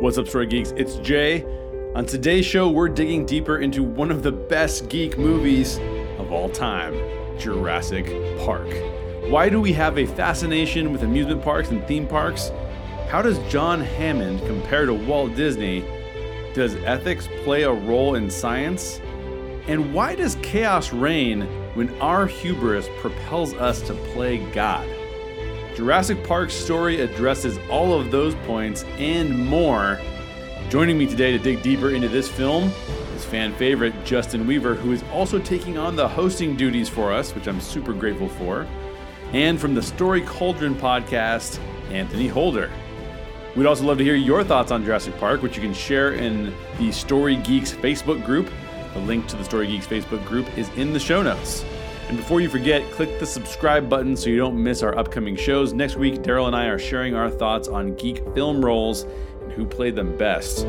What's up, Story Geeks? It's Jay. On today's show, we're digging deeper into one of the best geek movies of all time Jurassic Park. Why do we have a fascination with amusement parks and theme parks? How does John Hammond compare to Walt Disney? Does ethics play a role in science? And why does chaos reign when our hubris propels us to play God? Jurassic Park's story addresses all of those points and more. Joining me today to dig deeper into this film is fan favorite Justin Weaver, who is also taking on the hosting duties for us, which I'm super grateful for. And from the Story Cauldron podcast, Anthony Holder. We'd also love to hear your thoughts on Jurassic Park, which you can share in the Story Geeks Facebook group. The link to the Story Geeks Facebook group is in the show notes. And before you forget, click the subscribe button so you don't miss our upcoming shows. Next week, Daryl and I are sharing our thoughts on geek film roles and who played them best.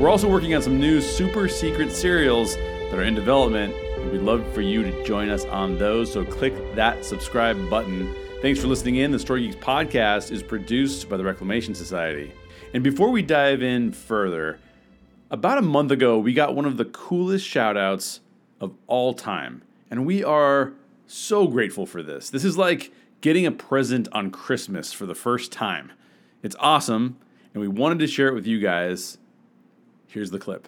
We're also working on some new super secret serials that are in development, and we'd love for you to join us on those. So click that subscribe button. Thanks for listening in. The Story Geeks podcast is produced by the Reclamation Society. And before we dive in further, about a month ago, we got one of the coolest shout outs of all time. And we are so grateful for this. This is like getting a present on Christmas for the first time. It's awesome, and we wanted to share it with you guys. Here's the clip.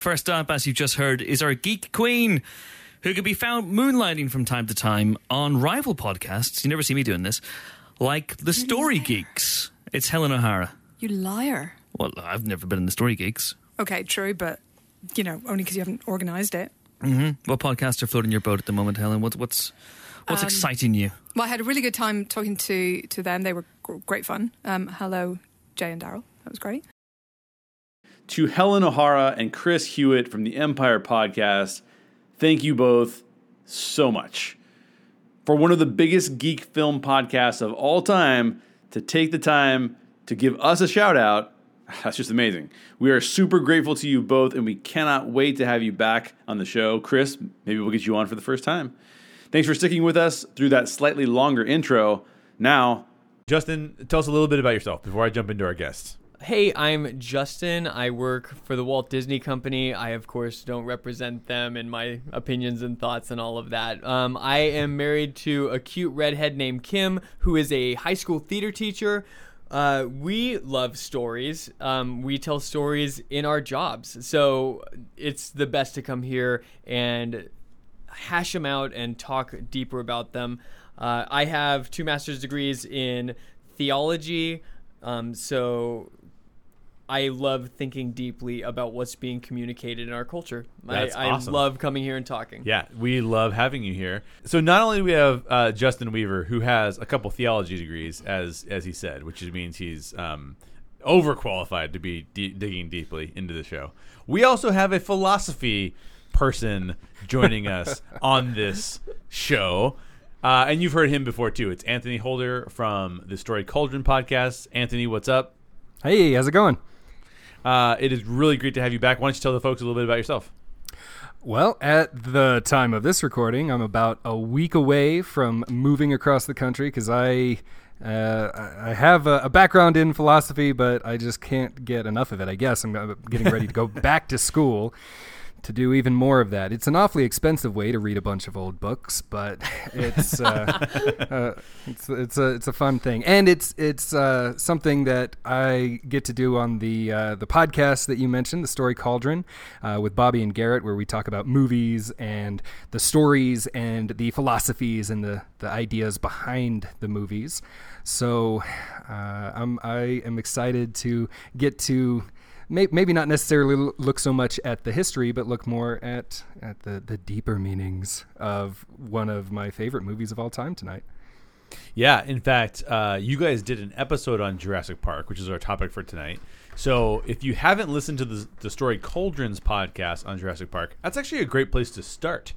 First up, as you've just heard, is our geek queen, who can be found moonlighting from time to time on rival podcasts. You never see me doing this, like the Story Geeks. It's Helen O'Hara. You liar. Well, I've never been in the Story Geeks. Okay, true, but you know, only because you haven't organised it. Mm-hmm. What podcasts are floating your boat at the moment, Helen? What's what's what's Um, exciting you? Well, I had a really good time talking to to them. They were great fun. Um, hello, Jay and Daryl. That was great. To Helen O'Hara and Chris Hewitt from the Empire podcast, thank you both so much. For one of the biggest geek film podcasts of all time to take the time to give us a shout out, that's just amazing. We are super grateful to you both, and we cannot wait to have you back on the show. Chris, maybe we'll get you on for the first time. Thanks for sticking with us through that slightly longer intro. Now, Justin, tell us a little bit about yourself before I jump into our guests. Hey, I'm Justin. I work for the Walt Disney Company. I, of course, don't represent them in my opinions and thoughts and all of that. Um, I am married to a cute redhead named Kim, who is a high school theater teacher. Uh, we love stories. Um, we tell stories in our jobs. So it's the best to come here and hash them out and talk deeper about them. Uh, I have two master's degrees in theology. Um, so I love thinking deeply about what's being communicated in our culture. That's I, awesome. I love coming here and talking. Yeah, we love having you here. So not only do we have uh, Justin Weaver, who has a couple theology degrees, as as he said, which means he's um, overqualified to be de- digging deeply into the show. We also have a philosophy person joining us on this show. Uh, and you've heard him before too. It's Anthony Holder from the Story Cauldron podcast. Anthony, what's up? Hey, how's it going? Uh, it is really great to have you back. Why don't you tell the folks a little bit about yourself? Well, at the time of this recording, I'm about a week away from moving across the country because I. Uh, I have a, a background in philosophy, but I just can't get enough of it. I guess I'm uh, getting ready to go back to school to do even more of that. It's an awfully expensive way to read a bunch of old books, but it's uh, uh, it's it's a it's a fun thing, and it's it's uh, something that I get to do on the uh, the podcast that you mentioned, the Story Cauldron, uh, with Bobby and Garrett, where we talk about movies and the stories and the philosophies and the the ideas behind the movies. So uh, I'm I am excited to get to may, maybe not necessarily look so much at the history, but look more at at the the deeper meanings of one of my favorite movies of all time tonight. Yeah, in fact, uh, you guys did an episode on Jurassic Park, which is our topic for tonight. So if you haven't listened to the, the Story Cauldrons podcast on Jurassic Park, that's actually a great place to start.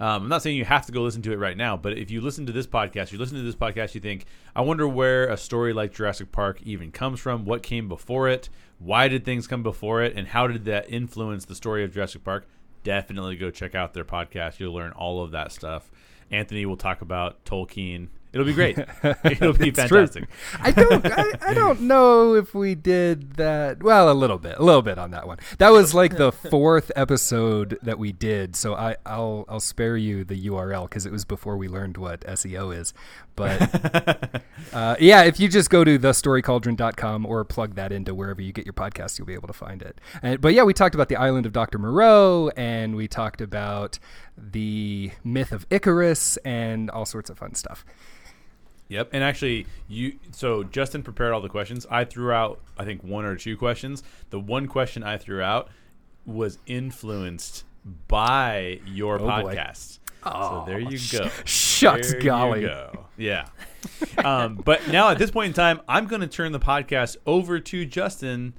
Um, I'm not saying you have to go listen to it right now, but if you listen to this podcast, you listen to this podcast, you think, I wonder where a story like Jurassic Park even comes from, what came before it, why did things come before it, and how did that influence the story of Jurassic Park? Definitely go check out their podcast. You'll learn all of that stuff. Anthony will talk about Tolkien It'll be great. It'll be fantastic. I don't. I, I don't know if we did that. Well, a little bit, a little bit on that one. That was like the fourth episode that we did, so I, I'll I'll spare you the URL because it was before we learned what SEO is. But uh, yeah, if you just go to thestorycauldron.com or plug that into wherever you get your podcast, you'll be able to find it. And, but yeah, we talked about the island of Dr. Moreau, and we talked about the myth of Icarus, and all sorts of fun stuff. Yep. And actually, you so Justin prepared all the questions. I threw out I think one or two questions. The one question I threw out was influenced by your Oh, boy. podcast. so there you go. Shucks, There golly. You go. Yeah. um, but now at this point in time, I'm going to turn the podcast over to Justin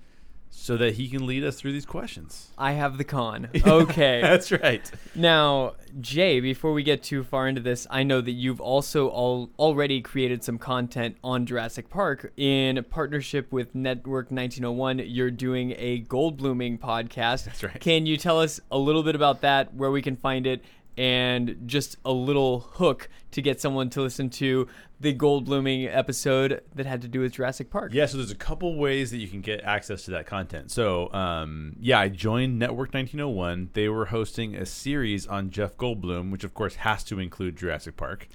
so that he can lead us through these questions. I have the con. Okay. That's right. Now, Jay, before we get too far into this, I know that you've also all, already created some content on Jurassic Park in partnership with Network 1901. You're doing a Goldbluming podcast. That's right. Can you tell us a little bit about that, where we can find it, and just a little hook to get someone to listen to the Goldbluming episode that had to do with Jurassic Park? Yeah, so there's a couple ways that you can get access to that content. So, um, yeah, I joined Network 1901. They were hosting a series on Jeff Goldblum, which of course has to include Jurassic Park.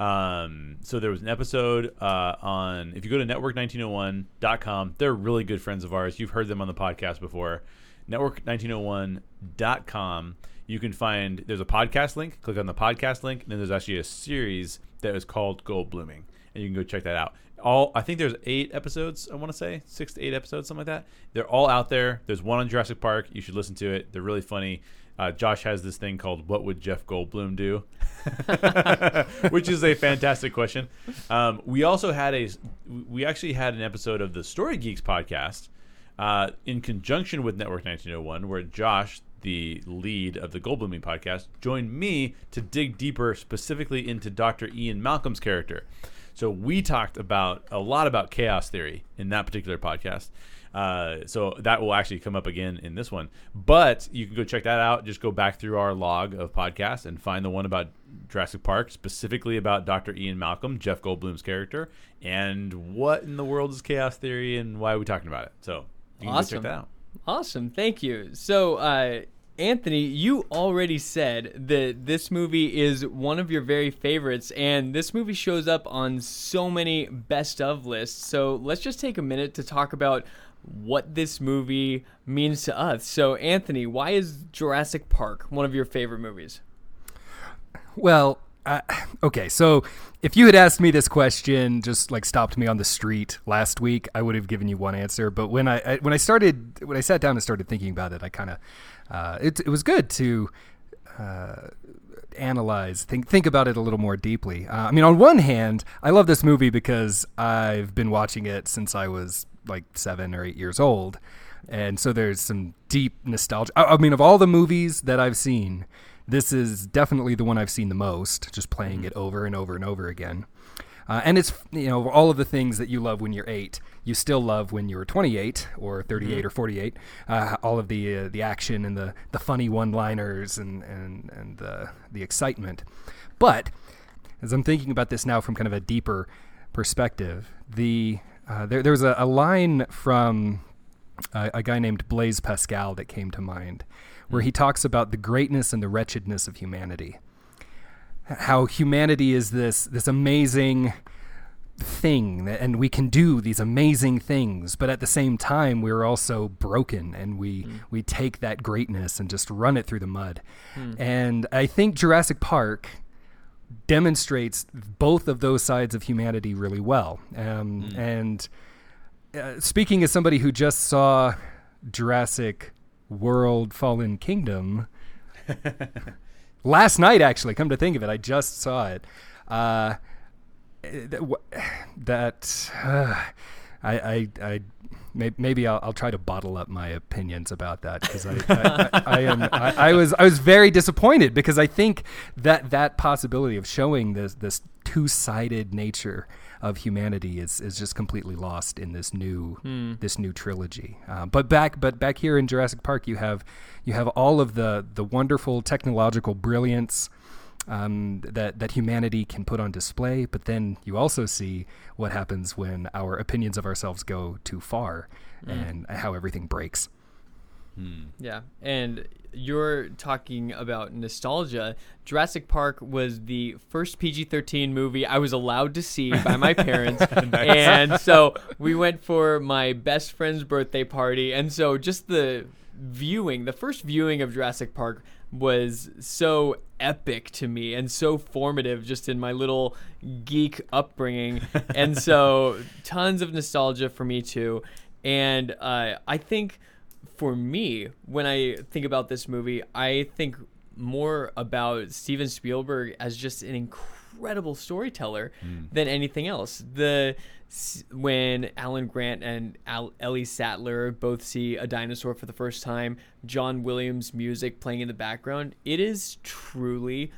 Um, so there was an episode uh, on if you go to network1901.com, they're really good friends of ours. You've heard them on the podcast before. Network1901.com. You can find there's a podcast link. Click on the podcast link, and then there's actually a series that is called Goldbluming, and you can go check that out. All I think there's eight episodes. I want to say six to eight episodes, something like that. They're all out there. There's one on Jurassic Park. You should listen to it. They're really funny. Uh, Josh has this thing called "What Would Jeff Goldblum Do," which is a fantastic question. Um, we also had a we actually had an episode of the Story Geeks podcast uh, in conjunction with Network 1901, where Josh, the lead of the Goldbluming podcast, joined me to dig deeper specifically into Dr. Ian Malcolm's character. So we talked about a lot about chaos theory in that particular podcast. Uh, so that will actually come up again in this one. But you can go check that out. Just go back through our log of podcasts and find the one about Jurassic Park, specifically about Dr. Ian Malcolm, Jeff Goldblum's character, and what in the world is chaos theory and why are we talking about it. So you can go check that out. Awesome, thank you. So, uh, Anthony, you already said that this movie is one of your very favorites, and this movie shows up on so many best of lists. So, let's just take a minute to talk about what this movie means to us. So, Anthony, why is Jurassic Park one of your favorite movies? Well, uh, okay. So if you had asked me this question, just like stopped me on the street last week, I would have given you one answer. But when I, I when I started when I sat down and started thinking about it, I kind of uh, it it was good to. Uh, analyze think think about it a little more deeply uh, i mean on one hand i love this movie because i've been watching it since i was like seven or eight years old and so there's some deep nostalgia I, I mean of all the movies that i've seen this is definitely the one I've seen the most, just playing it over and over and over again. Uh, and it's, you know, all of the things that you love when you're eight, you still love when you're 28 or 38 or 48. Uh, all of the uh, the action and the, the funny one liners and, and, and the, the excitement. But as I'm thinking about this now from kind of a deeper perspective, the uh, there, there was a, a line from a, a guy named Blaise Pascal that came to mind, where he talks about the greatness and the wretchedness of humanity. How humanity is this this amazing thing and we can do these amazing things but at the same time we're also broken and we we take that greatness and just run it through the mud. And i think jurassic park demonstrates both of those sides of humanity really well. Um, and uh, speaking as somebody who just saw Jurassic World Fallen Kingdom last night, actually, come to think of it, I just saw it. Uh, that uh, I, I, I maybe I'll, I'll try to bottle up my opinions about that because I, I, I, I am I, I was I was very disappointed because I think that that possibility of showing this this two sided nature of humanity is, is just completely lost in this new this new trilogy. Uh, but back but back here in Jurassic Park, you have you have all of the the wonderful technological brilliance um, that that humanity can put on display. But then you also see what happens when our opinions of ourselves go too far, and how everything breaks. Yeah, and you're talking about nostalgia. Jurassic Park was the first PG-13 movie I was allowed to see by my parents, and so we went for my best friend's birthday party, and so just the viewing, the first viewing of Jurassic Park was so epic to me and so formative just in my little geek upbringing. And so tons of nostalgia for me too. And uh, i think for me, when I think about this movie, I think more about Steven Spielberg as just an incredible storyteller hmm. than anything else. The when Alan Grant and Al- Ellie Sattler both see a dinosaur for the first time, John Williams' music playing in the background, it is truly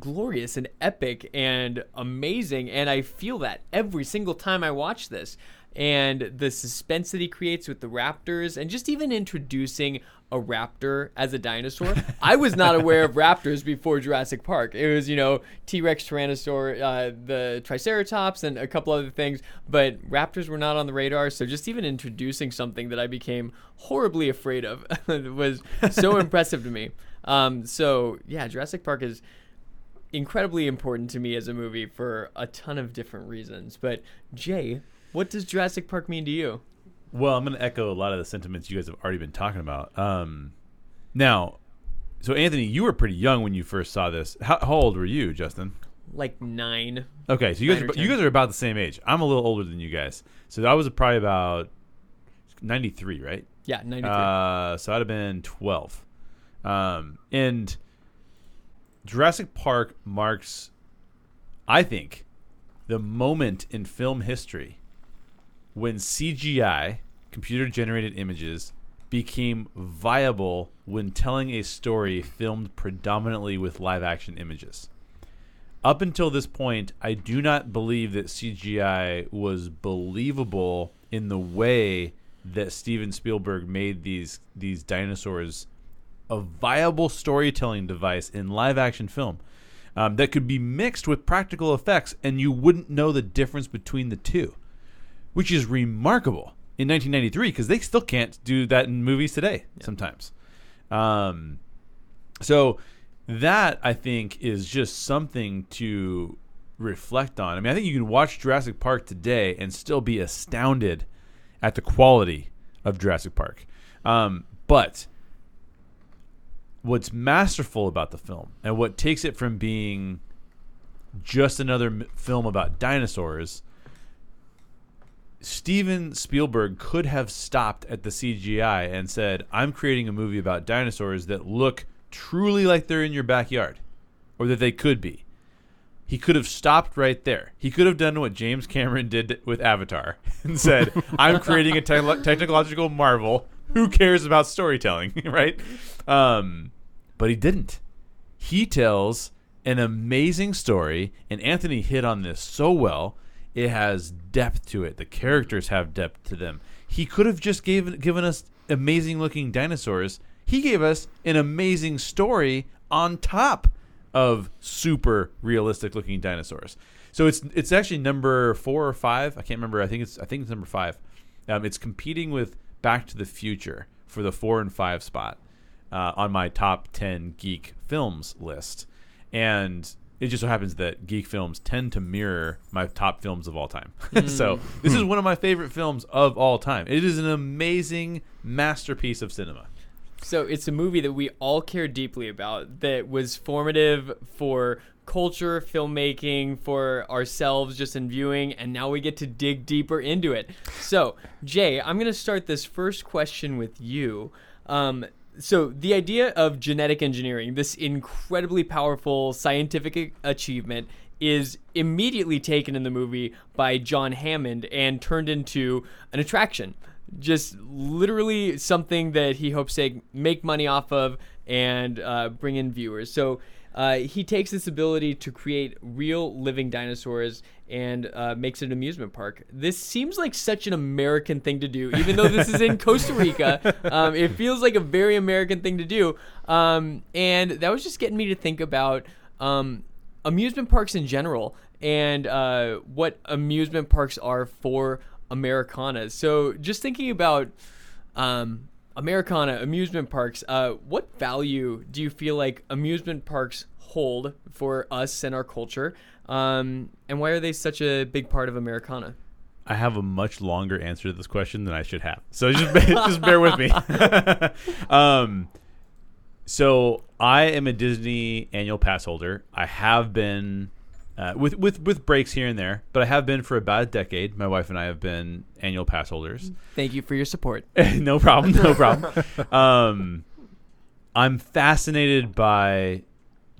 glorious and epic and amazing and I feel that every single time I watch this and the suspense that he creates with the raptors and just even introducing a raptor as a dinosaur. I was not aware of raptors before Jurassic Park. It was, you know, T-Rex, Tyrannosaur, uh, the Triceratops and a couple other things, but raptors were not on the radar, so just even introducing something that I became horribly afraid of was so impressive to me. Um, so, yeah, Jurassic Park is incredibly important to me as a movie for a ton of different reasons. But Jay, what does Jurassic Park mean to you? Well, I'm going to echo a lot of the sentiments you guys have already been talking about. Um, now, so Anthony, you were pretty young when you first saw this. How, how old were you, Justin? Like nine. Okay, so you guys are, you guys are about the same age. I'm a little older than you guys, so I was probably about 93, right? Yeah, ninety three. Uh, so I'd have been 12. Um, and Jurassic Park marks, I think, the moment in film history when CGI, computer generated images, became viable when telling a story filmed predominantly with live action images. Up until this point, I do not believe that CGI was believable in the way that Steven Spielberg made these these dinosaurs a viable storytelling device in live action film um, that could be mixed with practical effects and you wouldn't know the difference between the two, which is remarkable in 1993 because they still can't do that in movies today sometimes. Um, so that I think is just something to reflect on. I mean, I think you can watch Jurassic Park today and still be astounded at the quality of Jurassic Park. Um, but what's masterful about the film and what takes it from being just another m- film about dinosaurs Steven Spielberg could have stopped at the CGI and said, "I'm creating a movie about dinosaurs that look truly like they're in your backyard or that they could be." He could have stopped right there. He could have done what James Cameron did with Avatar and said, "I'm creating a te- technological marvel. Who cares about storytelling, right?" Um, but he didn't. He tells an amazing story, and Anthony hit on this so well. It has depth to it. The characters have depth to them. He could have just gave, given us amazing looking dinosaurs. He gave us an amazing story on top of super realistic looking dinosaurs. So it's it's actually number four or five. I can't remember. I think it's I think it's number five. Um, it's competing with Back to the Future for the four and five spot uh, on my top ten geek films list, and it just so happens that geek films tend to mirror my top films of all time. so this is one of my favorite films of all time. It is an amazing masterpiece of cinema. So it's a movie that we all care deeply about that was formative for culture, filmmaking, for ourselves just in viewing, and now we get to dig deeper into it. So, Jay, I'm going to start this first question with you. Um, so, the idea of genetic engineering, this incredibly powerful scientific achievement, is immediately taken in the movie by John Hammond and turned into an attraction just literally something that he hopes to make money off of and uh, bring in viewers. So uh, he takes this ability to create real living dinosaurs and uh, makes it an amusement park. This seems like such an American thing to do, even though this is in Costa Rica. Um, it feels like a very American thing to do. Um, and that was just getting me to think about um, amusement parks in general and uh, what amusement parks are for Americana. So just thinking about um, Americana amusement parks, uh, what value do you feel like amusement parks hold for us and our culture? Um, and why are they such a big part of Americana? I have a much longer answer to this question than I should have. So just just bear with me. um, so I am a Disney annual pass holder. I have been uh, with with with breaks here and there, but I have been for about a decade. My wife and I have been annual pass holders. Thank you for your support. no problem. No problem. um, I'm fascinated by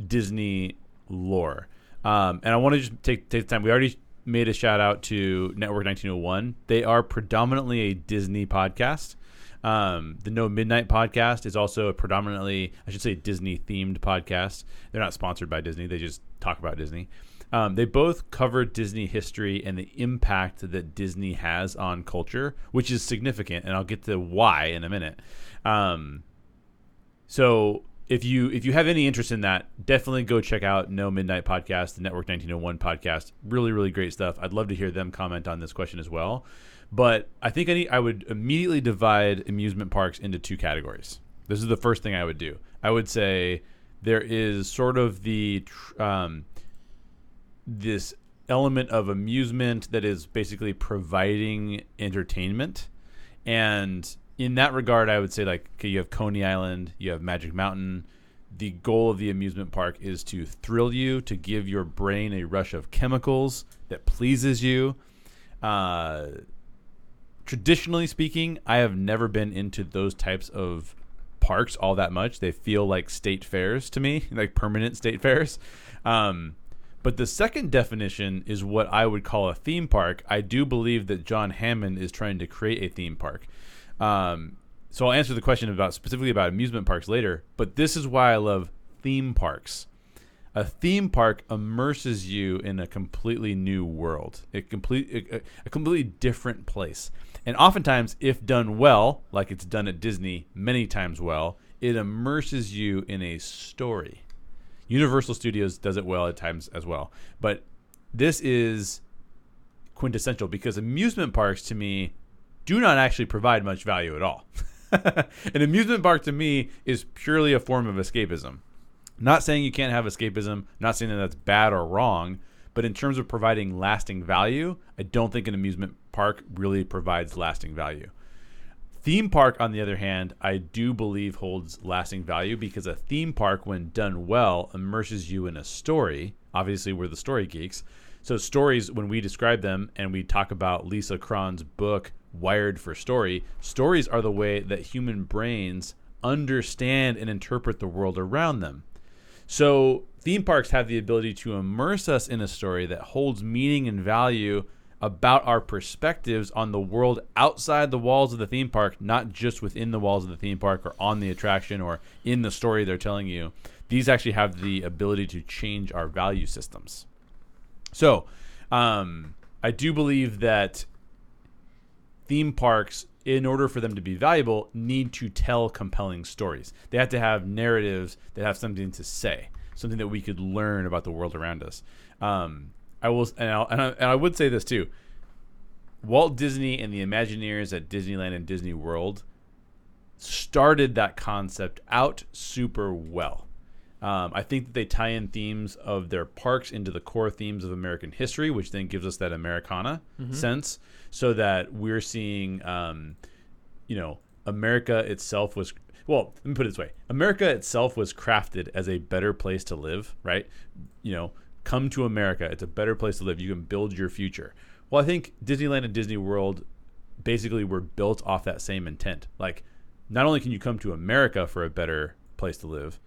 Disney lore, um, and I want to just take take the time. We already made a shout out to Network 1901. They are predominantly a Disney podcast. Um, the No Midnight podcast is also a predominantly, I should say, Disney themed podcast. They're not sponsored by Disney; they just talk about Disney. Um, they both cover Disney history and the impact that Disney has on culture, which is significant, and I'll get to why in a minute. Um, so if you if you have any interest in that, definitely go check out No Midnight Podcast, the Network 1901 podcast. Really, really great stuff. I'd love to hear them comment on this question as well. But I think I, need, I would immediately divide amusement parks into two categories. This is the first thing I would do. I would say there is sort of the um, this element of amusement that is basically providing entertainment and in that regard, I would say like okay, you have Coney Island, you have Magic Mountain. The goal of the amusement park is to thrill you, to give your brain a rush of chemicals that pleases you. Uh, traditionally speaking, I have never been into those types of parks all that much. They feel like state fairs to me, like permanent state fairs. Um, but the second definition is what I would call a theme park. I do believe that John Hammond is trying to create a theme park. Um, so I'll answer the question about specifically about amusement parks later. But this is why I love theme parks. A theme park immerses you in a completely new world, a complete, a, a completely different place. And oftentimes, if done well, like it's done at Disney many times well, it immerses you in a story. Universal Studios does it well at times as well. But this is quintessential because amusement parks to me do not actually provide much value at all. An amusement park to me is purely a form of escapism. Not saying you can't have escapism, not saying that that's bad or wrong, but in terms of providing lasting value, I don't think an amusement park really provides lasting value. Theme park, on the other hand, I do believe holds lasting value because a theme park, when done well, immerses you in a story. Obviously, we're the story geeks. So, stories, when we describe them and we talk about Lisa Cron's book, wired for story. Stories are the way that human brains understand and interpret the world around them. So, theme parks have the ability to immerse us in a story that holds meaning and value about our perspectives on the world outside the walls of the theme park, not just within the walls of the theme park or on the attraction or in the story they're telling you. These actually have the ability to change our value systems. So, um, I do believe that theme parks in order for them to be valuable need to tell compelling stories. They have to have narratives that have something to say something that we could learn about the world around us. Um, i will and, and, I, and I would say this too. Walt disney and the imagineers at disneyland and disney world started that concept out super well um, I think that they tie in themes of their parks into the core themes of American history, which then gives us that Americana mm-hmm. sense, so that we're seeing, um, you know, America itself was. Well, let me put it this way: America itself was crafted as a better place to live, right? You know, come to America; it's a better place to live. You can build your future. Well, I think Disneyland and Disney World basically were built off that same intent. Like, not only can you come to America for a better place to live,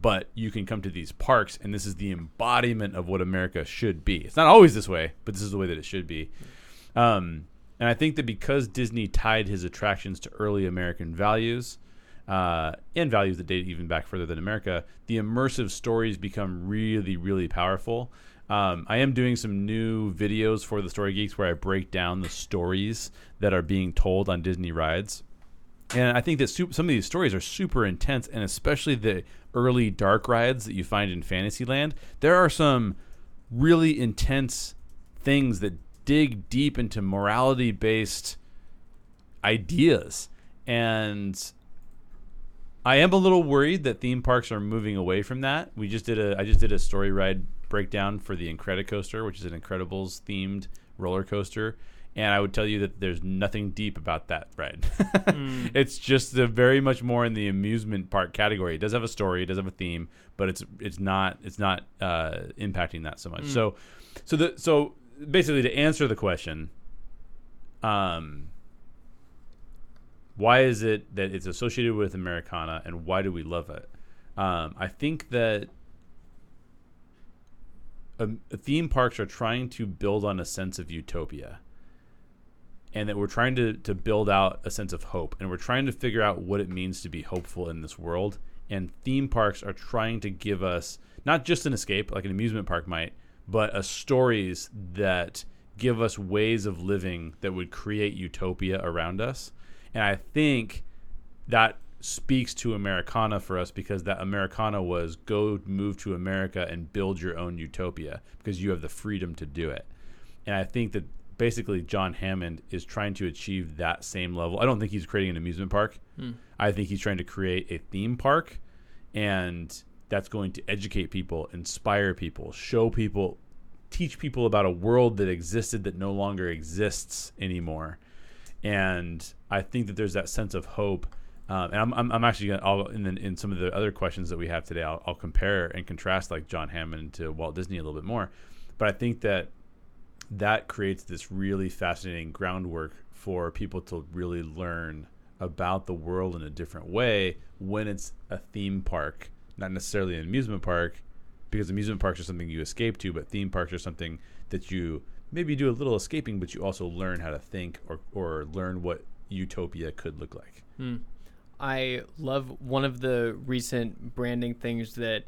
but you can come to these parks and this is the embodiment of what america should be. It's not always this way but this is the way that it should be. Um, and i think that because disney tied his attractions to early american values uh, and values that date even back further than america the immersive stories become really really powerful. Um, i am doing some new videos for the story geeks where i break down the stories that are being told on disney rides And I think that some of these stories are super intense, and especially the early dark rides that you find in Fantasyland. There are some really intense things that dig deep into morality based ideas. And I am a little worried that theme parks are moving away from that. We just did a I just did a story ride breakdown for the Incredicoaster, which is an Incredibles themed roller coaster. And I would tell you that there's nothing deep about that ride. It's just a very much more in the amusement park category. It does have a story, it does have a theme, but it's it's not it's not uh, impacting that so much. So, so the so basically to answer the question, um, why is it that it's associated with Americana and why do we love it? Um, I think that um, theme parks are trying to build on a sense of utopia and that we're trying to, to build out a sense of hope and we're trying to figure out what it means to be hopeful in this world and theme parks are trying to give us not just an escape like an amusement park might but a stories that give us ways of living that would create utopia around us. And i think that speaks to americana for us because that americana was go move to america and build your own utopia because you have the freedom to do it. And I think that basically John Hammond is trying to achieve that same level. I don't think he's creating an amusement park. I think he's trying to create a theme park, and that's going to educate people, inspire people, show people, teach people about a world that existed that no longer exists anymore. And I think that there's that sense of hope. Um, and I'm, I'm, I'm actually going to, I'll, in, the, in some of the other questions that we have today, I'll, I'll compare and contrast like John Hammond to Walt Disney a little bit more. But I think that that creates this really fascinating groundwork for people to really learn about the world in a different way when it's a theme park, not necessarily an amusement park, because amusement parks are something you escape to, but theme parks are something that you maybe do a little escaping, but you also learn how to think or, or learn what utopia could look like. Hmm. I love one of the recent branding things that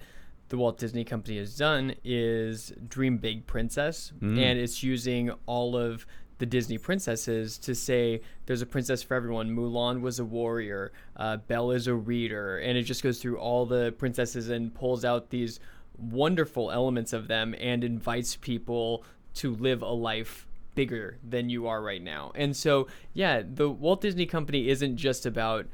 the Walt Disney Company has done is Dream Big Princess, and it's using all of the Disney princesses to say there's a princess for everyone. Mulan was a warrior, uh, Belle is a reader, and it just goes through all the princesses and pulls out these wonderful elements of them and invites people to live a life bigger than you are right now. And so, yeah, the Walt Disney Company isn't just about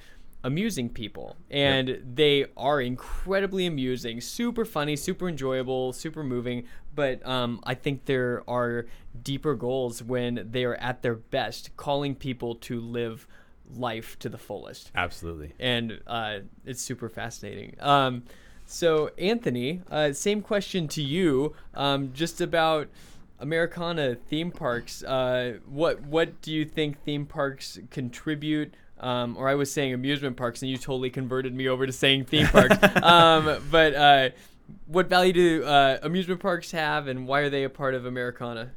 amusing people and they are incredibly amusing super funny super enjoyable super moving but um, i think there are deeper goals when they are at their best calling people to live life to the fullest Absolutely. and uh, it's super fascinating. Um, so, Anthony, uh, same question to you, um, just about Americana theme parks. Uh, what what do you think theme parks contribute? Um, or I was saying amusement parks, and you totally converted me over to saying theme parks. um, but uh, what value do uh, amusement parks have, and why are they a part of Americana?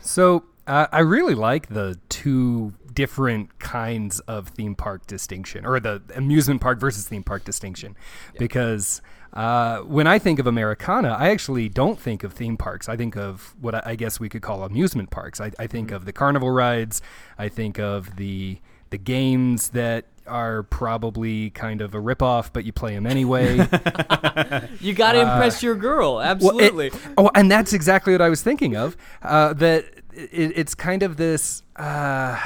So uh, I really like the two different kinds of theme park distinction, or the amusement park versus theme park distinction, because uh, when I think of Americana, I actually don't think of theme parks. I think of what I, I guess we could call amusement parks. I, I think of the carnival rides. I think of the the games that are probably kind of a ripoff, but you play them anyway. You got to impress your girl, Well, it- absolutely. oh, and that's exactly what I was thinking of. Uh, that it, it's kind of this, uh,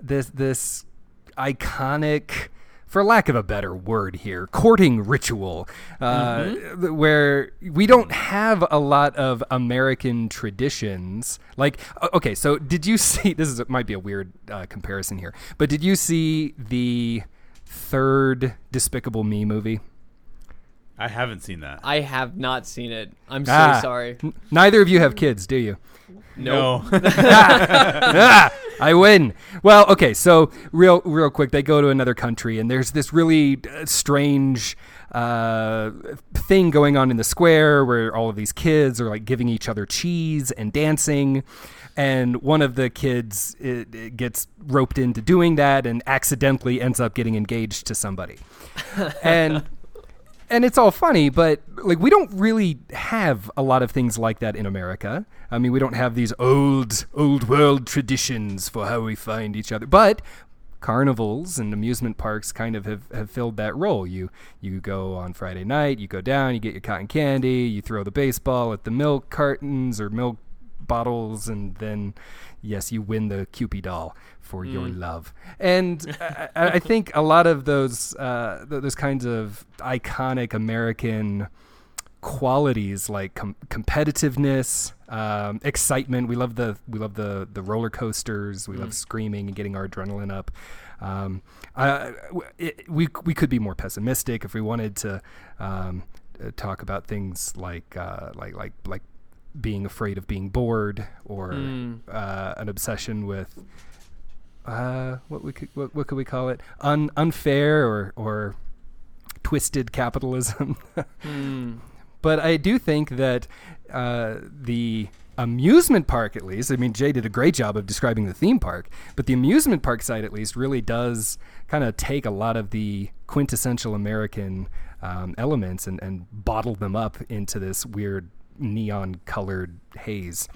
this, this iconic, for lack of a better word here, courting ritual, uh, th- where we don't have a lot of American traditions. Like, okay, so did you see? This is might be a weird uh, comparison here, but did you see the third Despicable Me movie? I haven't seen that. I have not seen it. I'm so Ah. sorry. N- Neither of you have kids, do you? No. ah, I win. Well, okay, so real, real quick, they go to another country, and there's this really uh, strange uh, thing going on in the square where all of these kids are like giving each other cheese and dancing, and one of the kids it, it gets roped into doing that and accidentally ends up getting engaged to somebody, and and it's all funny, but like we don't really have a lot of things like that in America. I mean, we don't have these old old world traditions for how we find each other. But carnivals and amusement parks kind of have, have filled that role. You you go on Friday night, you go down, you get your cotton candy, you throw the baseball at the milk cartons or milk bottles, and then yes, you win the Cupid doll for your love. And I, I think a lot of those uh, th- those kinds of iconic American qualities like com- competitiveness, um, excitement. We love the we love the the roller coasters. We love screaming and getting our adrenaline up. Um, I, it, we we could be more pessimistic if we wanted to um, uh, talk about things like uh, like like like being afraid of being bored or uh, an obsession with uh, what we could what, what could we call it? Un, unfair or or twisted capitalism. But I do think that uh, the amusement park, at least, I mean, Jay did a great job of describing the theme park, but the amusement park side, at least, really does kind of take a lot of the quintessential American um, elements and, and bottle them up into this weird neon colored haze.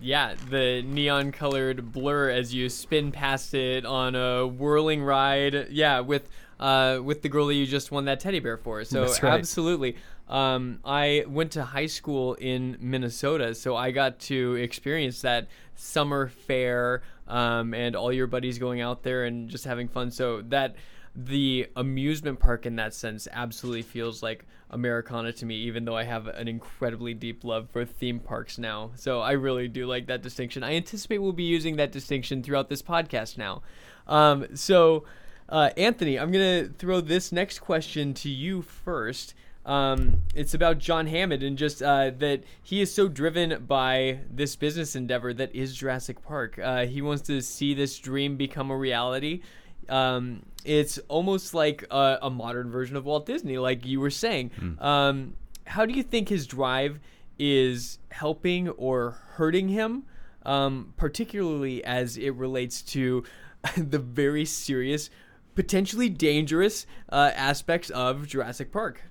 Yeah, the neon colored blur as you spin past it on a whirling ride. Yeah, with uh, with the girl that you just won that teddy bear for. So right. absolutely. Um, I went to high school in Minnesota, so I got to experience that summer fair um, and all your buddies going out there and just having fun. So that the amusement park in that sense absolutely feels like Americana to me, even though I have an incredibly deep love for theme parks now. So I really do like that distinction. I anticipate we'll be using that distinction throughout this podcast now. Um, so, uh, Anthony, I'm going to throw this next question to you first. Um, it's about John Hammond and just uh, that he is so driven by this business endeavor that is Jurassic Park. Uh, he wants to see this dream become a reality. Um, it's almost like a, a modern version of Walt Disney, like you were saying. Um, how do you think his drive is helping or hurting him, um, particularly as it relates to the very serious, potentially dangerous uh, aspects of Jurassic Park?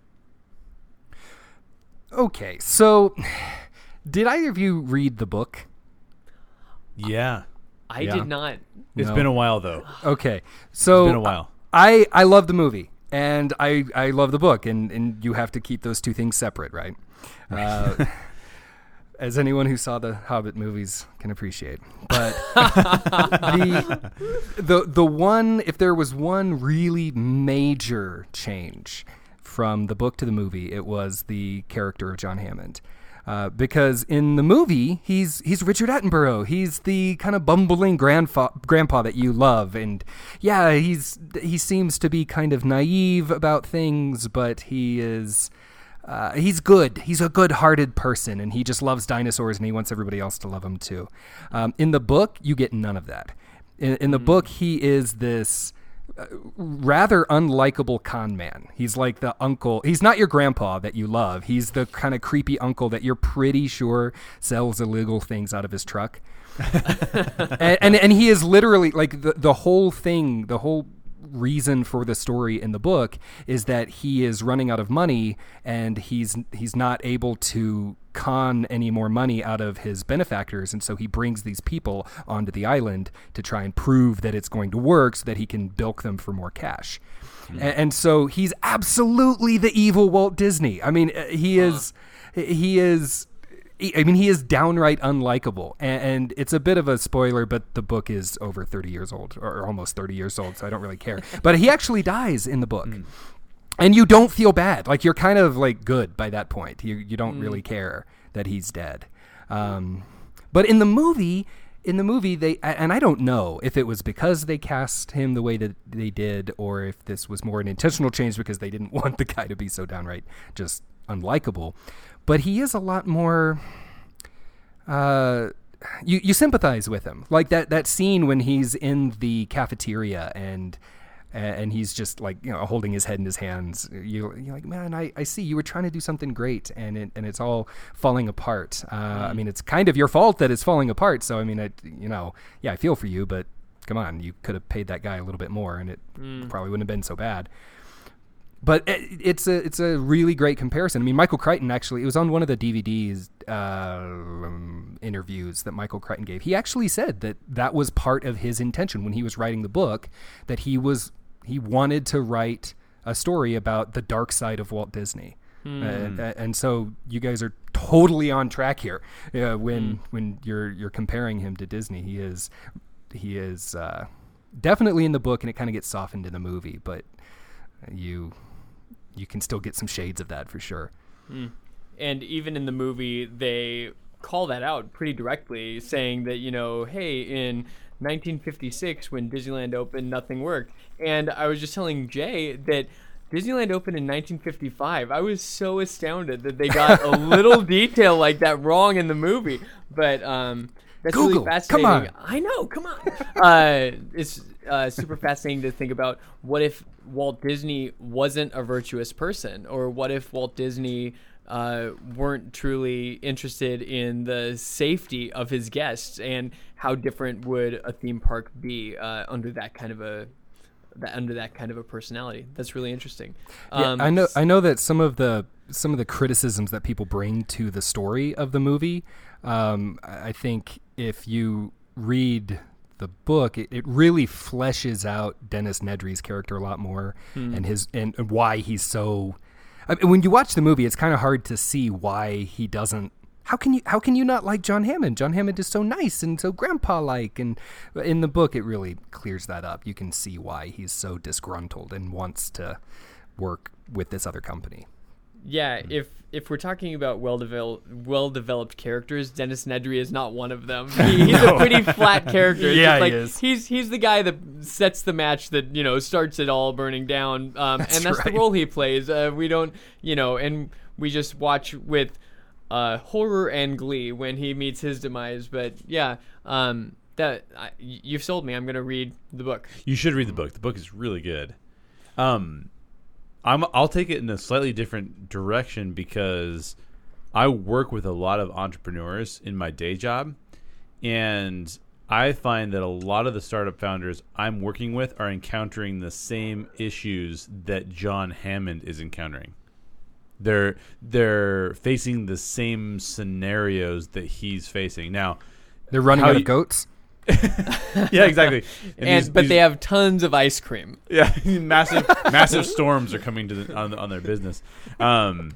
Okay, so did either of you read the book? Yeah. I Yeah. did not. It's No. been a while though. Okay, so It's been a while. I I love the movie and I I love the book, and and you have to keep those two things separate, right? Uh, as anyone who saw the Hobbit movies can appreciate, but the the the one if there was one really major change from the book to the movie, it was the character of John Hammond. Uh, because in the movie, he's he's Richard Attenborough. He's the kind of bumbling grandfa- grandpa that you love, and yeah, he's he seems to be kind of naive about things, but he is uh, he's good. He's a good-hearted person, and he just loves dinosaurs, and he wants everybody else to love him too. Um, in the book, you get none of that. In, in the book, he is this rather unlikable con man. He's like the uncle. He's not your grandpa that you love. He's the kind of creepy uncle that you're pretty sure sells illegal things out of his truck. and, and and he is literally like the the whole thing, the whole reason for the story in the book is that he is running out of money and he's he's not able to con any more money out of his benefactors and so he brings these people onto the island to try and prove that it's going to work so that he can bilk them for more cash. A- And, so he's absolutely the evil Walt Disney. I mean, uh, he is he is I mean, he is downright unlikable, and, and it's a bit of a spoiler, but the book is over 30 years old, or almost 30 years old, so I don't really care. But he actually dies in the book, and you don't feel bad. Like you're kind of like good by that point. You you don't really care that he's dead. Um, but in the movie, in the movie, they and I don't know if it was because they cast him the way that they did, or if this was more an intentional change because they didn't want the guy to be so downright just unlikable. But he is a lot more. Uh, you you sympathize with him, like that that scene when he's in the cafeteria and and he's just like you know holding his head in his hands. You you're like, man, I, I see you were trying to do something great, and it and it's all falling apart. Uh, I mean, it's kind of your fault that it's falling apart. So I mean, I you know, yeah, I feel for you, but come on, you could have paid that guy a little bit more, and it probably wouldn't have been so bad. But it, it's a it's a really great comparison. I mean, Michael Crichton actually it was on one of the DVDs uh, um, interviews that Michael Crichton gave. He actually said that that was part of his intention when he was writing the book that he was he wanted to write a story about the dark side of Walt Disney. And, and so you guys are totally on track here. Uh, when when you're you're comparing him to Disney, he is he is uh, definitely in the book, and it kind of gets softened in the movie. But you you can still get some shades of that for sure. and even in the movie they call that out pretty directly saying that you know hey in 1956 when disneyland opened nothing worked. And i was just telling jay that disneyland opened in 1955 i was so astounded that they got a little detail like that wrong in the movie. But um that's Google, really come on. i know come on. Uh, it's uh, super fascinating to think about what if Walt Disney wasn't a virtuous person, or what if Walt Disney uh, weren't truly interested in the safety of his guests, and how different would a theme park be uh, under that kind of a that, under that kind of a personality? That's really interesting. Yeah, Um, I know. I know that some of the some of the criticisms that people bring to the story of the movie. Um, I think if you read the book, it, it really fleshes out Dennis Nedry's character a lot more, hmm. and his and, and why he's so. I mean, when you watch the movie, it's kind of hard to see why he doesn't. How can you how can you not like John Hammond? John Hammond is so nice and so grandpa like, and in the book, it really clears that up. You can see why he's so disgruntled and wants to work with this other company. Yeah, if if we're talking about well developed well developed characters, Dennis Nedry is not one of them. He, he's a pretty flat character. Yeah, just he like, is. He's he's the guy that sets the match that you know starts it all burning down, um, and that's right. the role he plays. Uh, we don't, you know, and we just watch with uh, horror and glee when he meets his demise. But yeah, um, that I, you've sold me. I'm gonna read the book. You should read the book. The book is really good. Um, I'm I'll take it in a slightly different direction because I work with a lot of entrepreneurs in my day job, and I find that a lot of the startup founders I'm working with are encountering the same issues that John Hammond is encountering. They're they're facing the same scenarios that he's facing now. They're running out you- of goats. Yeah, exactly. And, these- but these- they have tons of ice cream. Yeah, massive massive storms are coming to the, on, on their business. Um,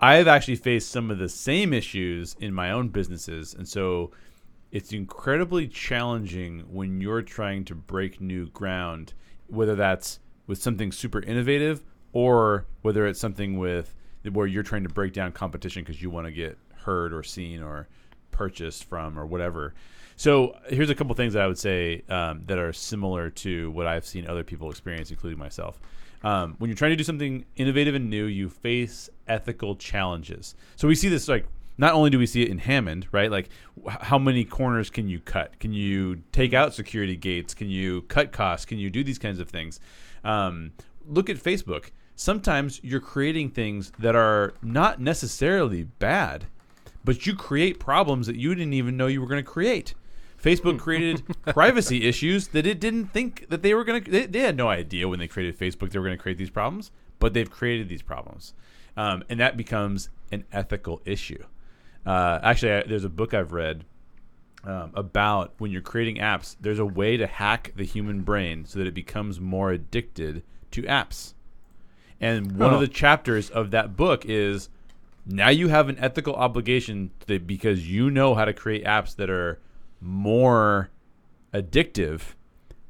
I have actually faced some of the same issues in my own businesses, and so it's incredibly challenging when you're trying to break new ground, whether that's with something super innovative or whether it's something with where you're trying to break down competition because you want to get heard or seen or purchased from or whatever. So here's a couple things that I would say um, that are similar to what I've seen other people experience, including myself. Um, when you're trying to do something innovative and new, you face ethical challenges. So we see this like not only do we see it in Hammond, right? Like how many corners can you cut? Can you take out security gates? Can you cut costs? Can you do these kinds of things? Um, look at Facebook. Sometimes you're creating things that are not necessarily bad but you create problems that you didn't even know you were going to create. Facebook created privacy issues that it didn't think that they were going to. They, they had no idea when they created Facebook they were going to create these problems, but they've created these problems, um, and that becomes an ethical issue. Uh, actually, I, there's a book I've read um, about when you're creating apps. There's a way to hack the human brain so that it becomes more addicted to apps. And one Oh. of the chapters of that book is now you have an ethical obligation that because you know how to create apps that are more addictive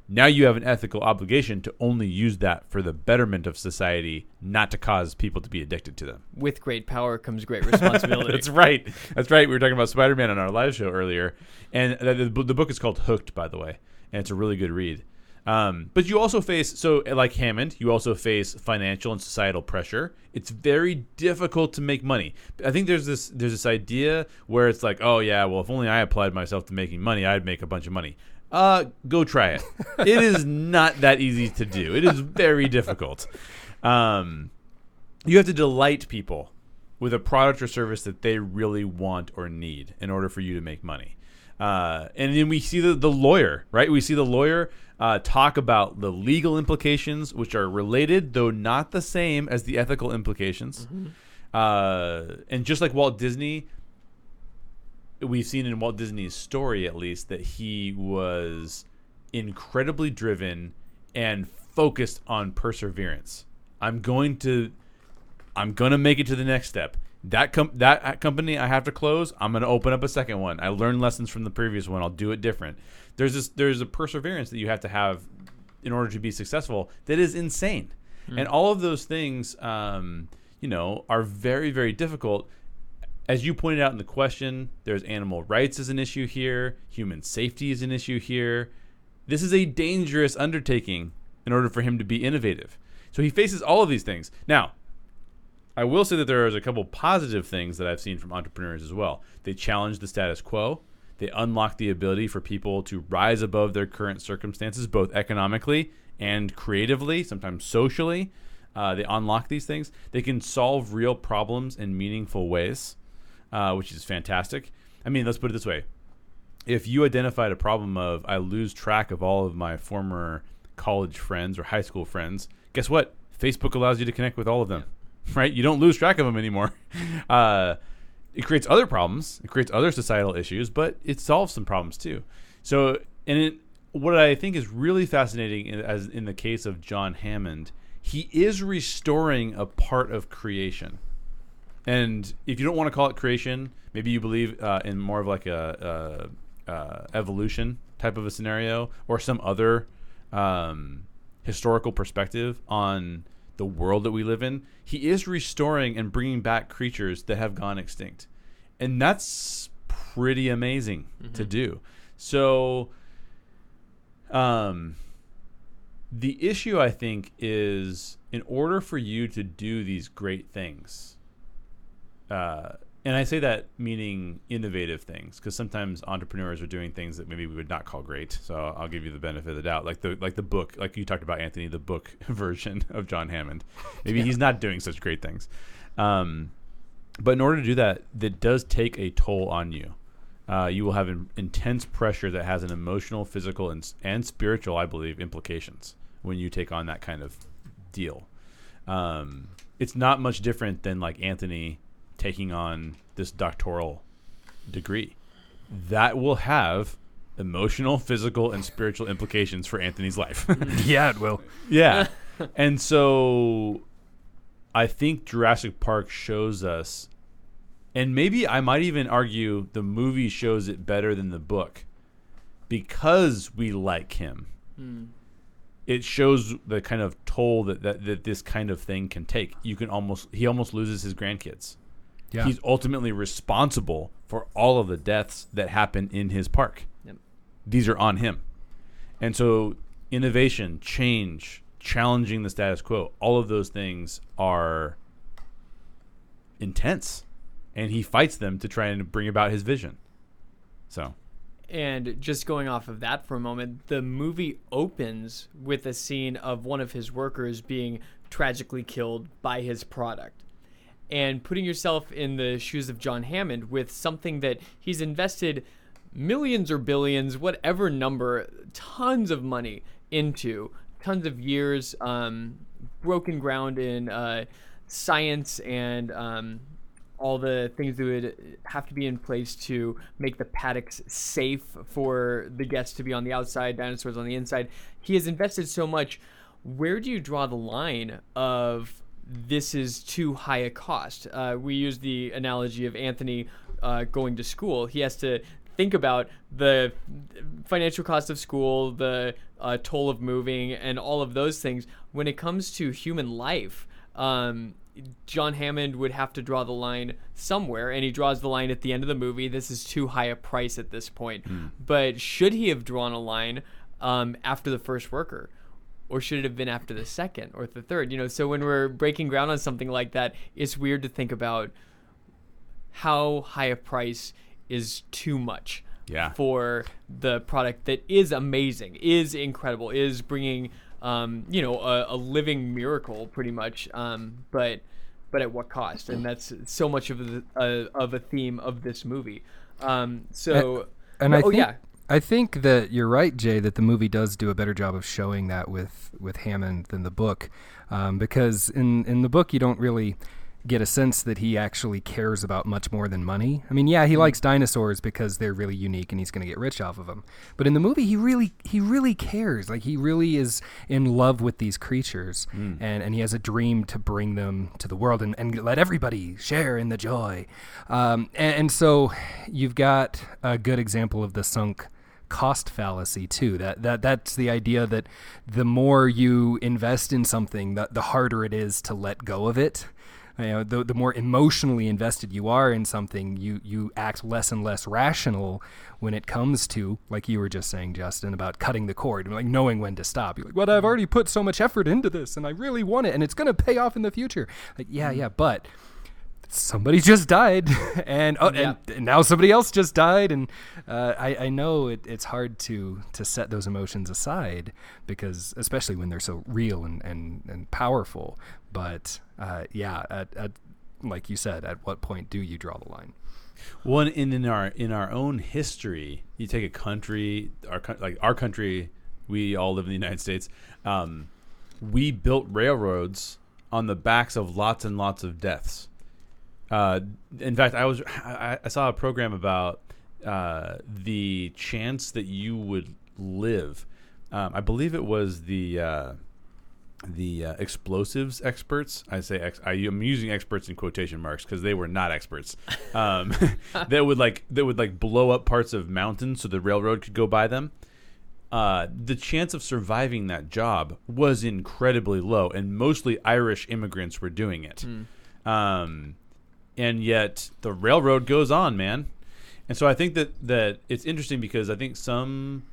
now you have an ethical obligation to only use that for the betterment of society not to cause people to be addicted to them. With great power comes great responsibility. that's right. That's right. We were talking about spider-man on our live show earlier and the, the, the book is called hooked by the way and it's a really good read um, but you also face so like hammond you also face financial and societal pressure. It's very difficult to make money. I think there's this there's this idea where it's like oh yeah well if only i applied myself to making money i'd make a bunch of money. Uh go try it. It is not that easy to do. It is very difficult. Um you have to delight people with a product or service that they really want or need in order for you to make money. Uh, and then we see the, the lawyer, right? We see the lawyer uh, talk about the legal implications, which are related, though not the same as the ethical implications. Uh, and just like Walt Disney, we've seen in Walt Disney's story, at least, that he was incredibly driven and focused on perseverance. I'm going to, I'm gonna make it to the next step. That com- that company I have to close. I'm gonna open up a second one. I learned lessons from the previous one. I'll do it different. There's this. There's a perseverance that you have to have in order to be successful. That is insane, and all of those things, um, you know, are very very difficult as you pointed out in the question, there's animal rights as an issue here, human safety is an issue here. This is a dangerous undertaking in order for him to be innovative. So he faces all of these things. Now, I will say that there is a couple positive things that I've seen from entrepreneurs as well. They challenge the status quo. They unlock the ability for people to rise above their current circumstances, both economically and creatively, sometimes socially. Uh, they unlock these things. They can solve real problems in meaningful ways uh, which is fantastic. I mean, let's put it this way: if you identified a problem of I lose track of all of my former college friends or high school friends, guess what? Facebook allows you to connect with all of them, right? You don't lose track of them anymore. Uh, it creates other problems. It creates other societal issues, but it solves some problems too. So, and it, what I think is really fascinating, in, as in the case of John Hammond, he is restoring a part of creation. And if you don't want to call it creation, maybe you believe uh, in more of like a, a, a evolution type of a scenario or some other um, historical perspective on the world that we live in. He is restoring and bringing back creatures that have gone extinct, and that's pretty amazing to do. So, um, the issue I think is in order for you to do these great things uh, and I say that meaning innovative things because sometimes entrepreneurs are doing things that maybe we would not call great. So I'll give you the benefit of the doubt, like the like the book, like you talked about, Anthony, the book version of John Hammond. Maybe he's not doing such great things, um, but in order to do that, that does take a toll on you. Uh, you will have in, intense pressure that has an emotional, physical, and and spiritual, I believe, implications when you take on that kind of deal. Um, it's not much different than like Anthony taking on this doctoral degree. That will have emotional, physical, and spiritual implications for Anthony's life. yeah, it will. yeah. and so I think Jurassic Park shows us, and maybe I might even argue the movie shows it better than the book because we like him. Hmm. It shows the kind of toll that, that, that this kind of thing can take. You can almost, he almost loses his grandkids Yeah. he's ultimately responsible for all of the deaths that happen in his park. Yep. These are on him. And so innovation, change, challenging the status quo, all of those things are intense. And he fights them to try and bring about his vision. So, And just going off of that for a moment, the movie opens with a scene of one of his workers being tragically killed by his product. And putting yourself in the shoes of John Hammond with something that he's invested millions or billions, whatever number, tons of money into, tons of years, um, broken ground in uh, science and um, all the things that would have to be in place to make the paddocks safe for the guests to be on the outside, dinosaurs on the inside. He has invested so much. Where do you draw the line of this is too high a cost? Uh, we use the analogy of Anthony uh, going to school. He has to think about the financial cost of school, the uh, toll of moving, and all of those things. When it comes to human life, um, John Hammond would have to draw the line somewhere, and he draws the line at the end of the movie. This is too high a price at this point. But should he have drawn a line um, after the first worker? Or should it have been after the second or the third? You know, so when we're breaking ground on something like that, it's weird to think about how high a price is too much Yeah. for the product that is amazing, is incredible, is bringing um, you know a, a living miracle pretty much. Um, but but at what cost? And that's so much of the uh, of a theme of this movie. Um, so and I oh think yeah, I think that you're right, Jay, that the movie does do a better job of showing that with with Hammond than the book, um, because in in the book you don't really get a sense that he actually cares about much more than money. I mean, yeah, he likes dinosaurs because they're really unique and he's going to get rich off of them. But in the movie, he really he really cares. Like he really is in love with these creatures, and and he has a dream to bring them to the world and, and let everybody share in the joy. Um, and, and so you've got a good example of the sunk cost fallacy too. That that that's the idea that the more you invest in something, the, the harder it is to let go of it. You know, the, the more emotionally invested you are in something, you you act less and less rational when it comes to, like you were just saying, Justin, about cutting the cord, and like knowing when to stop. You're like, well, I've already put so much effort into this, and I really want it, and it's going to pay off in the future. Like, yeah, yeah, but somebody just died and, oh, Yeah. and now somebody else just died and uh, I, I know it, it's hard to to set those emotions aside because especially when they're so real and, and, and powerful but uh, yeah at, at, like you said at what point do you draw the line One in in our in our own history, you take a country, our like our country, we all live in the United States. Um, we built railroads on the backs of lots and lots of deaths. Uh, in fact, I was I, I saw a program about uh, the chance that you would live. Um, I believe it was the uh, the uh, explosives experts. I say ex- I, am using experts in quotation marks because they were not experts. Um, that would like that would like blow up parts of mountains so the railroad could go by them. Uh, the chance of surviving that job was incredibly low, and mostly Irish immigrants were doing it. Um, and yet the railroad goes on, man. And so I think that that it's interesting because I think some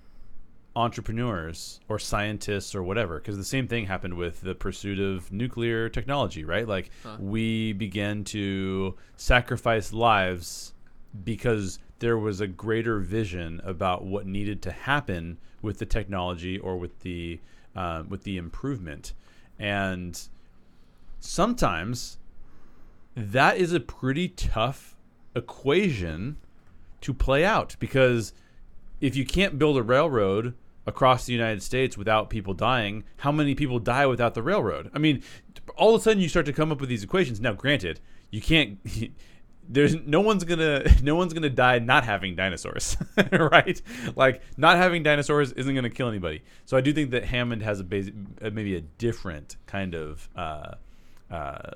entrepreneurs or scientists or whatever because the same thing happened with the pursuit of nuclear technology right? Like we began to sacrifice lives because there was a greater vision about what needed to happen with the technology or with the uh, with the improvement. And sometimes that is a pretty tough equation to play out because if you can't build a railroad across the United States without people dying, how many people die without the railroad? I mean, all of a sudden you start to come up with these equations. Now, granted, you can't. There's no one's gonna no one's gonna die not having dinosaurs, right? Like not having dinosaurs isn't gonna kill anybody. So I do think that Hammond has a basic, maybe a different kind of uh, uh,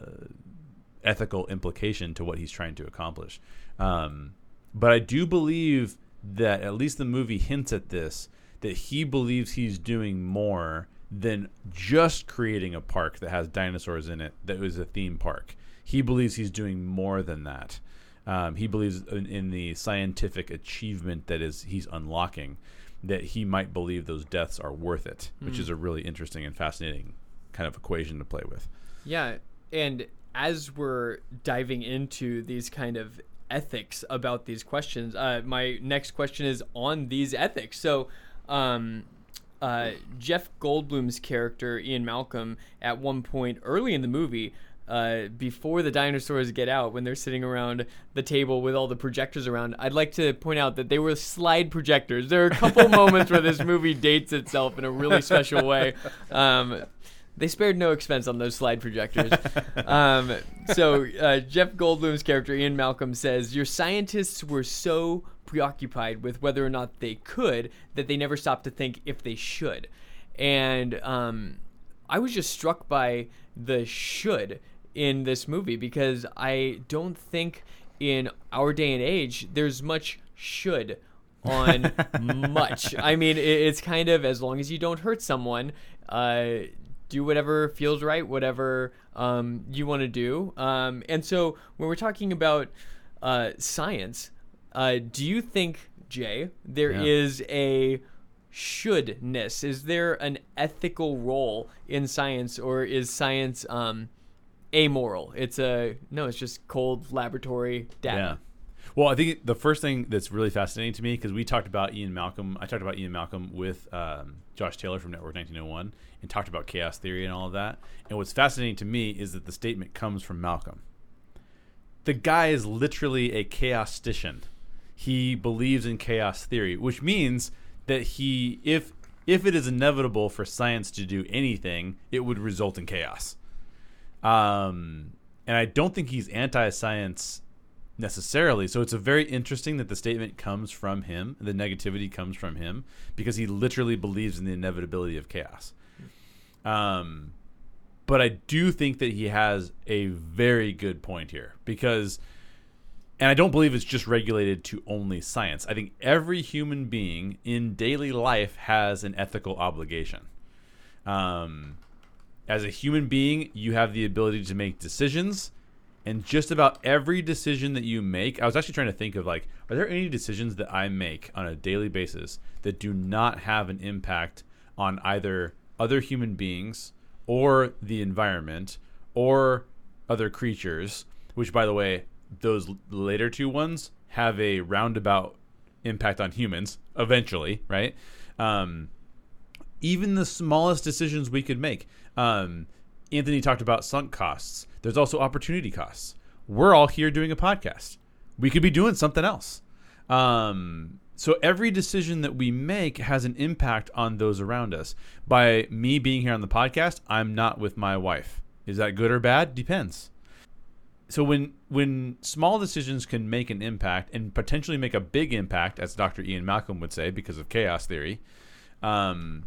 ethical implication to what he's trying to accomplish. Um, but I do believe that at least the movie hints at this that he believes he's doing more than just creating a park that has dinosaurs in it that was a theme park. He believes he's doing more than that. Um, he believes in, in the scientific achievement that is he's unlocking that he might believe those deaths are worth it, which is a really interesting and fascinating kind of equation to play with. Yeah, and as we're diving into these kind of ethics about these questions, uh, my next question is on these ethics. So, um, uh, Jeff Goldblum's character Ian Malcolm, at one point early in the movie. Uh, before the dinosaurs get out, when they're sitting around the table with all the projectors around, I'd like to point out that they were slide projectors. There are a couple moments where this movie dates itself in a really special way. Um, they spared no expense on those slide projectors. um, so uh, Jeff Goldblum's character Ian Malcolm says, "Your scientists were so preoccupied with whether or not they could that they never stopped to think if they should." And um, I was just struck by the should in this movie because I don't think in our day and age there's much should on much. I mean, it's kind of as long as you don't hurt someone, uh, do whatever feels right, whatever um, you want to do. Um, and so when we're talking about uh, science, uh, do you think, Jay, there is Yeah. a shouldness? Is there an ethical role in science, or is science um, amoral? It's a no. It's just cold laboratory data. Yeah. Well, I think the first thing that's really fascinating to me because we talked about Ian Malcolm. I talked about Ian Malcolm with um, Josh Taylor from Network 1901 and talked about chaos theory and all of that. And what's fascinating to me is that the statement comes from Malcolm. The guy is literally a chaostician. He believes in chaos theory, which means that he if if it is inevitable for science to do anything, it would result in chaos. Um, and I don't think he's anti-science necessarily. So it's a very interesting that the statement comes from him, the negativity comes from him, because he literally believes in the inevitability of chaos. Um, but I do think that he has a very good point here because, and I don't believe it's just regulated to only science. I think every human being in daily life has an ethical obligation. Um, as a human being, you have the ability to make decisions. And just about every decision that you make, I was actually trying to think of like, are there any decisions that I make on a daily basis that do not have an impact on either other human beings or the environment or other creatures? Which, by the way, those later two ones have a roundabout impact on humans eventually, right? Um, even the smallest decisions we could make. Um, Anthony talked about sunk costs. There's also opportunity costs. We're all here doing a podcast. We could be doing something else. Um, so every decision that we make has an impact on those around us. By me being here on the podcast, I'm not with my wife. Is that good or bad? Depends. So when when small decisions can make an impact and potentially make a big impact, as Dr. Ian Malcolm would say, because of chaos theory, um,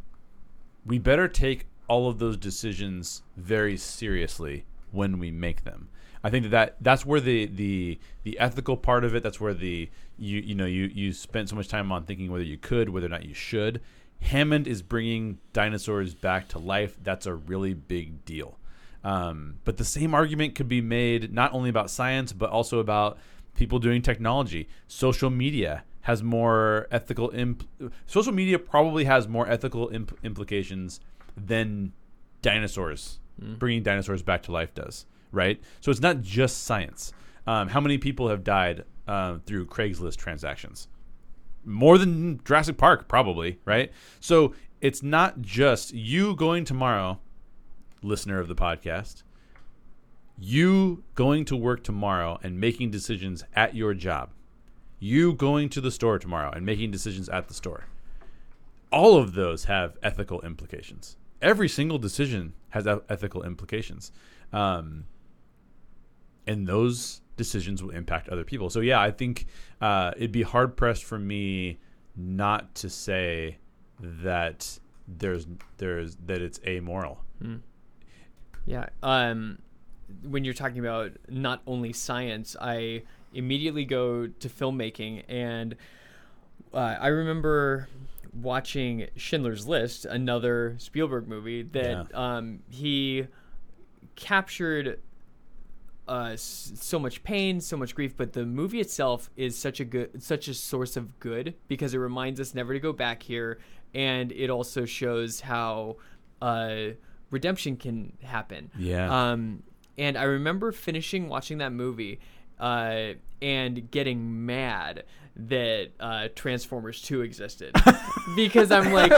we better take all of those decisions very seriously when we make them. I think that, that that's where the, the the ethical part of it. That's where the you you know you you spent so much time on thinking whether you could, whether or not you should. Hammond is bringing dinosaurs back to life. That's a really big deal. Um, but the same argument could be made not only about science but also about people doing technology. Social media has more ethical imp- social media probably has more ethical imp- implications than dinosaurs bringing dinosaurs back to life does right? So it's not just science. Um, how many people have died uh, through craigslist transactions? More than jurassic park probably right? So it's not just you going tomorrow listener of the podcast you going to work tomorrow and making decisions at your job you going to the store tomorrow and making decisions at the store all of those have ethical implications. Every single decision has ethical implications, um, and those decisions will impact other people. So yeah, I think uh, it'd be hard pressed for me not to say that there's there's that it's amoral. Yeah. Um, when you're talking about not only science, I immediately go to filmmaking, and uh, I remember watching Schindler's List, another Spielberg movie that um, he captured uh, s- so much pain, so much grief, but the movie itself is such a good, such a source of good because it reminds us never to go back here, and it also shows how uh, redemption can happen. Yeah. Um, and I remember finishing watching that movie uh, and getting mad that uh, Transformers 2 existed because I'm like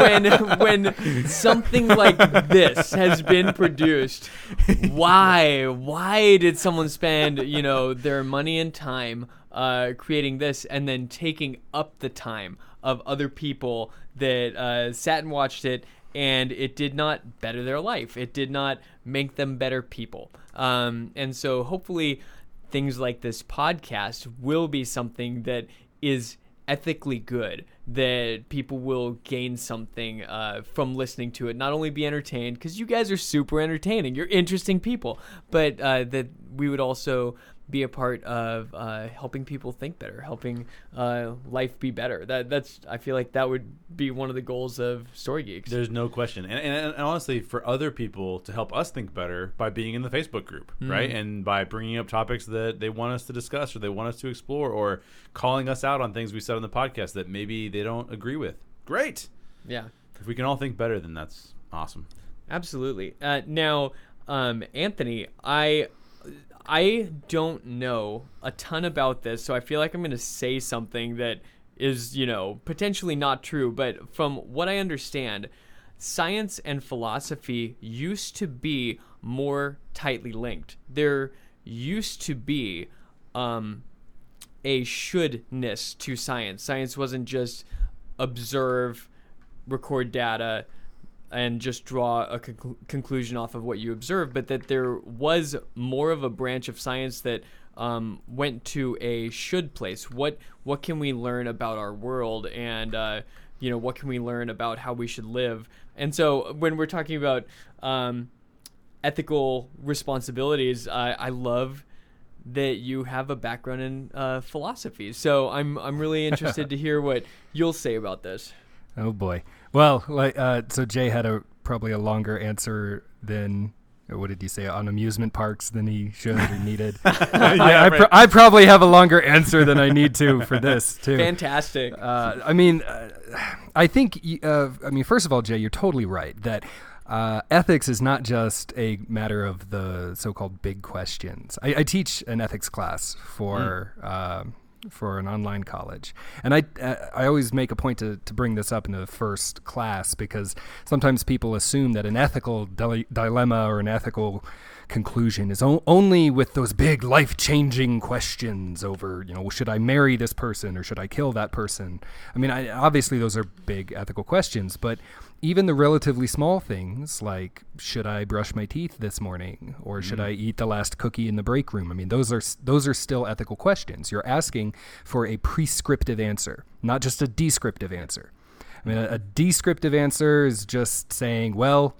when when something like this has been produced why why did someone spend you know their money and time uh, creating this and then taking up the time of other people that uh, sat and watched it and it did not better their life. It did not make them better people. Um, and so hopefully things like this podcast will be something that is ethically good that people will gain something uh, from listening to it. Not only be entertained because you guys are super entertaining. You're interesting people. But uh, that we would also be a part of uh, helping people think better helping uh, life be better that that's i feel like that would be one of the goals of story geeks There's no question, and, and, and honestly, for other people to help us think better by being in the Facebook group, right, and by bringing up topics that they want us to discuss or they want us to explore, or calling us out on things we said on the podcast that maybe they don't agree with. Great. yeah If we can all think better, then that's awesome. Absolutely. Uh, now, um, Anthony, I I don't know a ton about this, so I feel like I'm going to say something that is, you know, potentially not true. But from what I understand, science and philosophy used to be more tightly linked. There used to be um, a shouldness to science. Science wasn't just observe, record data, and just draw a conclu- conclusion off of what you observe, but that there was more of a branch of science that um, went to a should place. What what can we learn about our world, and uh, you know what can we learn about how we should live? And so when we're talking about um, ethical responsibilities, I, I love that you have a background in uh, philosophy. So I'm I'm really interested to hear what you'll say about this. Oh boy. Well, like uh, so Jay had a probably a longer answer than what did you say on amusement parks than he should or needed. I, I, pr- I probably have a longer answer than I need to for this too. Fantastic. Uh, I mean, uh, I think. Uh, I mean, first of all, Jay, you're totally right that uh, ethics is not just a matter of the so-called big questions. I, I teach an ethics class for. um for an online college, and I uh, I always make a point to, to bring this up in the first class because sometimes people assume that an ethical dile- dilemma or an ethical conclusion is o- only with those big life changing questions over, you know, should I marry this person or should I kill that person? I mean, I, obviously, those are big ethical questions, but even the relatively small things like should I brush my teeth this morning or should mm. I eat the last cookie in the break room? I mean, those are those are still ethical questions. You're asking for a prescriptive answer, not just a descriptive answer. I mean, a, a descriptive answer is just saying, well,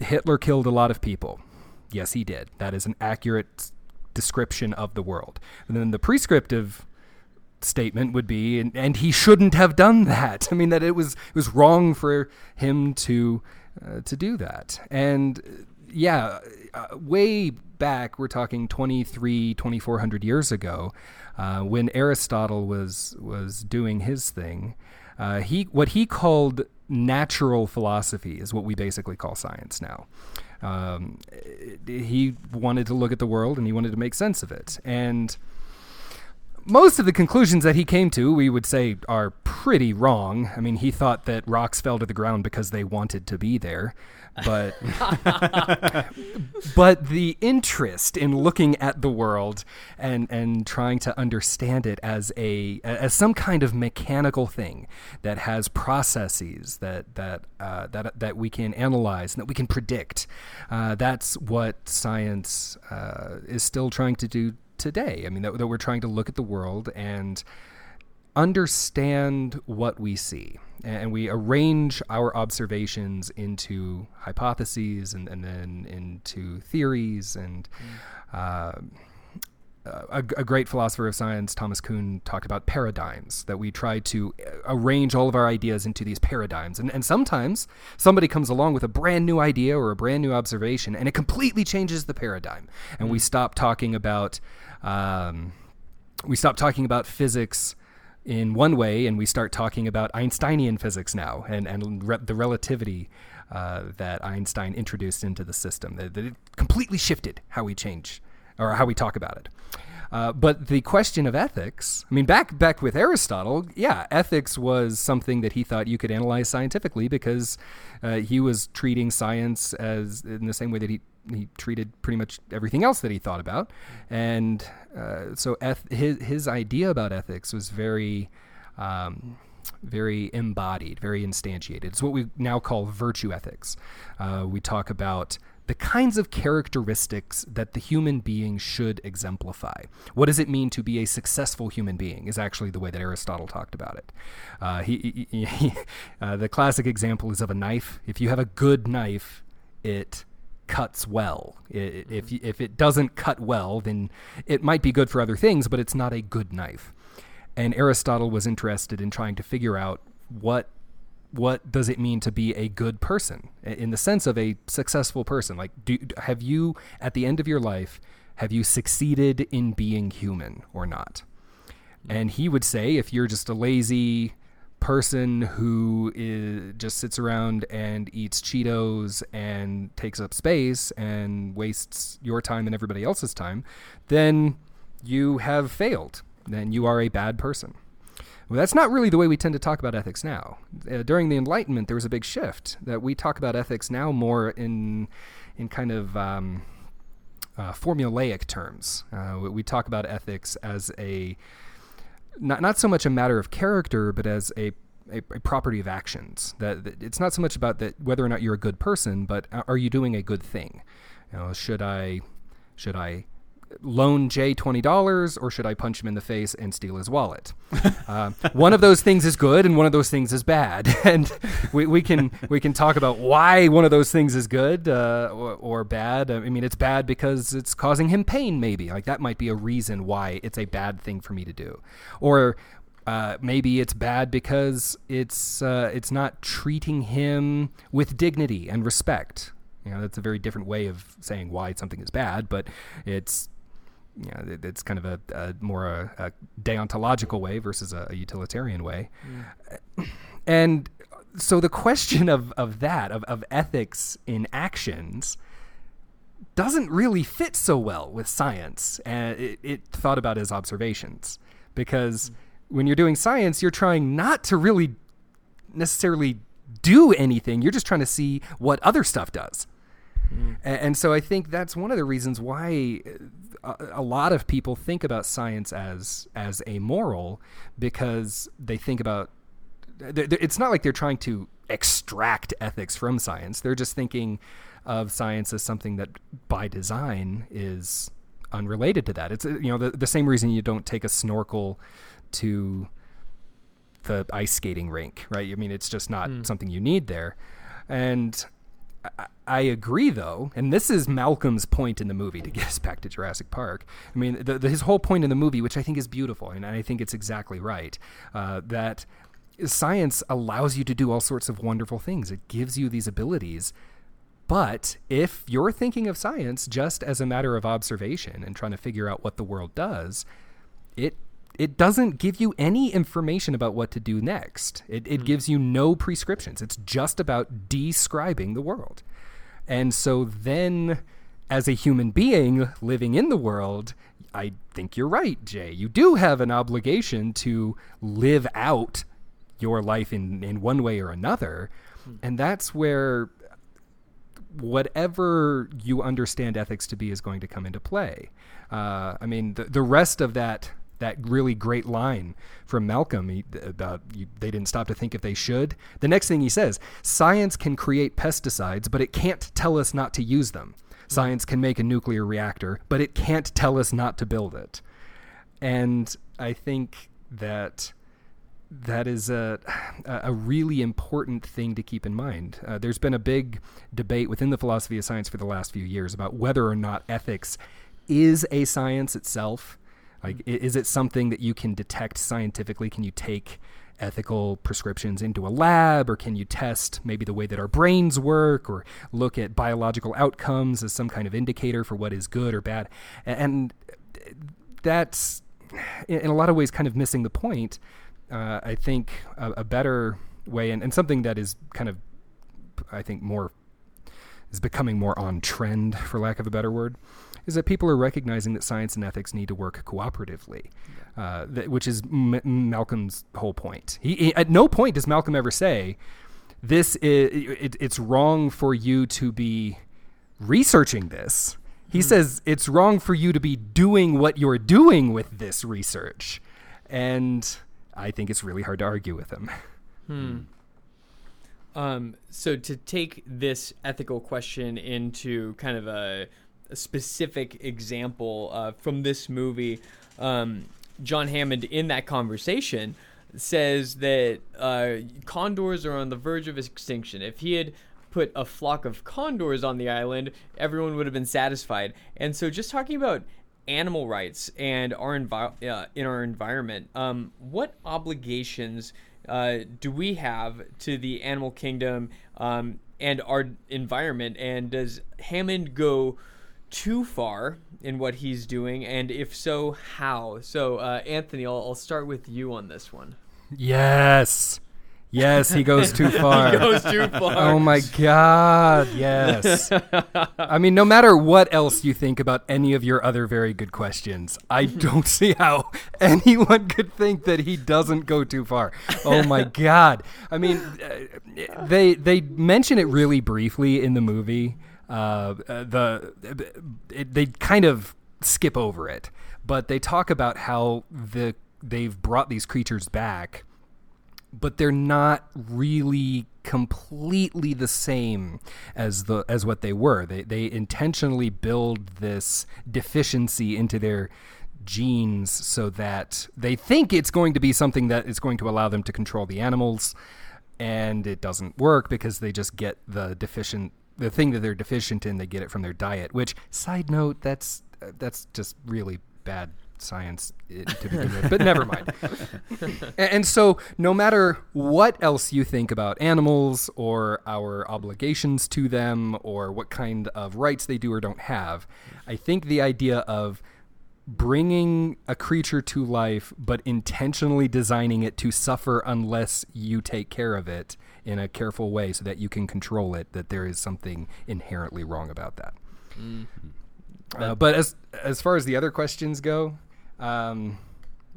Hitler killed a lot of people. Yes, he did. That is an accurate description of the world. And then the prescriptive statement would be and, and he shouldn't have done that. I mean that it was it was wrong for him to uh, to do that. And uh, yeah, uh, way back we're talking 23 2400 years ago uh, when Aristotle was was doing his thing. Uh, he what he called natural philosophy is what we basically call science now. Um, he wanted to look at the world and he wanted to make sense of it. And most of the conclusions that he came to, we would say, are pretty wrong. I mean, he thought that rocks fell to the ground because they wanted to be there, but but the interest in looking at the world and and trying to understand it as a as some kind of mechanical thing that has processes that that uh, that that we can analyze and that we can predict. Uh, that's what science uh, is still trying to do today. I mean, that, that we're trying to look at the world and understand what we see. And we arrange our observations into hypotheses and, and then into theories. And uh, a, a great philosopher of science, Thomas Kuhn, talked about paradigms, that we try to uh, arrange all of our ideas into these paradigms. And, and sometimes somebody comes along with a brand new idea or a brand new observation, and it completely changes the paradigm. And we stop talking about. Um, we stop talking about physics in one way and we start talking about Einsteinian physics now and, and re- the relativity uh, that Einstein introduced into the system. That, that it completely shifted how we change or how we talk about it. Uh, but the question of ethics, I mean, back back with Aristotle, yeah, ethics was something that he thought you could analyze scientifically because uh, he was treating science as in the same way that he he treated pretty much everything else that he thought about, and uh, so eth- his his idea about ethics was very. Um, very embodied, very instantiated. It's what we now call virtue ethics. Uh, we talk about the kinds of characteristics that the human being should exemplify. What does it mean to be a successful human being? Is actually the way that Aristotle talked about it. Uh, he, he- he- uh, the classic example is of a knife. If you have a good knife, it cuts well. I- i- If if it doesn't cut well, then it might be good for other things, but it's not a good knife. And Aristotle was interested in trying to figure out what what does it mean to be a good person in the sense of a successful person like do have you at the end of your life have you succeeded in being human or not mm. and he would say if you're just a lazy person who is, just sits around and eats Cheetos and takes up space and wastes your time and everybody else's time, then you have failed. Then you are a bad person. Well, that's not really the way we tend to talk about ethics now. Uh, during the Enlightenment, there was a big shift that we talk about ethics now more in in kind of um, uh, formulaic terms. Uh, we, talk about ethics as a not not so much a matter of character, but as a a, a property of actions. That, that it's not so much about that whether or not you're a good person, but are you doing a good thing? You know, should I should I loan Jay twenty dollars or should I punch him in the face and steal his wallet? uh, one of those things is good and one of those things is bad, and we, we can we can talk about why one of those things is good uh, or, or bad. I mean, it's bad because it's causing him pain. Maybe like that might be a reason why it's a bad thing for me to do, or uh, maybe it's bad because it's uh, it's not treating him with dignity and respect. You know, that's a very different way of saying why something is bad, but it's you know, it- it's kind of a, a more a, a deontological way versus a, a utilitarian way. Mm. And so the question of, of that, of, of ethics in actions, doesn't really fit so well with science. And it, it thought about as observations. Because mm. when you're doing science, you're trying not to really necessarily do anything. You're just trying to see what other stuff does. A- And so I think that's one of the reasons why uh, a, a lot of people think about science as as amoral because they think about they're- they're- it's not like they're trying to extract ethics from science. They're just thinking of science as something that by design is unrelated to that. It's uh, you know the, the same reason you don't take a snorkel to the ice skating rink, right? I mean, it's just not something you need there. And I, I agree, though, and this is Malcolm's point in the movie to get us back to Jurassic Park. I mean, the, the, his whole point in the movie, which I think is beautiful, and I think it's exactly right, uh, that science allows you to do all sorts of wonderful things. It gives you these abilities. But if you're thinking of science just as a matter of observation and trying to figure out what the world does, it it doesn't give you any information about what to do next. It, it gives you no prescriptions. It's just about describing the world. And so then, as a human being living in the world, I think you're right, Jay. You do have an obligation to live out your life in, in one way or another. And that's where whatever you understand ethics to be is going to come into play. Uh, I mean, the, the rest of that that really great line from Malcolm about you, they didn't stop to think if they should. The next thing he says, science can create pesticides, but it can't tell us not to use them. Science can make a nuclear reactor, but it can't tell us not to build it. And I think that that is a, a really important thing to keep in mind. Uh, there's been a big debate within the philosophy of science for the last few years about whether or not ethics is a science itself. Like, is it something that you can detect scientifically? Can you take ethical prescriptions into a lab, or can you test maybe the way that our brains work, or look at biological outcomes as some kind of indicator for what is good or bad? And that's in in a lot of ways kind of missing the point. Uh, I think a, a better way, and, and something that is kind of, I think, more is becoming more on trend, for lack of a better word, is that people are recognizing that science and ethics need to work cooperatively, uh, that, which is M- Malcolm's whole point. He, he- at no point does Malcolm ever say, "This is it, it's wrong for you to be researching this." He says it's wrong for you to be doing what you're doing with this research, and I think it's really hard to argue with him. Um, so to take this ethical question into kind of a, specific example uh, from this movie, um, John Hammond in that conversation says that uh, condors are on the verge of extinction. If he had put a flock of condors on the island, everyone would have been satisfied. And so, just talking about animal rights and our envi- uh, in our environment, um, what obligations uh, do we have to the animal kingdom um, and our environment? And does Hammond go too far in what he's doing? And if so, how? So, uh, Anthony, I'll, I'll start with you on this one. Yes, yes, he goes too far. Goes too far. Oh my God, yes. I mean, no matter what else you think about any of your other very good questions, I don't see how anyone could think that he doesn't go too far. Oh my God. I mean, uh, they they mention it really briefly in the movie. Uh, uh, the it, they kind of skip over it, but they talk about how the they've brought these creatures back, but they're not really completely the same as the as what they were. They they intentionally build this deficiency into their genes so that they think it's going to be something that is going to allow them to control the animals and it doesn't work because they just get the deficient the thing that they're deficient in they get it from their diet which side note that's uh, that's just really bad science to begin with but never mind. A- and so no matter what else you think about animals or our obligations to them or what kind of rights they do or don't have i think the idea of bringing a creature to life but intentionally designing it to suffer unless you take care of it in a careful way so that you can control it that there is something inherently wrong about that. Uh, but as as far as the other questions go um,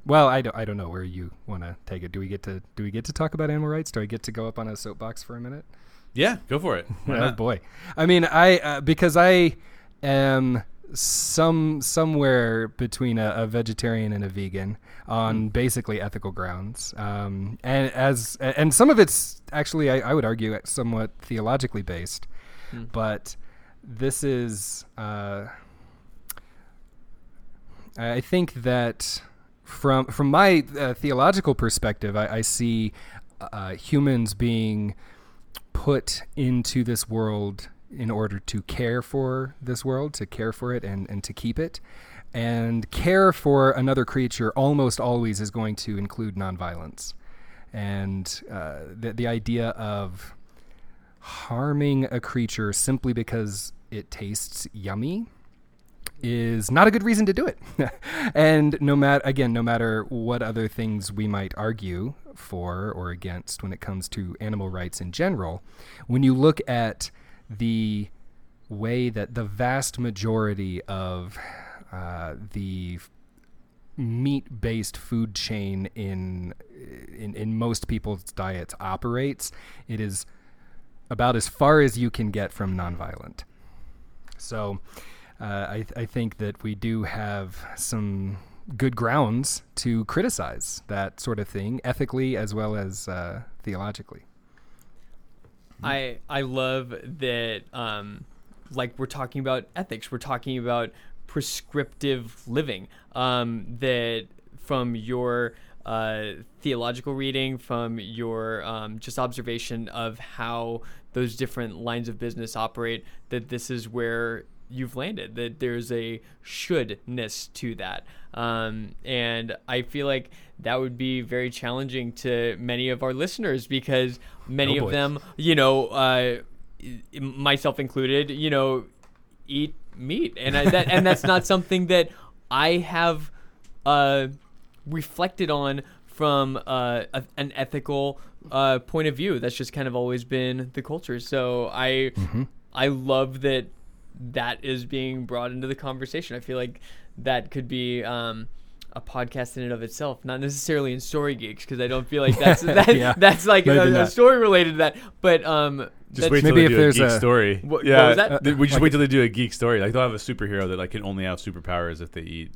well I don't, I don't know where you want to take it. Do we get to do we get to talk about animal rights? Do i get to go up on a soapbox for a minute? Yeah, go for it. Oh boy. I mean, I uh, because I am some somewhere between a, a vegetarian and a vegan on basically ethical grounds, um, and as and some of it's actually I, I would argue somewhat theologically based, but this is. Uh, I think that from from my uh, theological perspective, I, I see uh, humans being put into this world in order to care for this world, to care for it and, and to keep it. And care for another creature almost always is going to include nonviolence. And uh, the, the idea of harming a creature simply because it tastes yummy is not a good reason to do it. and no matter again, no matter what other things we might argue for or against when it comes to animal rights in general, when you look at the way that the vast majority of uh, the meat-based food chain in, in in most people's diets operates, it is about as far as you can get from nonviolent. So, uh, I, I think that we do have some good grounds to criticize that sort of thing, ethically as well as uh, theologically. I I love that um like we're talking about ethics, we're talking about prescriptive living. Um that from your uh, theological reading, from your um, just observation of how those different lines of business operate, that this is where you've landed. That there's a shouldness to that, um, and I feel like that would be very challenging to many of our listeners because many Oh, of them, you know, uh, myself included, you know, eat meat, and I, that and that's not something that I have uh, reflected on from uh, a, an ethical uh, point of view. That's just kind of always been the culture. So I I love that that is being brought into the conversation. I feel like that could be. Um, a podcast in and of itself, not necessarily in Story Geeks, because I don't feel like that's that, Yeah, that's like a, a story related to that. But um, Just that's- wait till Maybe they if do a geek a- story. What- what yeah, was that? uh, we just Like- wait till they do a geek story. Like they'll have a superhero that like can only have superpowers if they eat,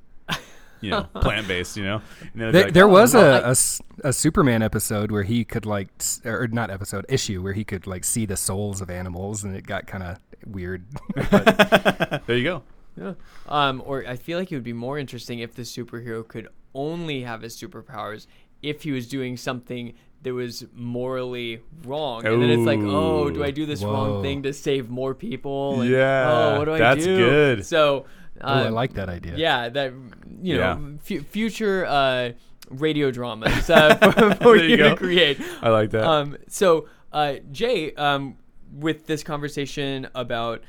you know, plant based. You know, and There, like, there "Oh, was a, a, a s- a Superman episode where he could like, or not episode issue where he could like see the souls of animals, and it got kind of weird. there you go. Yeah. Um, or I feel like it would be more interesting if the superhero could only have his superpowers if he was doing something that was morally wrong. And then it's like, oh, do I do this wrong thing to save more people? And, Yeah, Oh, what do I that's do? good. So, oh, I uh, like that idea. Yeah, that you know, Yeah. fu- future uh, radio dramas uh, for, for you you, to create. I like that. Um, so, uh, Jay, um, with this conversation about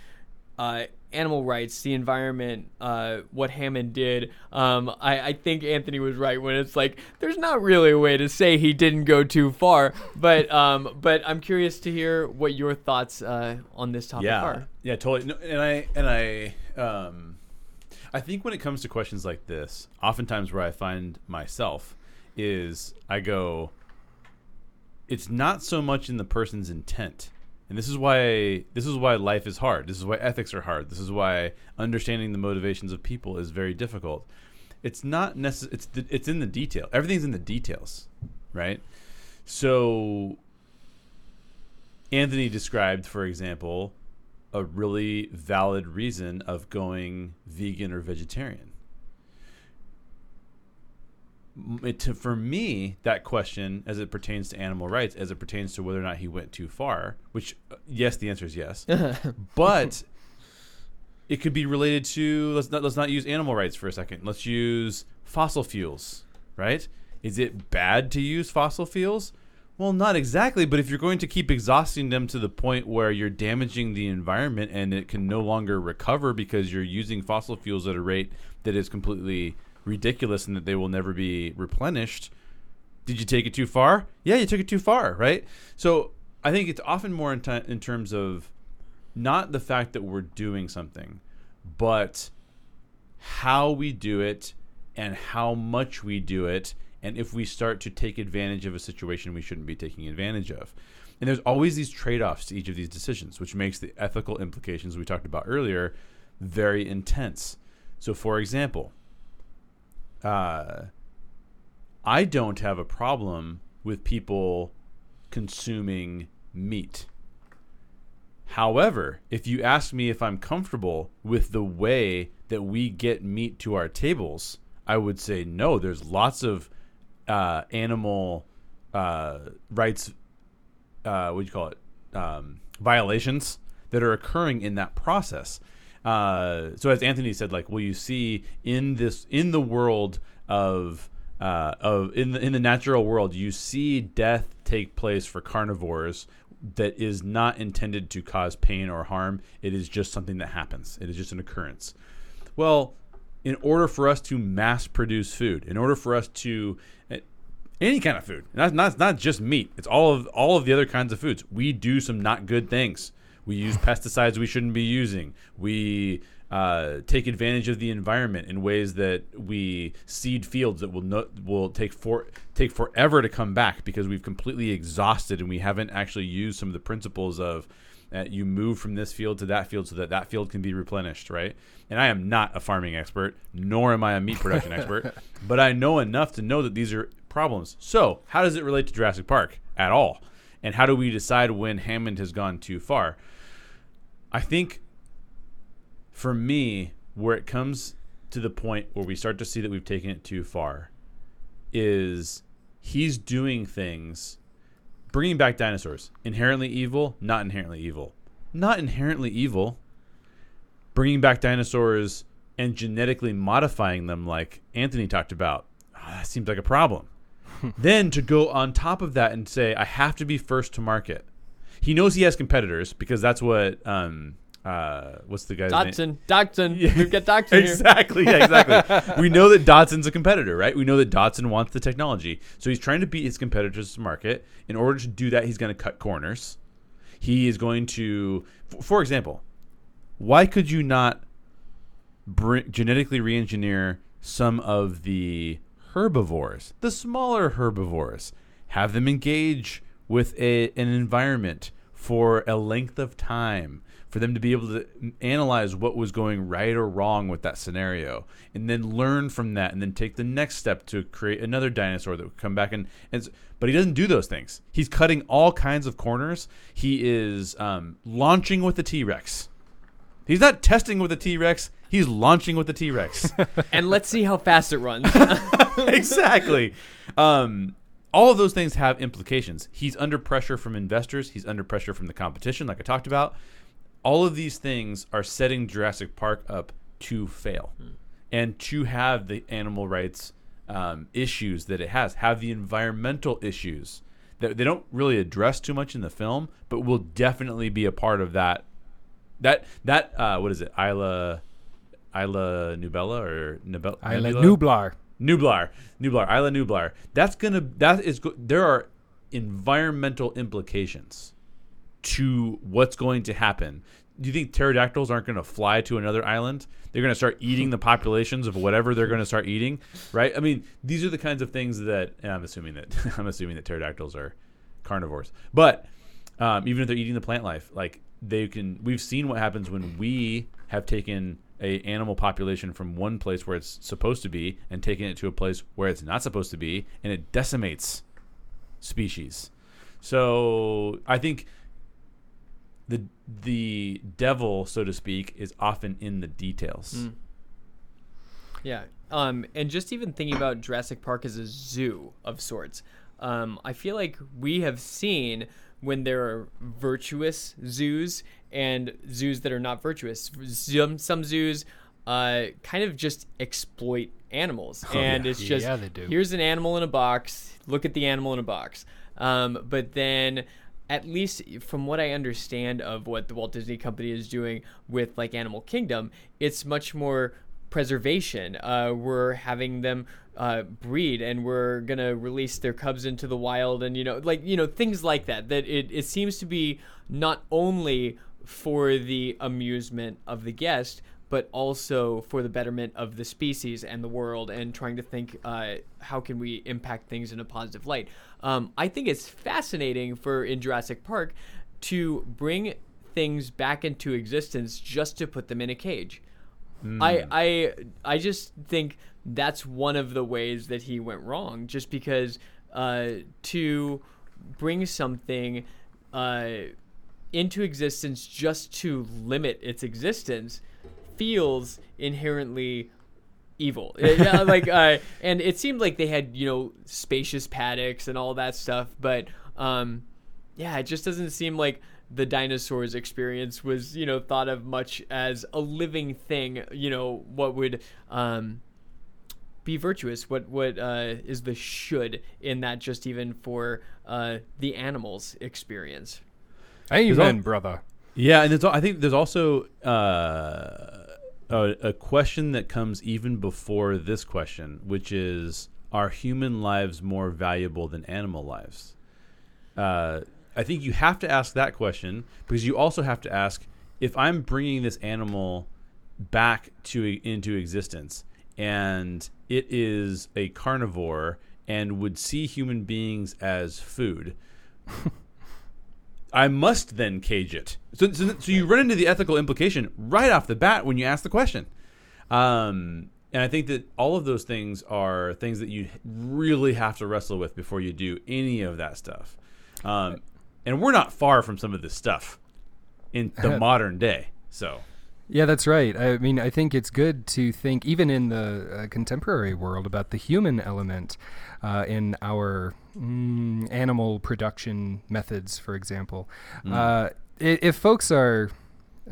uh, animal rights, the environment, uh, what Hammond did, um, I, I think Anthony was right when it's like there's not really a way to say he didn't go too far. But um, but I'm curious to hear what your thoughts uh, on this topic yeah, are. yeah, totally. No, and I and I um, I think when it comes to questions like this, oftentimes where I find myself is I go, it's not so much in the person's intent. And this is why this is why life is hard. This is why ethics are hard. This is why understanding the motivations of people is very difficult. it's not necessary. It's it's in the detail. Everything's in the details, right? So Anthony described, for example, a really valid reason of going vegan or vegetarian. It, to, for me, that question, as it pertains to animal rights, as it pertains to whether or not he went too far, which, uh, yes, the answer is yes. but it could be related to let's not let's not use animal rights for a second. Let's use fossil fuels, right? Is it bad to use fossil fuels? Well, not exactly, but if you're going to keep exhausting them to the point where you're damaging the environment and it can no longer recover because you're using fossil fuels at a rate that is completely ridiculous and that they will never be replenished, did you take it too far? Yeah, you took it too far, right? So I think it's often more in, ti in terms of not the fact that we're doing something, but how we do it and how much we do it, and if we start to take advantage of a situation we shouldn't be taking advantage of. And there's always these trade offs to each of these decisions, which makes the ethical implications we talked about earlier very intense. So, for example, uh, I don't have a problem with people consuming meat. However, if you ask me if I'm comfortable with the way that we get meat to our tables, I would say no. There's lots of uh, animal uh, rights, uh, what do you call it, um, violations that are occurring in that process. Uh, so as Anthony said, like, well, you see in this in the world of uh, of in the in the natural world, you see death take place for carnivores that is not intended to cause pain or harm. It is just something that happens. It is just an occurrence. Well, in order for us to mass produce food, in order for us to eh, any kind of food, not not not just meat. It's all of all of the other kinds of foods. We do some not good things. We use pesticides we shouldn't be using. We uh, take advantage of the environment in ways that we seed fields that will no, will take for take forever to come back because we've completely exhausted and we haven't actually used some of the principles of uh, you move from this field to that field so that that field can be replenished, right? And I am not a farming expert, nor am I a meat production expert, but I know enough to know that these are problems. So, how does it relate to Jurassic Park at all? And how do we decide when Hammond has gone too far? I think for me, where it comes to the point where we start to see that we've taken it too far is he's doing things bringing back dinosaurs. Inherently evil not inherently evil. Not inherently evil. Bringing back dinosaurs and genetically modifying them like anthony talked about. Ah, that seems like a problem. Then to go on top of that and say i have to be first to market. He knows he has competitors because that's what um uh what's the guy's name Dodgson, Dodgson, we've got Dodgson here. exactly. Yeah, exactly. we know that Dodgson's a competitor, right? We know that Dodgson wants the technology. So he's trying to beat his competitors to market. In order to do that, he's going to cut corners. He is going to, f- for example, why could you not bring, genetically re-engineer some of the herbivores, the smaller herbivores, have them engage with a, an environment for a length of time for them to be able to analyze what was going right or wrong with that scenario and then learn from that and then take the next step to create another dinosaur that would come back and, and but he doesn't do those things he's cutting all kinds of corners he is um, launching with the t-rex he's not testing with the t-rex he's launching with the t-rex and let's see how fast it runs. exactly. Um, all of those things have implications. He's under pressure from investors. He's under pressure from the competition, like I talked about. All of these things are setting Jurassic Park up to fail and to have the animal rights um, issues that it has, have the environmental issues that they don't really address too much in the film, but will definitely be a part of that. That that uh, what is it? Isla Isla Nubella or Nubella? Isla Nublar. Nublar, Nublar, Isla Nublar. That's gonna that is go- there are environmental implications to what's going to happen. Do you think pterodactyls aren't going to fly to another island? They're going to start eating the populations of whatever they're going to start eating, right? I mean, these are the kinds of things that I'm assuming that I'm assuming that pterodactyls are carnivores, but um, even if they're eating the plant life, like they can. We've seen what happens when we have taken a animal population from one place where it's supposed to be and taking it to a place where it's not supposed to be, and it decimates species. So I think the the devil, so to speak, is often in the details. Yeah. Um, and just even thinking about Jurassic Park as a zoo of sorts, um, I feel like we have seen when there are virtuous zoos and zoos that are not virtuous. Some, some zoos uh, kind of just exploit animals, and it's just Yeah, they do. here's an animal in a box. Look at the animal in a box. Um, but then, at least from what I understand of what the Walt Disney Company is doing with like Animal Kingdom, it's much more preservation. Uh, we're having them uh, breed, and we're gonna release their cubs into the wild, and you know, like you know, things like that. That it it seems to be not only for the amusement of the guest, but also for the betterment of the species and the world, and trying to think uh, how can we impact things in a positive light. Um, I think it's fascinating for in Jurassic Park to bring things back into existence just to put them in a cage. I I I just think that's one of the ways that he went wrong. Just because uh, to bring something uh, into existence just to limit its existence feels inherently evil. yeah, like uh, and it seemed like they had you know spacious paddocks and all that stuff, but um, yeah, it just doesn't seem like the dinosaurs experience was you know thought of much as a living thing. You know what would um, be virtuous? What what uh, is the should in that? Just even for uh, the animals' experience. Amen, brother. Yeah, and there's, I think there's also uh, a, a question that comes even before this question, which is: Are human lives more valuable than animal lives? Uh, I think you have to ask that question because you also have to ask: If I'm bringing this animal back to into existence, and it is a carnivore and would see human beings as food. I must then cage it. So, so, so you run into the ethical implication right off the bat when you ask the question. Um, and I think that all of those things are things that you really have to wrestle with before you do any of that stuff. Um, and we're not far from some of this stuff in the modern day. So, Yeah, that's right. I mean, I think it's good to think, even in the uh, contemporary world, about the human element uh, in our mm, animal production methods, for example. Uh, i- if folks are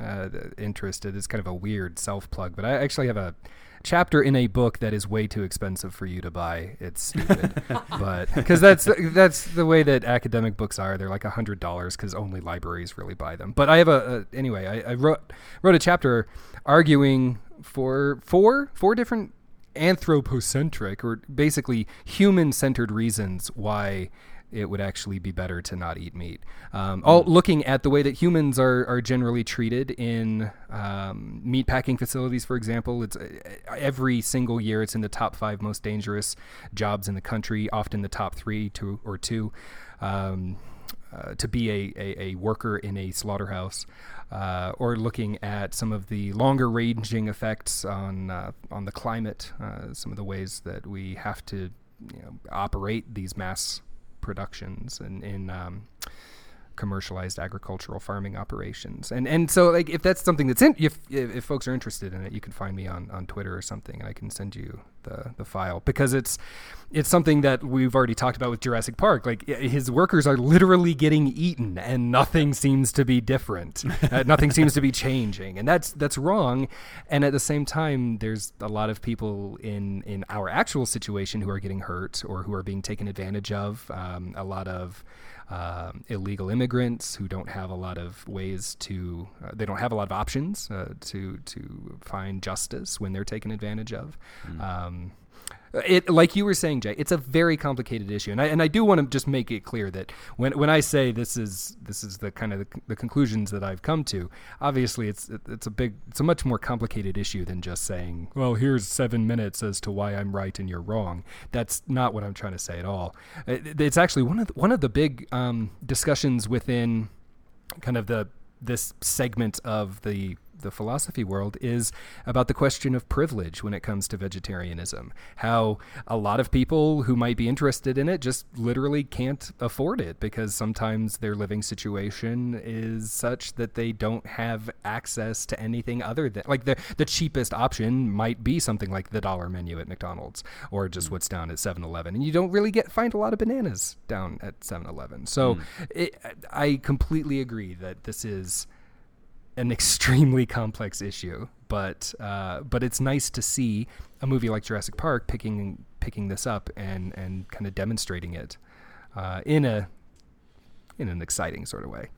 uh, interested, it's kind of a weird self plug, but I actually have a chapter in a book that is way too expensive for you to buy. It's stupid, but because that's that's the way that academic books are. They're like a hundred dollars because only libraries really buy them. But I have a, a anyway. I, I wrote wrote a chapter arguing for four four different anthropocentric or basically human centered reasons why it would actually be better to not eat meat. Um, all looking at the way that humans are, are generally treated in um, meat packing facilities, for example. It's uh, every single year it's in the top five most dangerous jobs in the country, often the top three, two or two. Um, uh, to be a, a, a worker in a slaughterhouse, uh, or looking at some of the longer ranging effects on uh, on the climate, uh, some of the ways that we have to you know, operate these mass productions and in um, commercialized agricultural farming operations. And and so like if that's something that's in if if, if folks are interested in it, you can find me on, on Twitter or something and I can send you the, the file because it's it's something that we've already talked about with Jurassic Park. Like his workers are literally getting eaten and nothing seems to be different. uh, nothing seems to be changing. And that's that's wrong. And at the same time there's a lot of people in in our actual situation who are getting hurt or who are being taken advantage of. Um, a lot of um, illegal immigrants who don't have a lot of ways to uh, they don't have a lot of options uh, to to find justice when they're taken advantage of. Um, it like you were saying, Jay, it's a very complicated issue, and I and I do want to just make it clear that when when I say this is this is the kind of the, the conclusions that I've come to, obviously it's it's a big it's a much more complicated issue than just saying, well, here's seven minutes as to why I'm right and you're wrong. That's not what I'm trying to say at all. It, it's actually one of the, one of the big um, discussions within kind of the this segment of the the philosophy world is about the question of privilege when it comes to vegetarianism. How a lot of people who might be interested in it just literally can't afford it because sometimes their living situation is such that they don't have access to anything other than like the the cheapest option might be something like the dollar menu at McDonald's or just mm. what's down at 7-Eleven and you don't really get find a lot of bananas down at 7-Eleven. So mm. it, I completely agree that this is an extremely complex issue, but uh, but it's nice to see a movie like Jurassic Park picking picking this up and and kind of demonstrating it uh, in a in an exciting sort of way.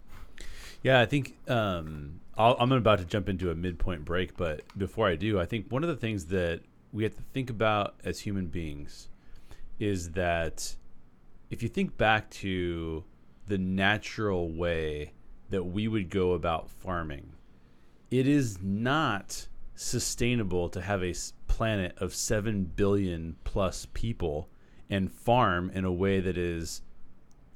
Yeah, I think um, I'll, I'm about to jump into a midpoint break, but before I do, I think one of the things that we have to think about as human beings is that if you think back to the natural way that we would go about farming, it is not sustainable to have a planet of 7 billion plus people and farm in a way that is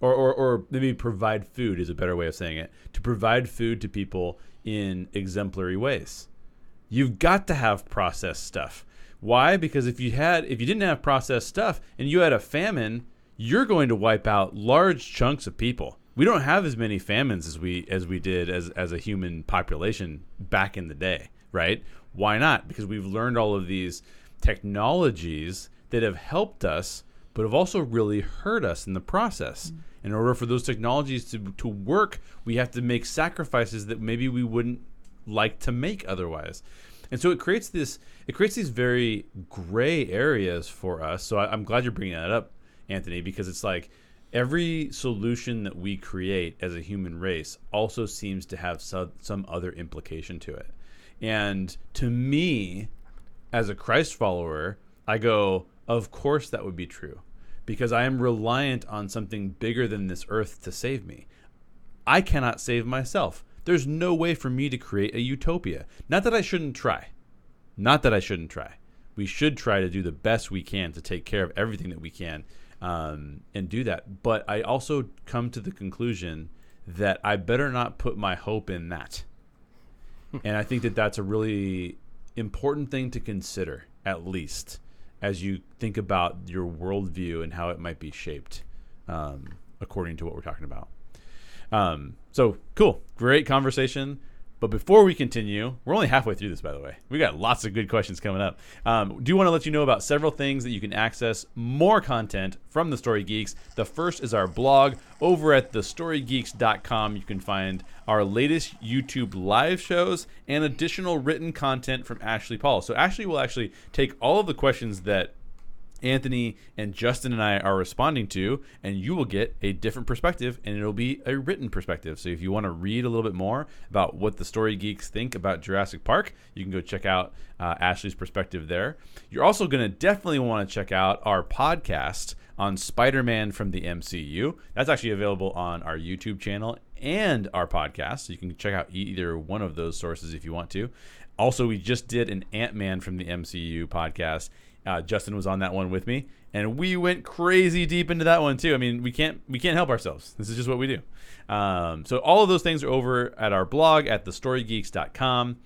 or, or, or maybe provide food is a better way of saying it to provide food to people in exemplary ways. You've got to have processed stuff. Why? Because if you had if you didn't have processed stuff and you had a famine you're going to wipe out large chunks of people we don't have as many famines as we as we did as as a human population back in the day right why not because we've learned all of these technologies that have helped us but have also really hurt us in the process. Mm. In order for those technologies to, to work, we have to make sacrifices that maybe we wouldn't like to make otherwise. And so it creates this it creates these very gray areas for us. So I, I'm glad you're bringing that up, Anthony, because it's like every solution that we create as a human race also seems to have some, some other implication to it. And to me, as a Christ follower, I go, of course that would be true because I am reliant on something bigger than this earth to save me. I cannot save myself. There's no way for me to create a utopia. Not that I shouldn't try. Not that I shouldn't try. We should try to do the best we can to take care of everything that we can um, and do that. But I also come to the conclusion that I better not put my hope in that. and I think that that's a really important thing to consider, at least, as you think about your worldview and how it might be shaped um, according to what we're talking about. Um, so cool, great conversation. But before we continue, we're only halfway through this, by the way. We got lots of good questions coming up. Um, do want to let you know about several things that you can access more content from the Story Geeks. The first is our blog over at thestorygeeks.com. You can find our latest YouTube live shows and additional written content from Ashley Paul. So Ashley will actually take all of the questions that Anthony and Justin and I are responding to, and you will get a different perspective, and it'll be a written perspective. So if you want to read a little bit more about what the story geeks think about Jurassic Park, you can go check out uh, Ashley's perspective there. You're also going to definitely want to check out our podcast on Spider-Man from the MCU. That's actually available on our YouTube channel and our podcast. So you can check out either one of those sources if you want to. Also, we just did an Ant-Man from the MCU podcast. Uh, Justin was on that one with me, and we went crazy deep into that one too. I mean, we can't we can't help ourselves. This is just what we do. Um, so all of those things are over at our blog at thestorygeeks.com.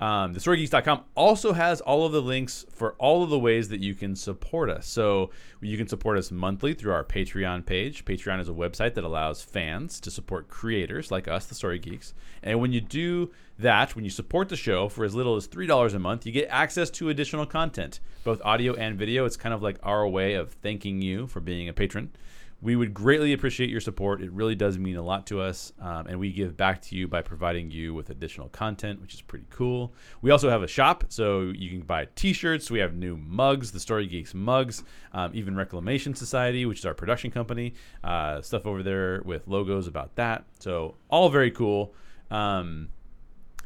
Um, thestorygeeks.com also has all of the links for all of the ways that you can support us. So you can support us monthly through our Patreon page. Patreon is a website that allows fans to support creators like us, the Story Geeks. And when you do that, when you support the show for as little as $3 a month, you get access to additional content, both audio and video. It's kind of like our way of thanking you for being a patron. We would greatly appreciate your support. It really does mean a lot to us. Um, and we give back to you by providing you with additional content, which is pretty cool. We also have a shop, so you can buy t shirts. We have new mugs, the Story Geeks mugs, um, even Reclamation Society, which is our production company, uh, stuff over there with logos about that. So, all very cool. Um,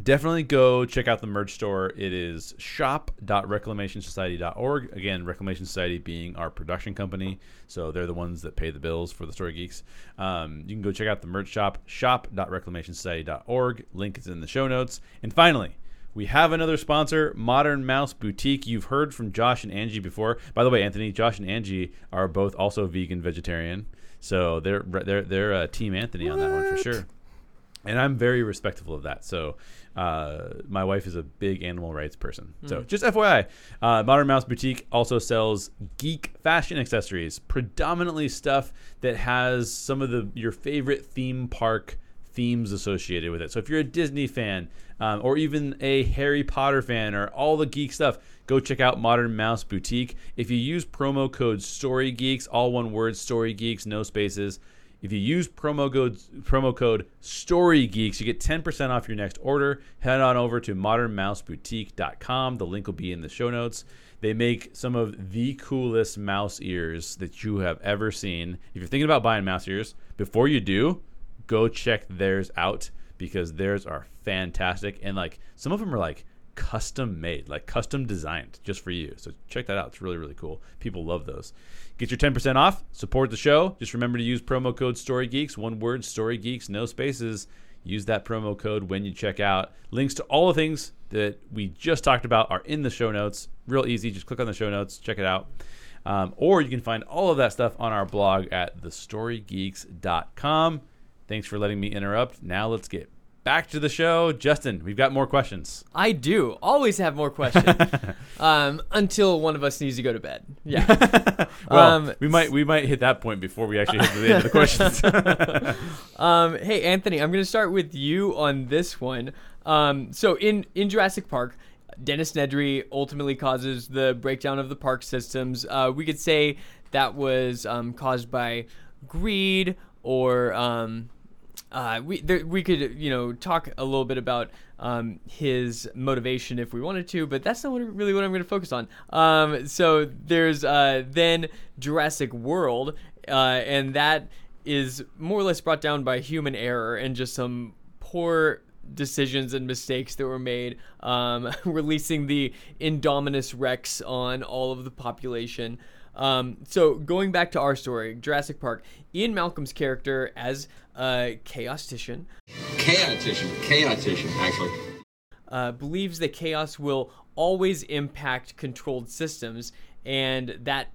definitely go check out the merch store. It is shop.reclamationsociety.org. Again, Reclamation Society being our production company. So they're the ones that pay the bills for the Story Geeks. Um, you can go check out the merch shop, shop.reclamationsociety.org. Link is in the show notes. And finally, we have another sponsor, Modern Mouse Boutique. You've heard from Josh and Angie before. By the way, Anthony, Josh and Angie are both also vegan vegetarian. So they're they're they're uh, Team Anthony on that one for sure. and I'm very respectful of that. So, uh, my wife is a big animal rights person. So, just FYI, uh, Modern Mouse Boutique also sells geek fashion accessories, predominantly stuff that has some of the your favorite theme park themes associated with it. So, if you're a Disney fan, um, or even a Harry Potter fan, or all the geek stuff, go check out Modern Mouse Boutique. If you use promo code StoryGeeks, all one word, StoryGeeks, no spaces. If you use promo code promo code StoryGeeks, you get 10% off your next order. Head on over to modernmouseboutique.com. The link will be in the show notes. They make some of the coolest mouse ears that you have ever seen. If you're thinking about buying mouse ears, before you do, go check theirs out because theirs are fantastic and like some of them are like custom made, like custom designed just for you. So check that out. It's really, really cool. People love those. Get your 10% off, support the show. Just remember to use promo code StoryGeeks, one word, StoryGeeks, no spaces. Use that promo code when you check out. Links to all the things that we just talked about are in the show notes. Real easy. Just click on the show notes, check it out. Um, or you can find all of that stuff on our blog at thestorygeeks.com. Thanks for letting me interrupt. Now let's get back to the show. Justin, we've got more questions. I do always have more questions um, until one of us needs to go to bed. Yeah. Well, Um, we might we might hit that point before we actually hit the end of the questions. Um, hey, Anthony, I'm going to start with you on this one. Um, so in in Jurassic Park, Dennis Nedry ultimately causes the breakdown of the park systems. Uh, we could say that was um, caused by greed or um, uh, we there, we could you know talk a little bit about um, his motivation if we wanted to, but that's not what, really what I'm going to focus on. Um, so there's uh, then Jurassic World, uh, and that is more or less brought down by human error and just some poor decisions and mistakes that were made, um, releasing the Indominus Rex on all of the population. Um, so going back to our story, Jurassic Park, Ian Malcolm's character as a chaostician Chaotician. Chaotician, actually. uh, believes that chaos will always impact controlled systems, and that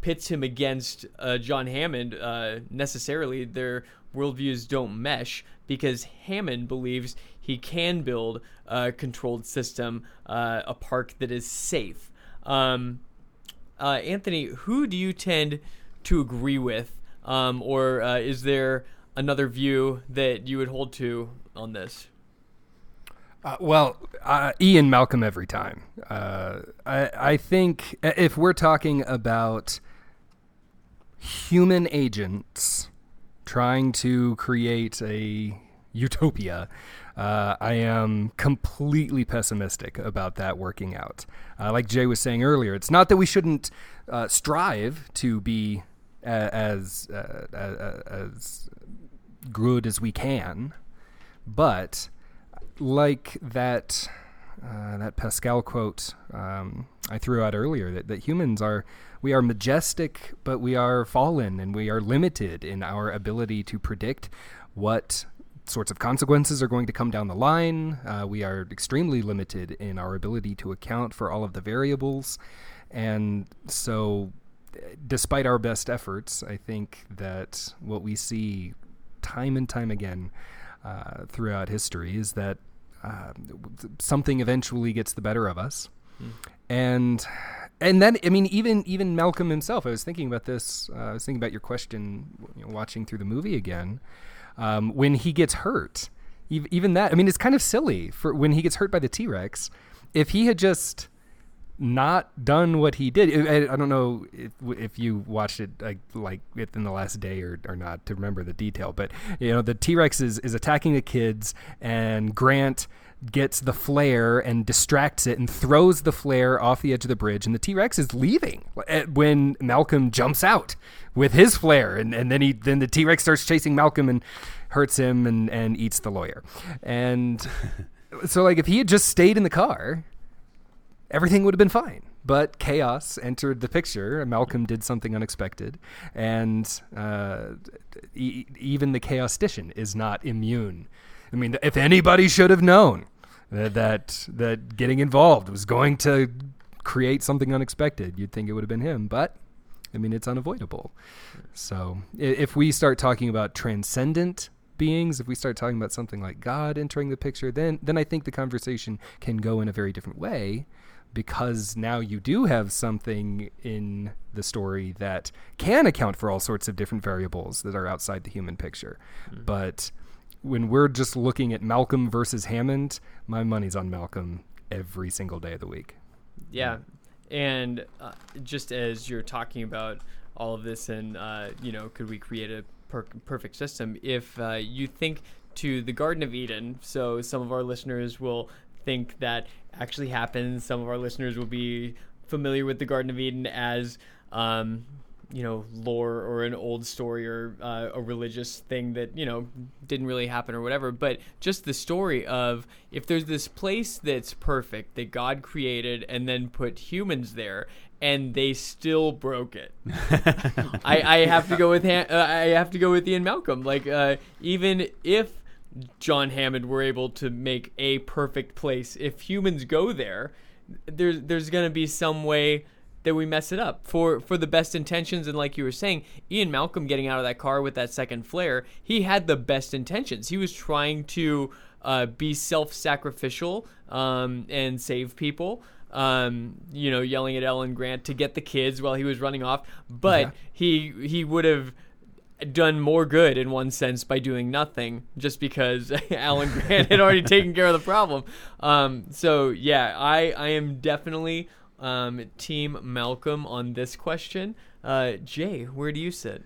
pits him against uh, John Hammond. Uh, necessarily, their worldviews don't mesh because Hammond believes he can build a controlled system, uh, a park that is safe. Um, uh, Anthony, who do you tend to agree with, um, or uh, is there another view that you would hold to on this? Uh, well, uh, Ian Malcolm every time. Uh, I, I think if we're talking about human agents trying to create a utopia, uh, I am completely pessimistic about that working out. Uh, like Jay was saying earlier, it's not that we shouldn't uh, strive to be as uh, a- a- as good as we can, but like that uh, that Pascal quote um, I threw out earlier that, that humans are we are majestic but we are fallen and we are limited in our ability to predict what sorts of consequences are going to come down the line. Uh, we are extremely limited in our ability to account for all of the variables. And so, despite our best efforts, I think that what we see time and time again uh, throughout history is that uh, something eventually gets the better of us. And and then I mean even even Malcolm himself. I was thinking about this. Uh, I was thinking about your question, you know, watching through the movie again. Um, when he gets hurt, even that. I mean, it's kind of silly for when he gets hurt by the T Rex. If he had just not done what he did, I, I don't know if, if you watched it like, like within the last day or, or not to remember the detail, but you know the T Rex is, is attacking the kids, and Grant gets the flare and distracts it and throws the flare off the edge of the bridge and the T-Rex is leaving uh, when Malcolm jumps out with his flare and, and then he then the T-Rex starts chasing Malcolm and hurts him and, and eats the lawyer. And so like if he had just stayed in the car, everything would have been fine. But chaos entered the picture. Malcolm did something unexpected, and uh, e- even the chaostician is not immune. I mean, if anybody should have known that, that that getting involved was going to create something unexpected, you'd think it would have been him. But I mean, it's unavoidable. So if we start talking about transcendent beings, if we start talking about something like God entering the picture, then then I think the conversation can go in a very different way because now you do have something in the story that can account for all sorts of different variables that are outside the human picture. But when we're just looking at Malcolm versus Hammond, my money's on Malcolm every single day of the week. Yeah, and uh, just as you're talking about all of this, and uh, you know, could we create a per- perfect system? If uh, you think to the Garden of Eden, so some of our listeners will think that actually happens. Some of our listeners will be familiar with the Garden of Eden as um, you know lore or an old story or uh, a religious thing that you know didn't really happen or whatever. But just the story of if there's this place that's perfect that god created and then put humans there and they still broke it. I, I have to go with Han- uh, i have to go with ian malcolm. Like uh, even if john hammond were able to make a perfect place. If humans go there there's there's gonna be some way that we mess it up. For for the best intentions and like you were saying ian malcolm getting out of that car with that second flare he had the best intentions. He was trying to uh, be self-sacrificial um, and save people um, you know yelling at Alan Grant to get the kids while he was running off. But Yeah. he he would have done more good in one sense by doing nothing just because Alan Grant had already taken care of the problem. Um, so yeah, I I am definitely um, team Malcolm on this question. Uh, Jay, where do you sit?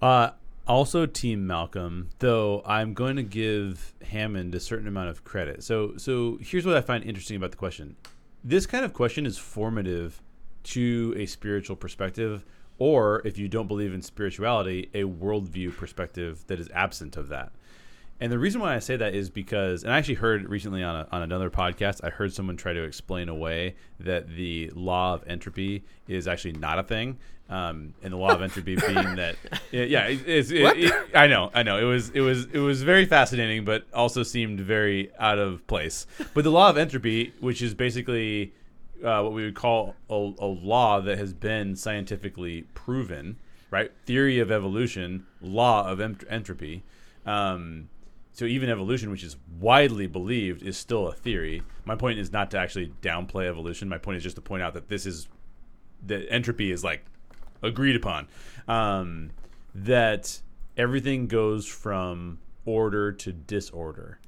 Uh, also, Team Malcolm, though I'm going to give Hammond a certain amount of credit. So, so here's what I find interesting about the question. This kind of question is formative to a spiritual perspective, or if you don't believe in spirituality, a worldview perspective that is absent of that. And the reason why I say that is because, and I actually heard recently on, a, on another podcast, I heard someone try to explain away that the law of entropy is actually not a thing. Um, and the law of entropy being that, yeah, it, it's, it, it, I know, I know, it was, it was, it was very fascinating, but also seemed very out of place. But the law of entropy, which is basically uh, what we would call a, a law that has been scientifically proven, right? Theory of evolution, law of ent- entropy. Um, so even evolution, which is widely believed, is still a theory. My point is not to actually downplay evolution. My point is just to point out that this is that entropy is like agreed upon. Um, that everything goes from order to disorder.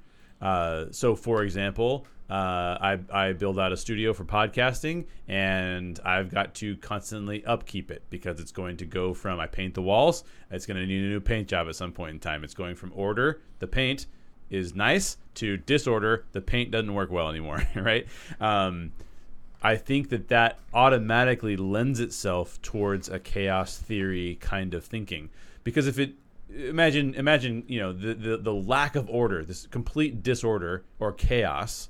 Uh, so, for example, uh, I, I build out a studio for podcasting, and I've got to constantly upkeep it because it's going to go from I paint the walls, it's going to need a new paint job at some point in time. It's going from order, the paint is nice, to disorder, the paint doesn't work well anymore, right? Um, I think that that automatically lends itself towards a chaos theory kind of thinking because if it imagine imagine you know the the, the lack of order this complete disorder or chaos.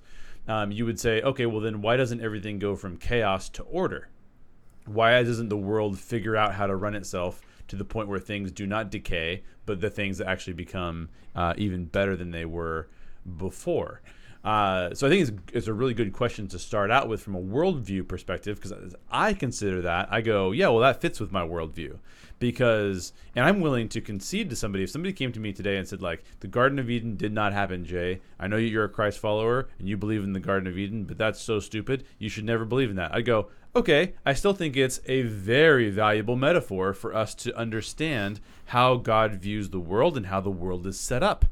Um, you would say okay well then why doesn't everything go from chaos to order? Why doesn't the world figure out how to run itself to the point where things do not decay but the things actually become uh, even better than they were before uh, so I think it's, it's a really good question to start out with from a worldview perspective because I consider that I go, yeah, well that fits with my worldview because, and I'm willing to concede to somebody if somebody came to me today and said like the Garden of Eden did not happen, Jay. I know you're a Christ follower and you believe in the Garden of Eden, but that's so stupid. You should never believe in that. I go, okay, I still think it's a very valuable metaphor for us to understand how God views the world and how the world is set up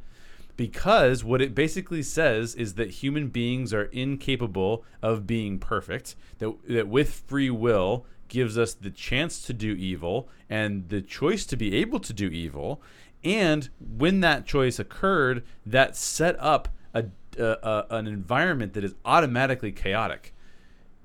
because what it basically says is that human beings are incapable of being perfect that, that with free will gives us the chance to do evil and the choice to be able to do evil. And when that choice occurred that set up a, a, a an environment that is automatically chaotic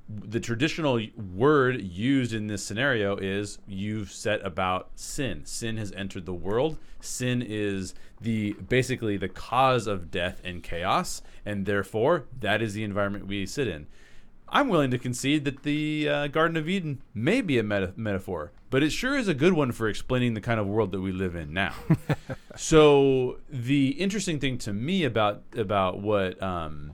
the traditional word used in this scenario is you've set about sin. Sin has entered the world. Sin is the basically the cause of death and chaos, and therefore that is the environment we sit in. I'm willing to concede that the uh, Garden of Eden may be a meta- metaphor, but it sure is a good one for explaining the kind of world that we live in now. so the interesting thing to me about about what um,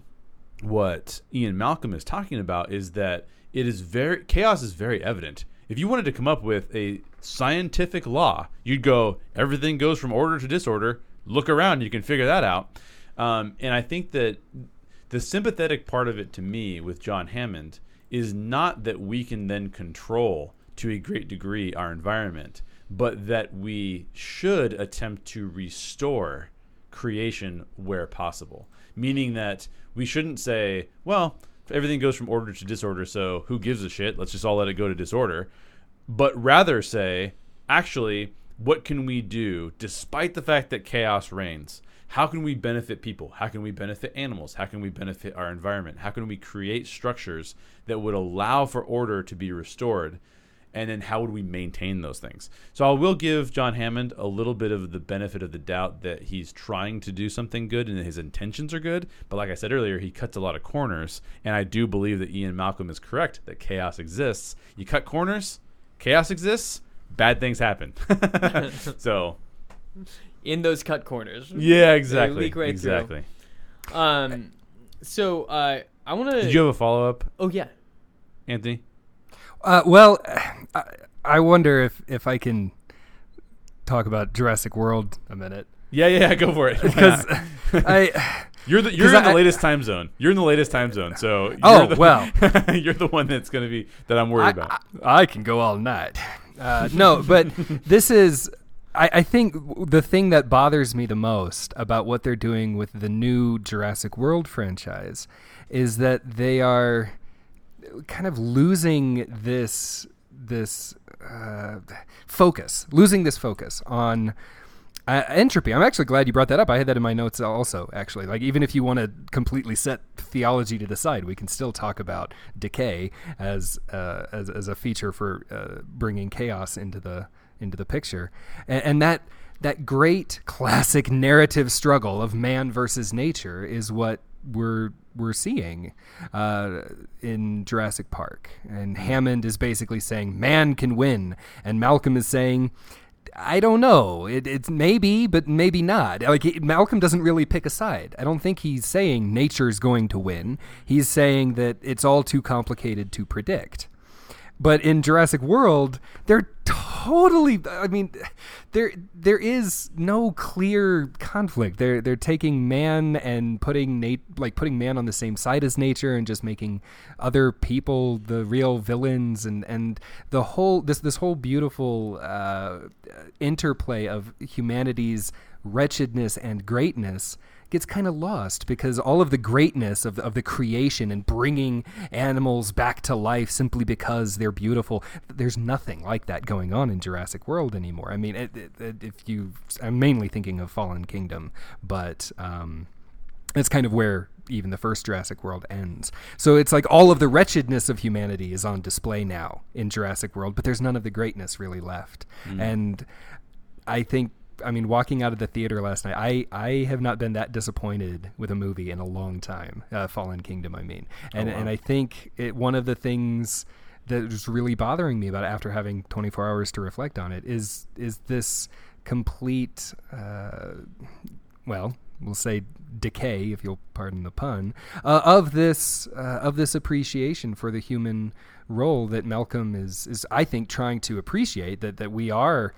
what Ian Malcolm is talking about is that it is very chaos is very evident. If you wanted to come up with a scientific law, you'd go everything goes from order to disorder. look around, you can figure that out. Um, and I think that the sympathetic part of it to me with John Hammond is not that we can then control to a great degree our environment, but that we should attempt to restore creation where possible. Meaning that we shouldn't say, well, everything goes from order to disorder, so who gives a shit? Let's just all let it go to disorder. But rather say, actually, what can we do despite the fact that chaos reigns? How can we benefit people? How can we benefit animals? How can we benefit our environment? How can we create structures that would allow for order to be restored? And then how would we maintain those things? So I will give John Hammond a little bit of the benefit of the doubt that he's trying to do something good and his intentions are good. But like I said earlier, he cuts a lot of corners. And I do believe that Ian Malcolm is correct that chaos exists. You cut corners, chaos exists, bad things happen. so In those cut corners. yeah, exactly. right through. exactly. Um. So uh, I want to. Did you have a follow up, oh yeah. Anthony? Uh, well, I, I wonder if if I can talk about Jurassic World a minute Yeah, yeah, go for it. Because? I you're the you're in the I- latest time zone. You're in the latest time zone. So you're Oh, the, well. you're the one that's going to be that I'm worried I, about. I, I can go all night. Uh, no, but this is. I, I think the thing that bothers me the most about what they're doing with the new Jurassic World franchise is that they are kind of losing this this uh, focus, losing this focus on uh, entropy. I'm actually glad you brought that up. I had that in my notes also. Actually, like even if you want to completely set theology to the side, we can still talk about decay as uh, as, as a feature for uh, bringing chaos into the into the picture, and, and that that great classic narrative struggle of man versus nature is what we're we're seeing uh, in Jurassic Park. And Hammond is basically saying man can win, and Malcolm is saying. I don't know. It, it's maybe, but maybe not. Like it, Malcolm doesn't really pick a side. I don't think he's saying nature's going to win. He's saying that it's all too complicated to predict. But in Jurassic World, they're totally. I mean, there there is no clear conflict. They're they're taking man and putting nat- like putting man on the same side as nature and just making other people the real villains and and the whole this this whole beautiful uh, interplay of humanity's wretchedness and greatness gets kind of lost because all of the greatness of, of the creation and bringing animals back to life simply because they're beautiful there's nothing like that going on in Jurassic World anymore I mean it, it, it- if you I'm mainly thinking of Fallen Kingdom but um that's kind of where even the first Jurassic World ends. So it's like all of the wretchedness of humanity is on display now in Jurassic World, but there's none of the greatness really left. And I think I mean walking out of the theater last night, I I have not been that disappointed with a movie in a long time. Uh, Fallen Kingdom, I mean. And and I think it one of the things that was really bothering me about it after having 24 hours to reflect on it is is this complete uh, well, we'll say decay, if you'll pardon the pun, uh, of this uh, of this appreciation for the human role that Malcolm is is I think trying to appreciate that that we are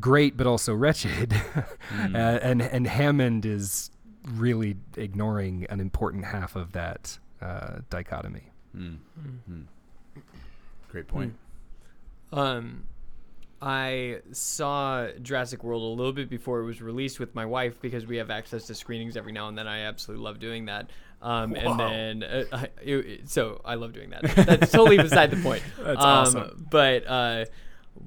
great but also wretched, uh, and and Hammond is really ignoring an important half of that uh, dichotomy. Great point. Um, I saw Jurassic World a little bit before it was released with my wife because we have access to screenings every now and then. I absolutely love doing that. Um, and then, uh, I, it, it- so I love doing that. That's totally beside the point. That's um, awesome. But uh,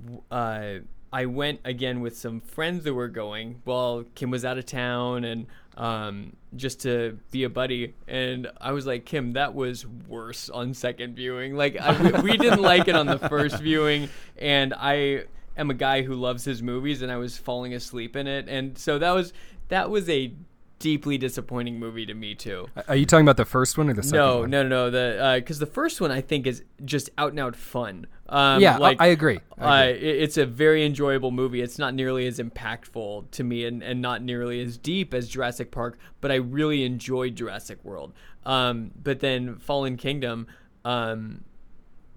w- uh, I went again with some friends that were going. Well, Kim was out of town and um, just to be a buddy. And I was like, Kim, that was worse on second viewing. Like, I, we, didn't like it on the first viewing. And I am a guy who loves his movies, and I was falling asleep in it. And so that was that was a deeply disappointing movie to me too. Are you talking about the first one or the second No, one? no, no, no. The because the first one I think is just out and out fun. Um, Yeah, I- like I agree. I uh, it's a very enjoyable movie. It's not nearly as impactful to me and, and not nearly as deep as Jurassic Park, but I really enjoyed Jurassic World. Um, but then Fallen Kingdom, um,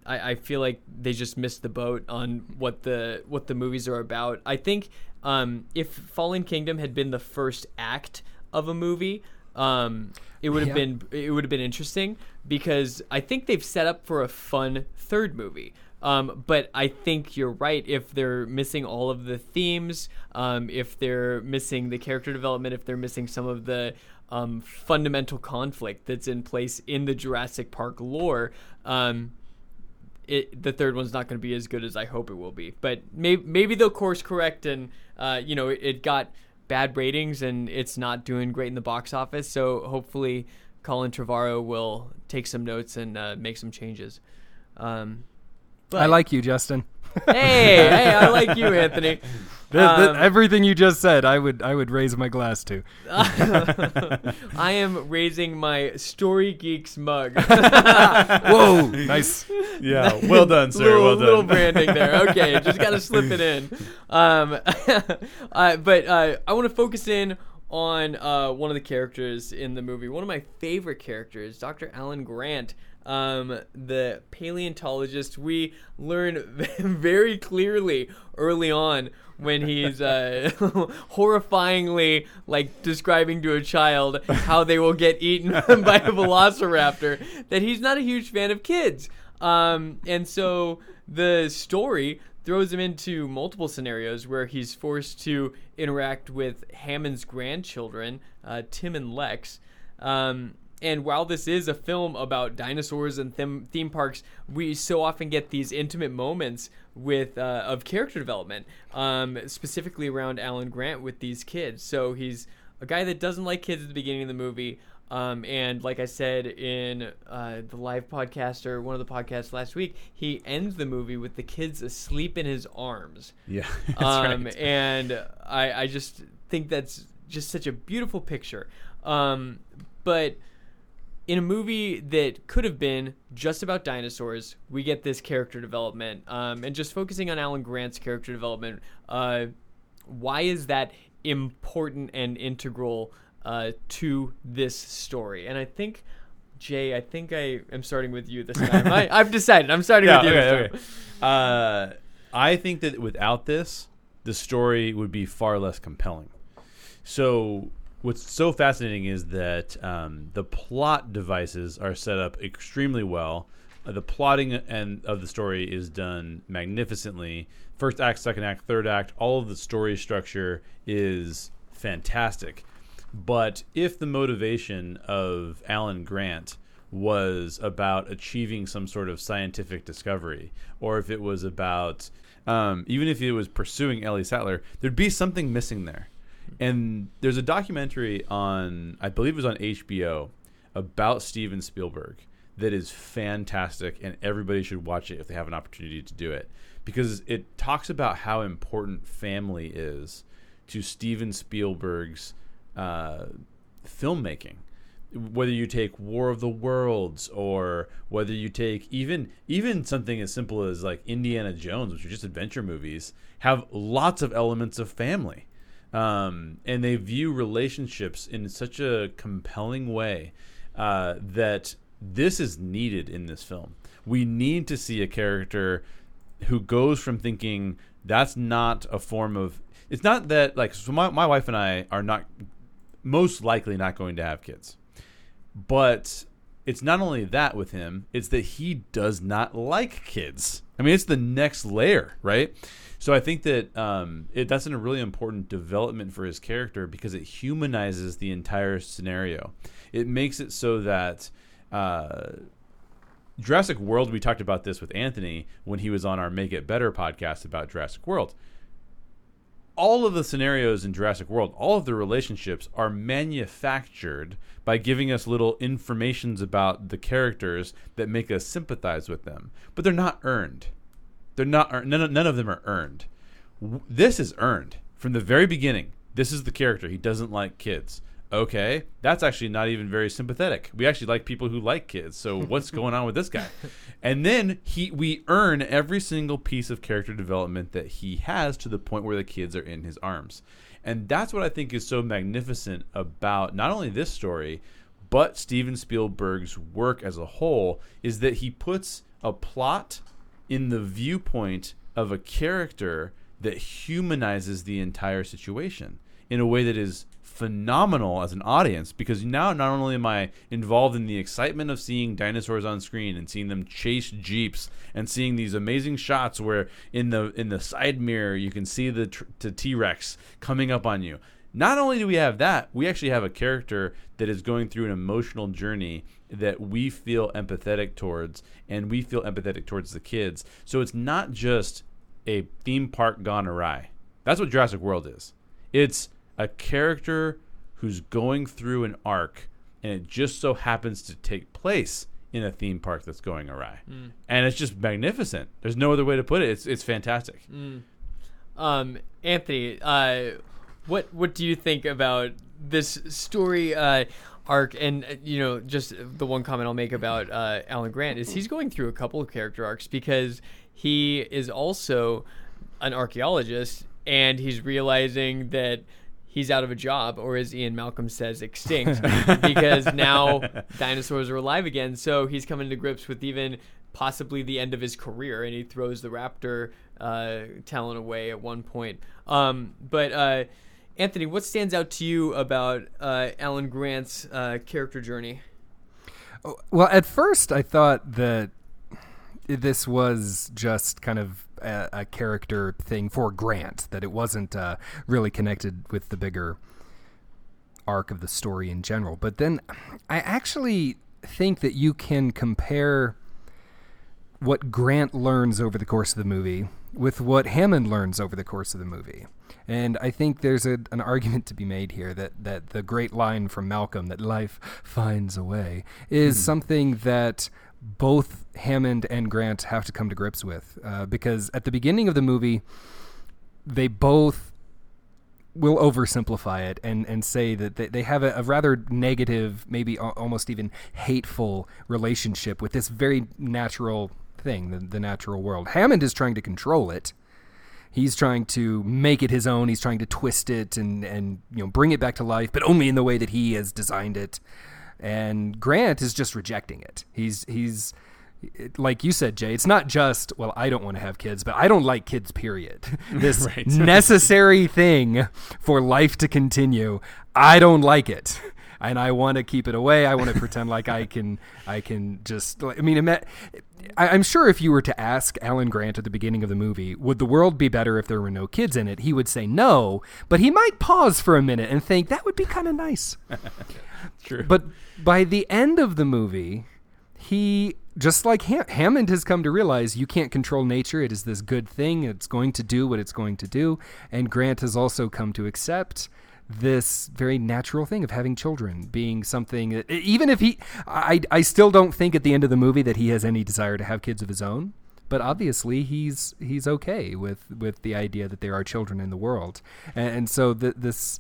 I, I feel like they just missed the boat on what the what the movies are about. I think um, if Fallen Kingdom had been the first act of a movie, um, it would have Yeah. been it would have been interesting because I think they've set up for a fun third movie. Um, but I think you're right. If they're missing all of the themes, um, if they're missing the character development, if they're missing some of the um, fundamental conflict that's in place in the Jurassic Park lore, um, it, the third one's not going to be as good as I hope it will be. But maybe maybe they'll course correct, and uh, you know it, it got bad ratings and it's not doing great in the box office. So hopefully, Colin Trevorrow will take some notes and uh, make some changes. Um, but I like you, Justin. hey, hey, I like you, Anthony. Th- th- Um, everything you just said, I would I would raise my glass to. I am raising my Story Geeks mug. Whoa, nice. Yeah, well done, sir. little, well done. little branding there. Okay, just gotta slip it in. Um, uh, but uh, I want to focus in on uh, one of the characters in the movie. One of my favorite characters, Dr. Alan Grant. Um, the paleontologist, we learn very clearly early on when he's uh, horrifyingly like describing to a child how they will get eaten by a velociraptor that he's not a huge fan of kids. Um, and so the story throws him into multiple scenarios where he's forced to interact with Hammond's grandchildren, uh, Tim and Lex. Um, and while this is a film about dinosaurs and them- theme parks, we so often get these intimate moments with uh, of character development, um, specifically around Alan Grant with these kids. So he's a guy that doesn't like kids at the beginning of the movie. Um, and like I said in uh, the live podcast or one of the podcasts last week, he ends the movie with the kids asleep in his arms. Yeah, that's Um, right. And I, I just think that's just such a beautiful picture. Um, but in a movie that could have been just about dinosaurs, we get this character development. Um, and just focusing on Alan Grant's character development, uh, why is that important and integral uh, to this story? And I think, Jay, I think I am starting with you this time. I, I've decided. I'm starting yeah, with you. okay, okay. Uh, I think that without this, the story would be far less compelling. So, what's so fascinating is that um, the plot devices are set up extremely well. Uh, the plotting and of the story is done magnificently. First act, second act, third act, all of the story structure is fantastic. But if the motivation of Alan Grant was about achieving some sort of scientific discovery, or if it was about, um, even if it was pursuing Ellie Sattler, there'd be something missing there. And there's a documentary on, I believe it was on HBO, about Steven Spielberg that is fantastic, and everybody should watch it if they have an opportunity to do it because it talks about how important family is to Steven Spielberg's uh, filmmaking. Whether you take War of the Worlds or whether you take even even something as simple as like Indiana Jones, which are just adventure movies, have lots of elements of family, um, and they view relationships in such a compelling way uh, that this is needed in this film. We need to see a character who goes from thinking that's not a form of it's not that like so my, my wife and i are not most likely not going to have kids. But it's not only that with him it's that he does not like kids. I mean it's the next layer right so i think that um, it, that's a really important development for his character because it humanizes the entire scenario it makes it so that uh, Jurassic World, we talked about this with Anthony when he was on our Make It Better podcast about Jurassic World. All of the scenarios in Jurassic World, all of the relationships are manufactured by giving us little informations about the characters that make us sympathize with them, but they're not earned. They're not. None, of- none of them are earned. This is earned from the very beginning. This is the character. He doesn't like kids. Okay, that's actually not even very sympathetic. We actually like people who like kids. So what's going on with this guy? And then he we earn every single piece of character development that he has to the point where the kids are in his arms. And that's what I think is so magnificent about not only this story, but Steven Spielberg's work as a whole is that he puts a plot in the viewpoint of a character that humanizes the entire situation in a way that is phenomenal as an audience because now not only am I involved in the excitement of seeing dinosaurs on screen and seeing them chase jeeps and seeing these amazing shots where in the in the side mirror you can see the the T-Rex coming up on you. Not only do we have that, we actually have a character that is going through an emotional journey that we feel empathetic towards and we feel empathetic towards the kids. So it's not just a theme park gone awry. That's what Jurassic World is. It's a character who's going through an arc and it just so happens to take place in a theme park that's going awry. And it's just magnificent. There's no other way to put it. It's it's fantastic. Um, Anthony, uh, what what do you think about this story uh, arc? And uh, you know, just the one comment I'll make about uh, Alan Grant is he's going through a couple of character arcs because he is also an archaeologist and he's realizing that he's out of a job or as Ian Malcolm says extinct because now dinosaurs are alive again so he's coming to grips with even possibly the end of his career and he throws the raptor uh, talent away at one point um, but uh, Anthony what stands out to you about uh, Alan Grant's uh, character journey Well, at first I thought that this was just kind of a, a character thing for Grant, that it wasn't uh, really connected with the bigger arc of the story in general. But then I actually think that you can compare what Grant learns over the course of the movie with what Hammond learns over the course of the movie. And I think there's a, an argument to be made here that, that the great line from Malcolm, that life finds a way, is something that both Hammond and Grant have to come to grips with. Uh, because at the beginning of the movie, they both will oversimplify it and, and say that they, they have a, a rather negative, maybe al- almost even hateful relationship with this very natural thing, the, the natural world. Hammond is trying to control it. He's trying to make it his own. He's trying to twist it and, and you know bring it back to life, but only in the way that he has designed it. And Grant is just rejecting it. He's he's like you said, Jay. It's not just well, I don't want to have kids, but I don't like kids. Period. This Right. necessary thing for life to continue. I don't like it. And I want to keep it away. I want to pretend like I can. I can just. I mean, I- I'm sure if you were to ask Alan Grant at the beginning of the movie, would the world be better if there were no kids in it? He would say no, but he might pause for a minute and think that would be kind of nice. True. But by the end of the movie, he just like Ham- Hammond has come to realize you can't control nature. It is this good thing. It's going to do what it's going to do. And Grant has also come to accept this very natural thing of having children being something that even if he I I still don't think at the end of the movie that he has any desire to have kids of his own but obviously he's he's okay with with the idea that there are children in the world and, and so th- this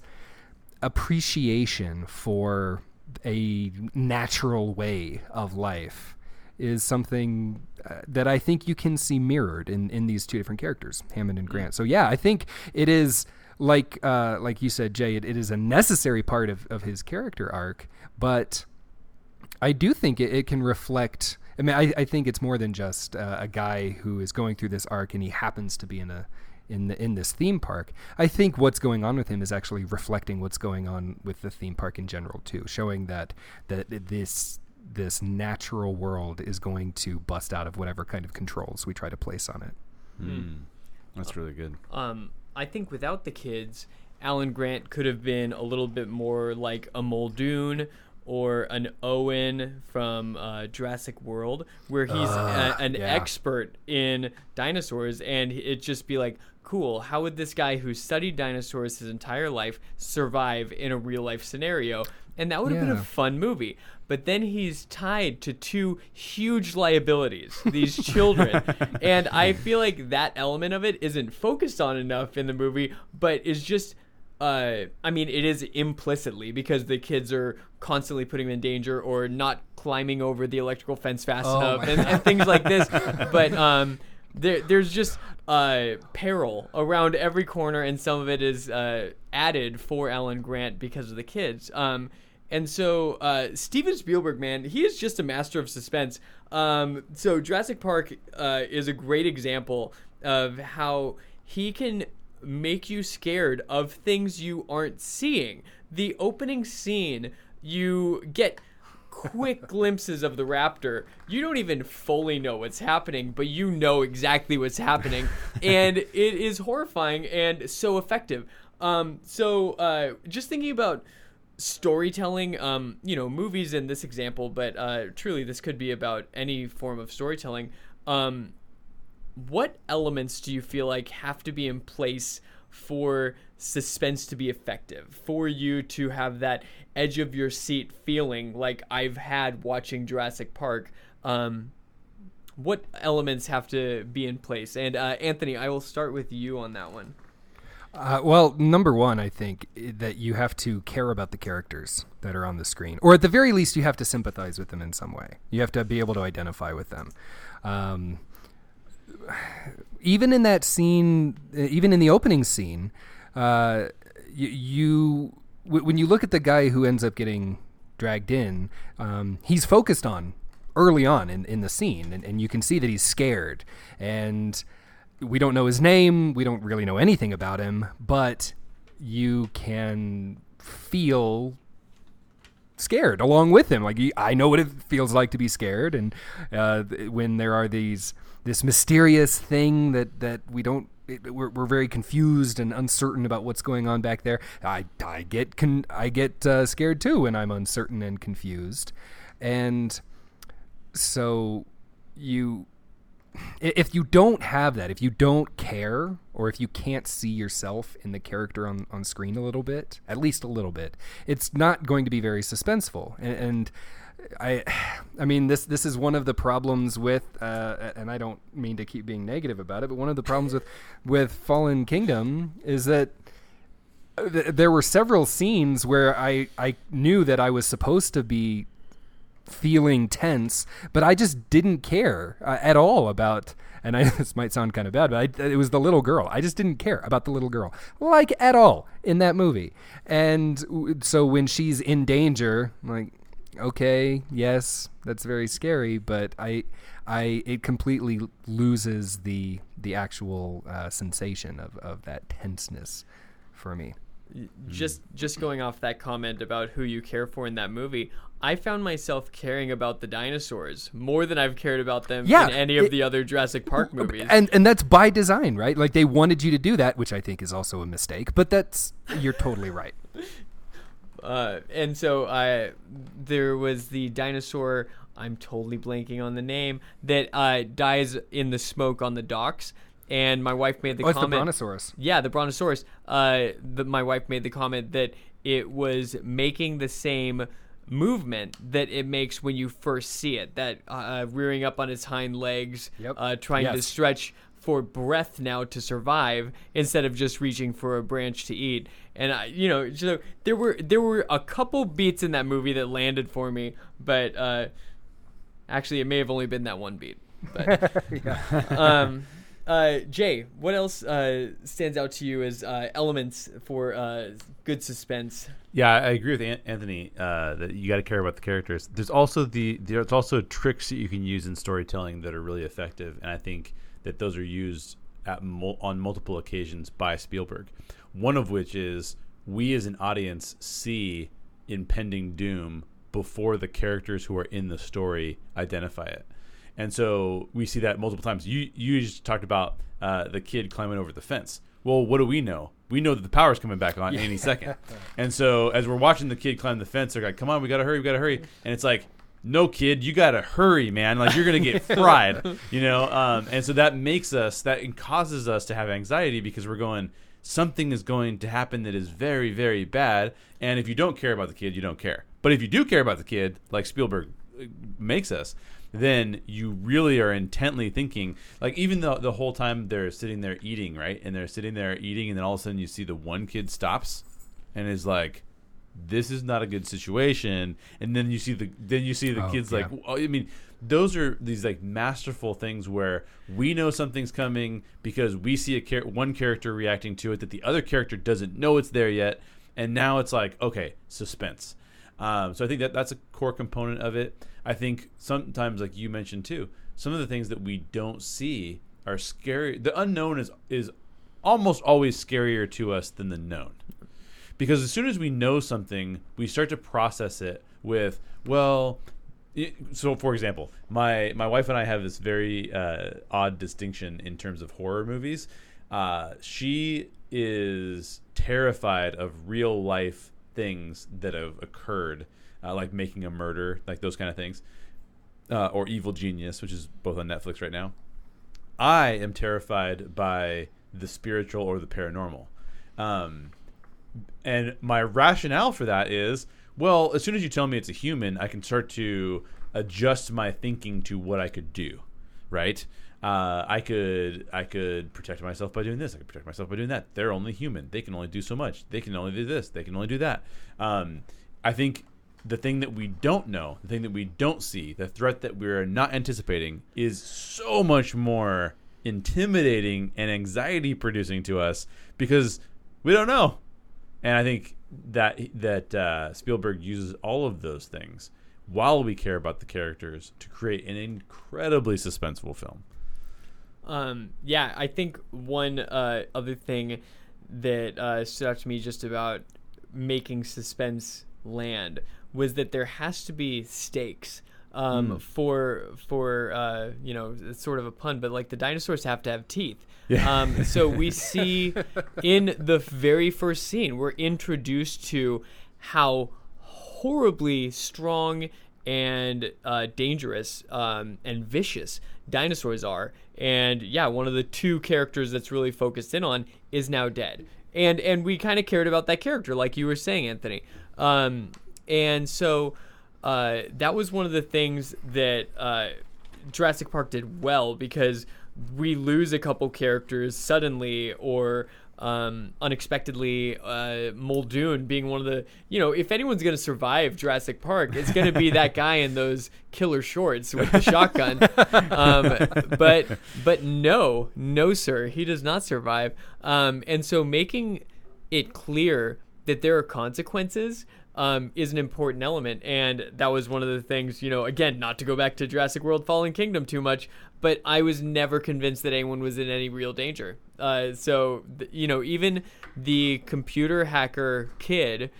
appreciation for a natural way of life is something uh, that I think you can see mirrored in, in these two different characters, Hammond and Grant. So yeah, I think it is like uh, like you said, Jay. It, it is a necessary part of, of his character arc, but I do think it, it can reflect. I mean, I, I think it's more than just uh, a guy who is going through this arc and he happens to be in a in the, in this theme park. I think what's going on with him is actually reflecting what's going on with the theme park in general too, showing that that this this natural world is going to bust out of whatever kind of controls we try to place on it. Hmm. That's really good. um, I think without the kids, Alan Grant could have been a little bit more like a Muldoon or an Owen from uh, Jurassic World, where he's a, an yeah. expert in dinosaurs, and it'd just be like, cool. How would this guy who studied dinosaurs his entire life survive in a real life scenario? And that would have been a fun movie. But then he's tied to two huge liabilities, these children. and I feel like that element of it isn't focused on enough in the movie, but is just uh, I mean, it is implicitly because the kids are constantly putting them in danger or not climbing over the electrical fence fast Oh enough and, and things like this. But um, there, there's just uh, peril around every corner, and some of it is uh, added for Alan Grant because of the kids. Um, And so uh, Steven Spielberg, man, he is just a master of suspense. Um, so Jurassic Park uh, is a great example of how he can make you scared of things you aren't seeing. The opening scene, you get quick glimpses of the raptor. You don't even fully know what's happening, but you know exactly what's happening, and it is horrifying and so effective. Um, so uh, just thinking about storytelling, um, you know, movies in this example, but uh, truly this could be about any form of storytelling. Um, what elements do you feel like have to be in place for suspense to be effective? For you to have that edge of your seat feeling like i've had watching jurassic park um, what elements have to be in place? And uh, anthony i will start with you on that one Uh, well, number one, I think that you have to care about the characters that are on the screen, or at the very least, you have to sympathize with them in some way. You have to be able to identify with them. Um, even in that scene, uh, even in the opening scene, uh, you, you when you look at the guy who ends up getting dragged in, um, he's focused on early on in, in the scene, and, and you can see that he's scared. And we don't know his name, we don't really know anything about him, but you can feel scared along with him. Like I know what it feels like to be scared, and uh, when there are these this mysterious thing that that we don't. It, we're, we're very confused and uncertain about what's going on back there. I, I get con- I get uh, scared too when I'm uncertain and confused, and so you if you don't have that, if you don't care, or if you can't see yourself in the character on, on screen a little bit, at least a little bit, it's not going to be very suspenseful. And, and I, I mean, this this is one of the problems with, uh, and I don't mean to keep being negative about it, but one of the problems with with Fallen Kingdom is that th- there were several scenes where I I knew that I was supposed to be feeling tense, but I just didn't care uh, at all about. And I, this might sound kind of bad, but I, it was the little girl. I just didn't care about the little girl, like at all in that movie. And w- so when she's in danger, I'm like, okay, yes, that's very scary, but I, I, it completely loses the the actual uh, sensation of, of that tenseness for me. Just just going off that comment about who you care for in that movie i found myself caring about the dinosaurs more than i've cared about them Yeah, in any of it- the other jurassic park movies And and that's by design, right? Like they wanted you to do that, which I think is also a mistake. But that's you're totally right. uh, and so I there was the dinosaur. I'm totally blanking on the name that uh, dies in the smoke on the docks. And my wife made the Oh, it's the. Brontosaurus. Yeah, the Brontosaurus. Uh, the, my wife made the comment that it was making the same movement that it makes when you first see it. That uh, rearing up on its hind legs, Yep. uh, trying to stretch for breath now to survive instead of just reaching for a branch to eat. And I, you know, so there were there were a couple beats in that movie that landed for me, but uh, actually it may have only been that one beat. But um, uh, Jay, what else uh, stands out to you as uh, elements for uh, good suspense? Yeah, I agree with An- Anthony uh, that you got to care about the characters. There's also the there's also tricks that you can use in storytelling that are really effective, and I think that those are used at mul- on multiple occasions by Spielberg. One of which is we as an audience see impending doom before the characters who are in the story identify it. And so we see that multiple times. You you just talked about uh, the kid climbing over the fence. Well, what do we know? We know that the power's coming back on any second. And so as we're watching the kid climb the fence, they're like, "Come on, we gotta hurry, we gotta hurry!" And it's like, "No, kid, you gotta hurry, man! Like you're gonna get fried, you know." Um, and so that makes us that causes us to have anxiety because we're going, something is going to happen that is very, very bad. And if you don't care about the kid, you don't care. But if you do care about the kid, like Spielberg uh, makes us, then you really are intently thinking. Like even though the whole time they're sitting there eating, right, and they're sitting there eating, and then all of a sudden you see the one kid stops and is like, "This is not a good situation." And then you see the then you see the Oh, kids yeah. like, well, I mean, those are these like masterful things where we know something's coming because we see a char- one character reacting to it that the other character doesn't know it's there yet, and now it's like okay, suspense. Um, so I think that that's a core component of it. I think sometimes, like you mentioned too, some of the things that we don't see are scary. The unknown is is almost always scarier to us than the known because as soon as we know something, we start to process it with, well, so for example, my my wife and I have this very uh, odd distinction in terms of horror movies. Uh, she is terrified of real life things that have occurred, uh, like Making a Murderer, like those kind of things, uh, or Evil Genius, which is both on Netflix right now. I am terrified by the spiritual or the paranormal. Um, and my rationale for that is well, as soon as you tell me it's a human, I can start to adjust my thinking to what I could do, right? Uh, I could I could protect myself by doing this. I could protect myself by doing that. They're only human. They can only do so much. They can only do this. They can only do that. Um, I think the thing that we don't know, the thing that we don't see, the threat that we're not anticipating is so much more intimidating and anxiety producing to us because we don't know. And I think that that uh, Spielberg uses all of those things while we care about the characters to create an incredibly suspenseful film. Um, yeah, I think one uh, other thing that uh, stood out to me just about making suspense land was that there has to be stakes um, for for uh, you know it's sort of a pun, but like the dinosaurs have to have teeth. Yeah. Um, so we see in the very first scene we're introduced to how horribly strong and uh, dangerous um, and vicious dinosaurs are. And yeah, one of the two characters that's really focused in on is now dead. And and we kind of cared about that character, like you were saying, Anthony. Um, and so uh, that was one of the things that uh, Jurassic Park did well because we lose a couple characters suddenly or um, unexpectedly. Uh, Muldoon being one of the, you know, if anyone's going to survive Jurassic Park, it's going to be that guy in those killer shorts with the shotgun. Um, but but no, no, sir, he does not survive. Um, and so making it clear that there are consequences um, is an important element. And that was one of the things, you know, again, not to go back to Jurassic World Fallen Kingdom too much, but I was never convinced that anyone was in any real danger. Uh, so, th- you know, even the computer hacker kid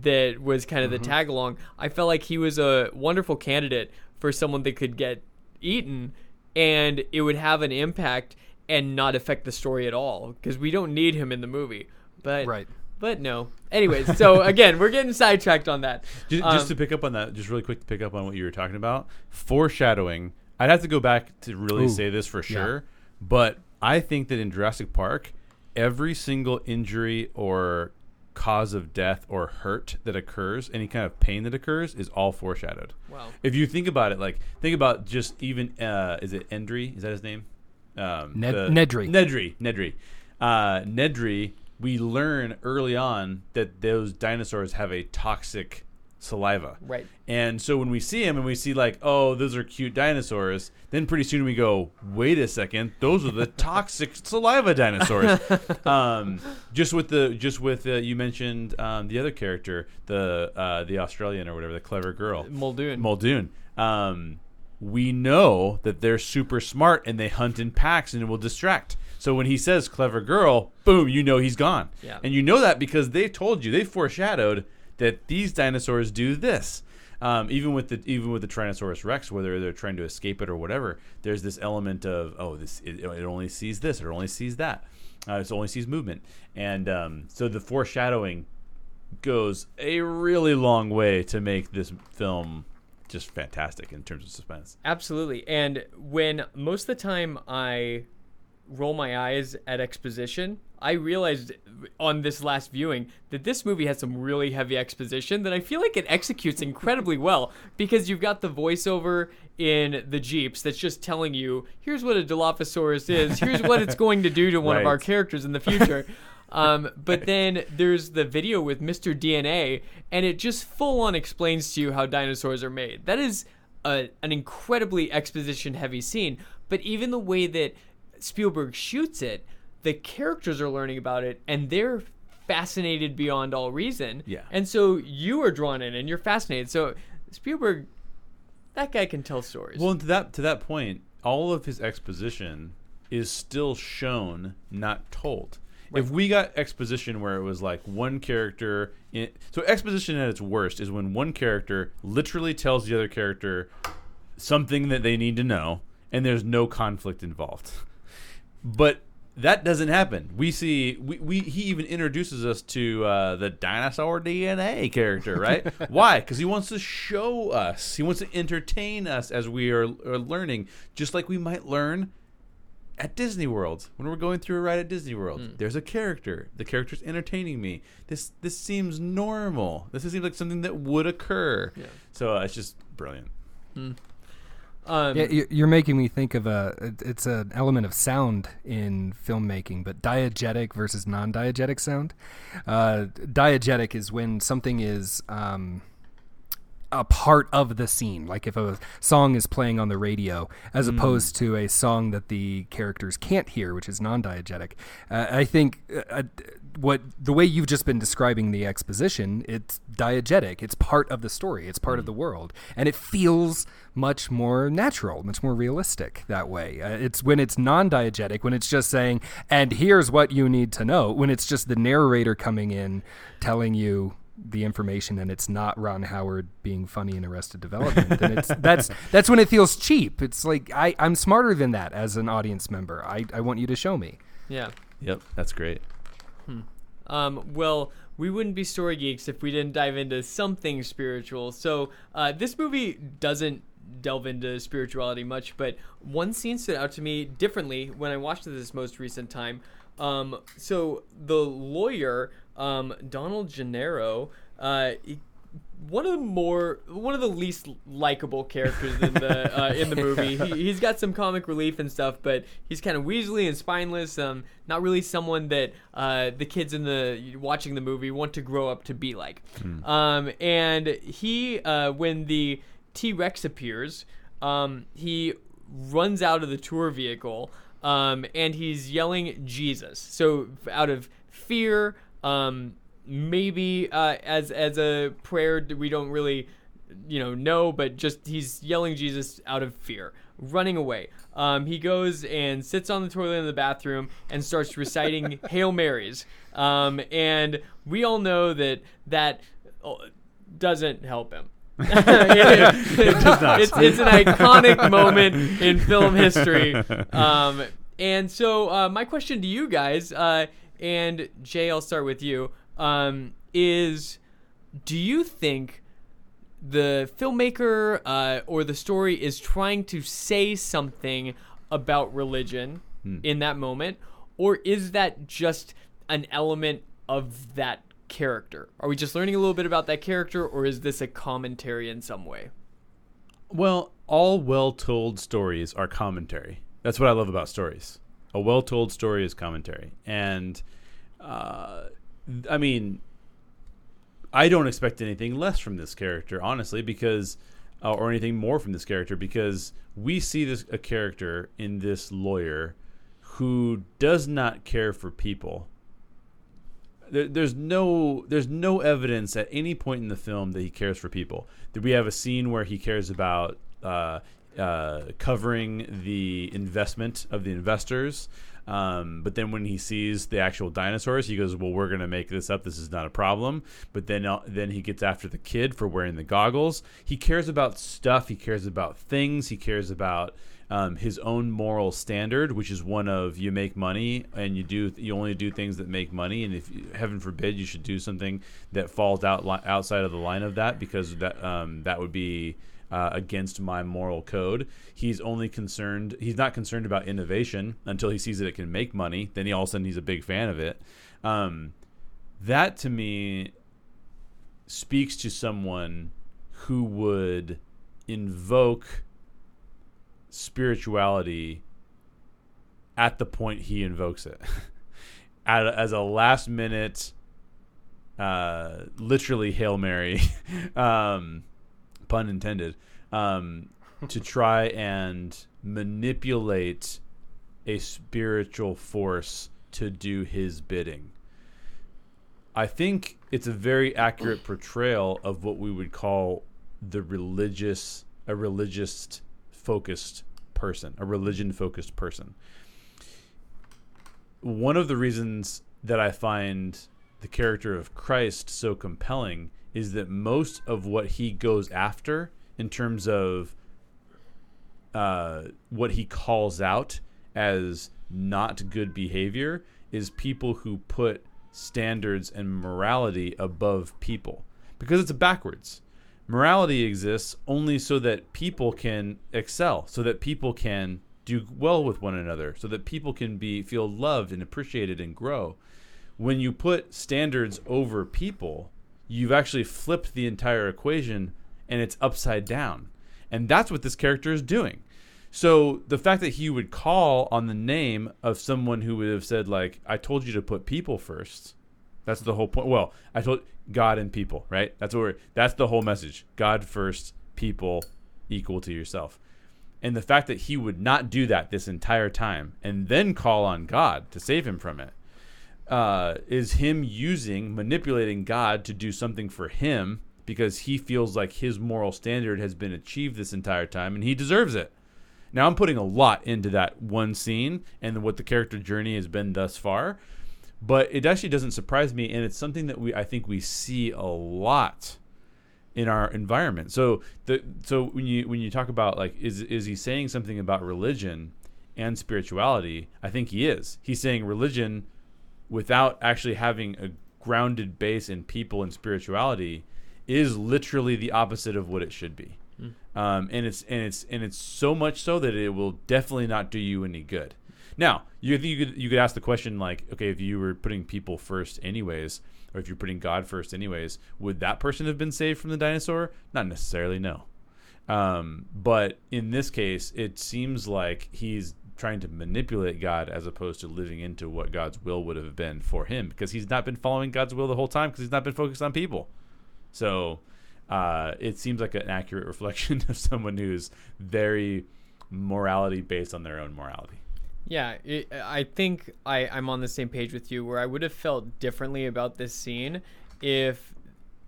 that was kind of the tag along, I felt like he was a wonderful candidate for someone that could get eaten and it would have an impact and not affect the story at all because we don't need him in the movie. But Right. But no. Anyways, so again, we're getting sidetracked on that. Just, Um, just to pick up on that, just really quick to pick up on what you were talking about, foreshadowing. I'd have to go back to really Ooh, say this for sure, but I think that in Jurassic Park, every single injury or cause of death or hurt that occurs, any kind of pain that occurs, is all foreshadowed. Wow. If you think about it, like think about just even uh, is it Endry? Is that his name? Um, Ned- the- Nedry. Nedry. Nedry. Uh, Nedry. We learn early on that those dinosaurs have a toxic saliva. Right. And so when we see them and we see like, oh, those are cute dinosaurs, then pretty soon we go, wait a second, those are the toxic saliva dinosaurs. um, just with the just with uh, you mentioned um, the other character, the uh, the Australian or whatever, the clever girl, Muldoon. Muldoon. Um, we know that they're super smart and they hunt in packs and it will distract. So when he says "clever girl," boom, you know he's gone. Yeah. And you know that because they told you, they foreshadowed that these dinosaurs do this. Um, even with the even with the Tyrannosaurus Rex, whether they're trying to escape it or whatever, there's this element of oh, this it, it only sees this, it only sees that, uh, it only sees movement, and um, so the foreshadowing goes a really long way to make this film just fantastic in terms of suspense. Absolutely. And when most of the time I roll my eyes at exposition, I realized on this last viewing that this movie has some really heavy exposition that I feel like it executes incredibly well because you've got the voiceover in the Jeeps that's just telling you, here's what a Dilophosaurus is, here's what it's going to do to one of our characters in the future. Um, but then there's the video with Mr. DNA, and it just full on explains to you how dinosaurs are made. That is a, an incredibly exposition heavy scene, but even the way that Spielberg shoots it, the characters are learning about it, and they're fascinated beyond all reason. Yeah. And so you are drawn in and you're fascinated. So Spielberg, that guy can tell stories. Well, and to that to that point, all of his exposition is still shown, not told. If we got exposition where it was like one character, in, so exposition at its worst is when one character literally tells the other character something that they need to know, and there's no conflict involved. But that doesn't happen. We see we, we he even introduces us to uh, the dinosaur DNA character, right? Why? Because he wants to show us. He wants to entertain us as we are, are learning, just like we might learn at Disney World when we're going through a ride at Disney World. There's a character. The character's entertaining me. This this seems normal. This seems like something that would occur. Yeah. So uh, it's just brilliant. Um, Yeah, you- you're making me think of a. It's an element of sound in filmmaking, but diegetic versus non-diegetic sound. Uh, diegetic is when something is um, a part of the scene, like if a song is playing on the radio, as opposed to a song that the characters can't hear, which is non-diegetic. Uh, I think uh, uh, what the way you've just been describing the exposition, it's diegetic. It's part of the story. It's part of the world, and it feels much more natural, much more realistic that way. Uh, it's when it's non-diegetic, when it's just saying, "And here's what you need to know." When it's just the narrator coming in, telling you the information and it's not Ron Howard being funny in Arrested Development, then it's that's that's when it feels cheap. It's like I, I'm smarter than that as an audience member. I, I want you to show me. yeah. Yep, that's great. Um, well, we wouldn't be story geeks if we didn't dive into something spiritual. So uh, this movie doesn't delve into spirituality much, but one scene stood out to me differently when I watched it this most recent time. Um, so the lawyer, um, Donald Gennaro, uh, he- one of the more one of the least likable characters in the uh, in the movie. He, he's got some comic relief and stuff, but he's kind of weaselly and spineless. Um, not really someone that uh, the kids in the watching the movie want to grow up to be like. Um, and he, uh, when the T Rex appears, um, he runs out of the tour vehicle um, and he's yelling Jesus. So out of fear, um, maybe uh, as as a prayer that we don't really you know know, but just he's yelling Jesus out of fear, running away. Um, he goes and sits on the toilet in the bathroom and starts reciting Hail Marys. Um, and we all know that that uh, doesn't help him. it does not. It's, it's an iconic moment in film history. Um, and so, uh, my question to you guys, uh, and Jay, I'll start with you, um, is do you think the filmmaker uh, or the story is trying to say something about religion in that moment, or is that just an element of that character? Are we just learning a little bit about that character, or is this a commentary in some way? Well, all well told stories are commentary. That's what I love about stories. A well told story is commentary. And, uh, I mean, I don't expect anything less from this character, honestly, because, uh, or anything more from this character, because we see this a character in this lawyer who does not care for people. There, there's no there's no evidence at any point in the film that he cares for people. That we have a scene where he cares about uh, uh, covering the investment of the investors. Um, but then when he sees the actual dinosaurs, he goes, "Well, we're gonna make this up. This is not a problem." But then, uh, then he gets after the kid for wearing the goggles. He cares about stuff. He cares about things. He cares about um, his own moral standard, which is one of you make money and you do you only do things that make money, and if heaven forbid you should do something that falls out li- outside of the line of that because that um, that would be uh, against my moral code. He's only concerned. He's not concerned about innovation until he sees that it can make money. Then he all of a sudden he's a big fan of it. Um, that to me speaks to someone who would invoke spirituality at the point he invokes it as a last minute uh, literally hail mary um, pun intended um, to try and manipulate a spiritual force to do his bidding I think it's a very accurate portrayal of what we would call the religious, a religious focused person, a religion focused person. One of the reasons that I find the character of Christ so compelling is that most of what he goes after in terms of uh, what he calls out as not good behavior is people who put standards and morality above people because it's backwards. Morality exists only so that people can excel, so that people can do well with one another, so that people can be feel loved and appreciated and grow. When you put standards over people, you've actually flipped the entire equation and it's upside down. And that's what this character is doing. So the fact that he would call on the name of someone who would have said like I told you to put people first. That's the whole point. Well, I told God and people, right? That's what we're, that's the whole message. God first, people equal to yourself. And the fact that he would not do that this entire time and then call on God to save him from it uh, is him using manipulating God to do something for him because he feels like his moral standard has been achieved this entire time and he deserves it. Now I'm putting a lot into that one scene and what the character journey has been thus far, but it actually doesn't surprise me and it's something that we I think we see a lot in our environment. So the so when you when you talk about like is is he saying something about religion and spirituality? I think he is. He's saying religion without actually having a grounded base in people and spirituality is literally the opposite of what it should be. Um, and it's and it's and it's so much so that it will definitely not do you any good. Now, you you could you could ask the question like, okay, if you were putting people first anyways, or if you're putting God first anyways, would that person have been saved from the dinosaur? Not necessarily, no. Um, but in this case, it seems like he's trying to manipulate God as opposed to living into what God's will would have been for him because he's not been following God's will the whole time because he's not been focused on people. So uh, it seems like an accurate reflection of someone who's very morality based on their own morality. Yeah, it, I think I, I'm on the same page with you where I would have felt differently about this scene if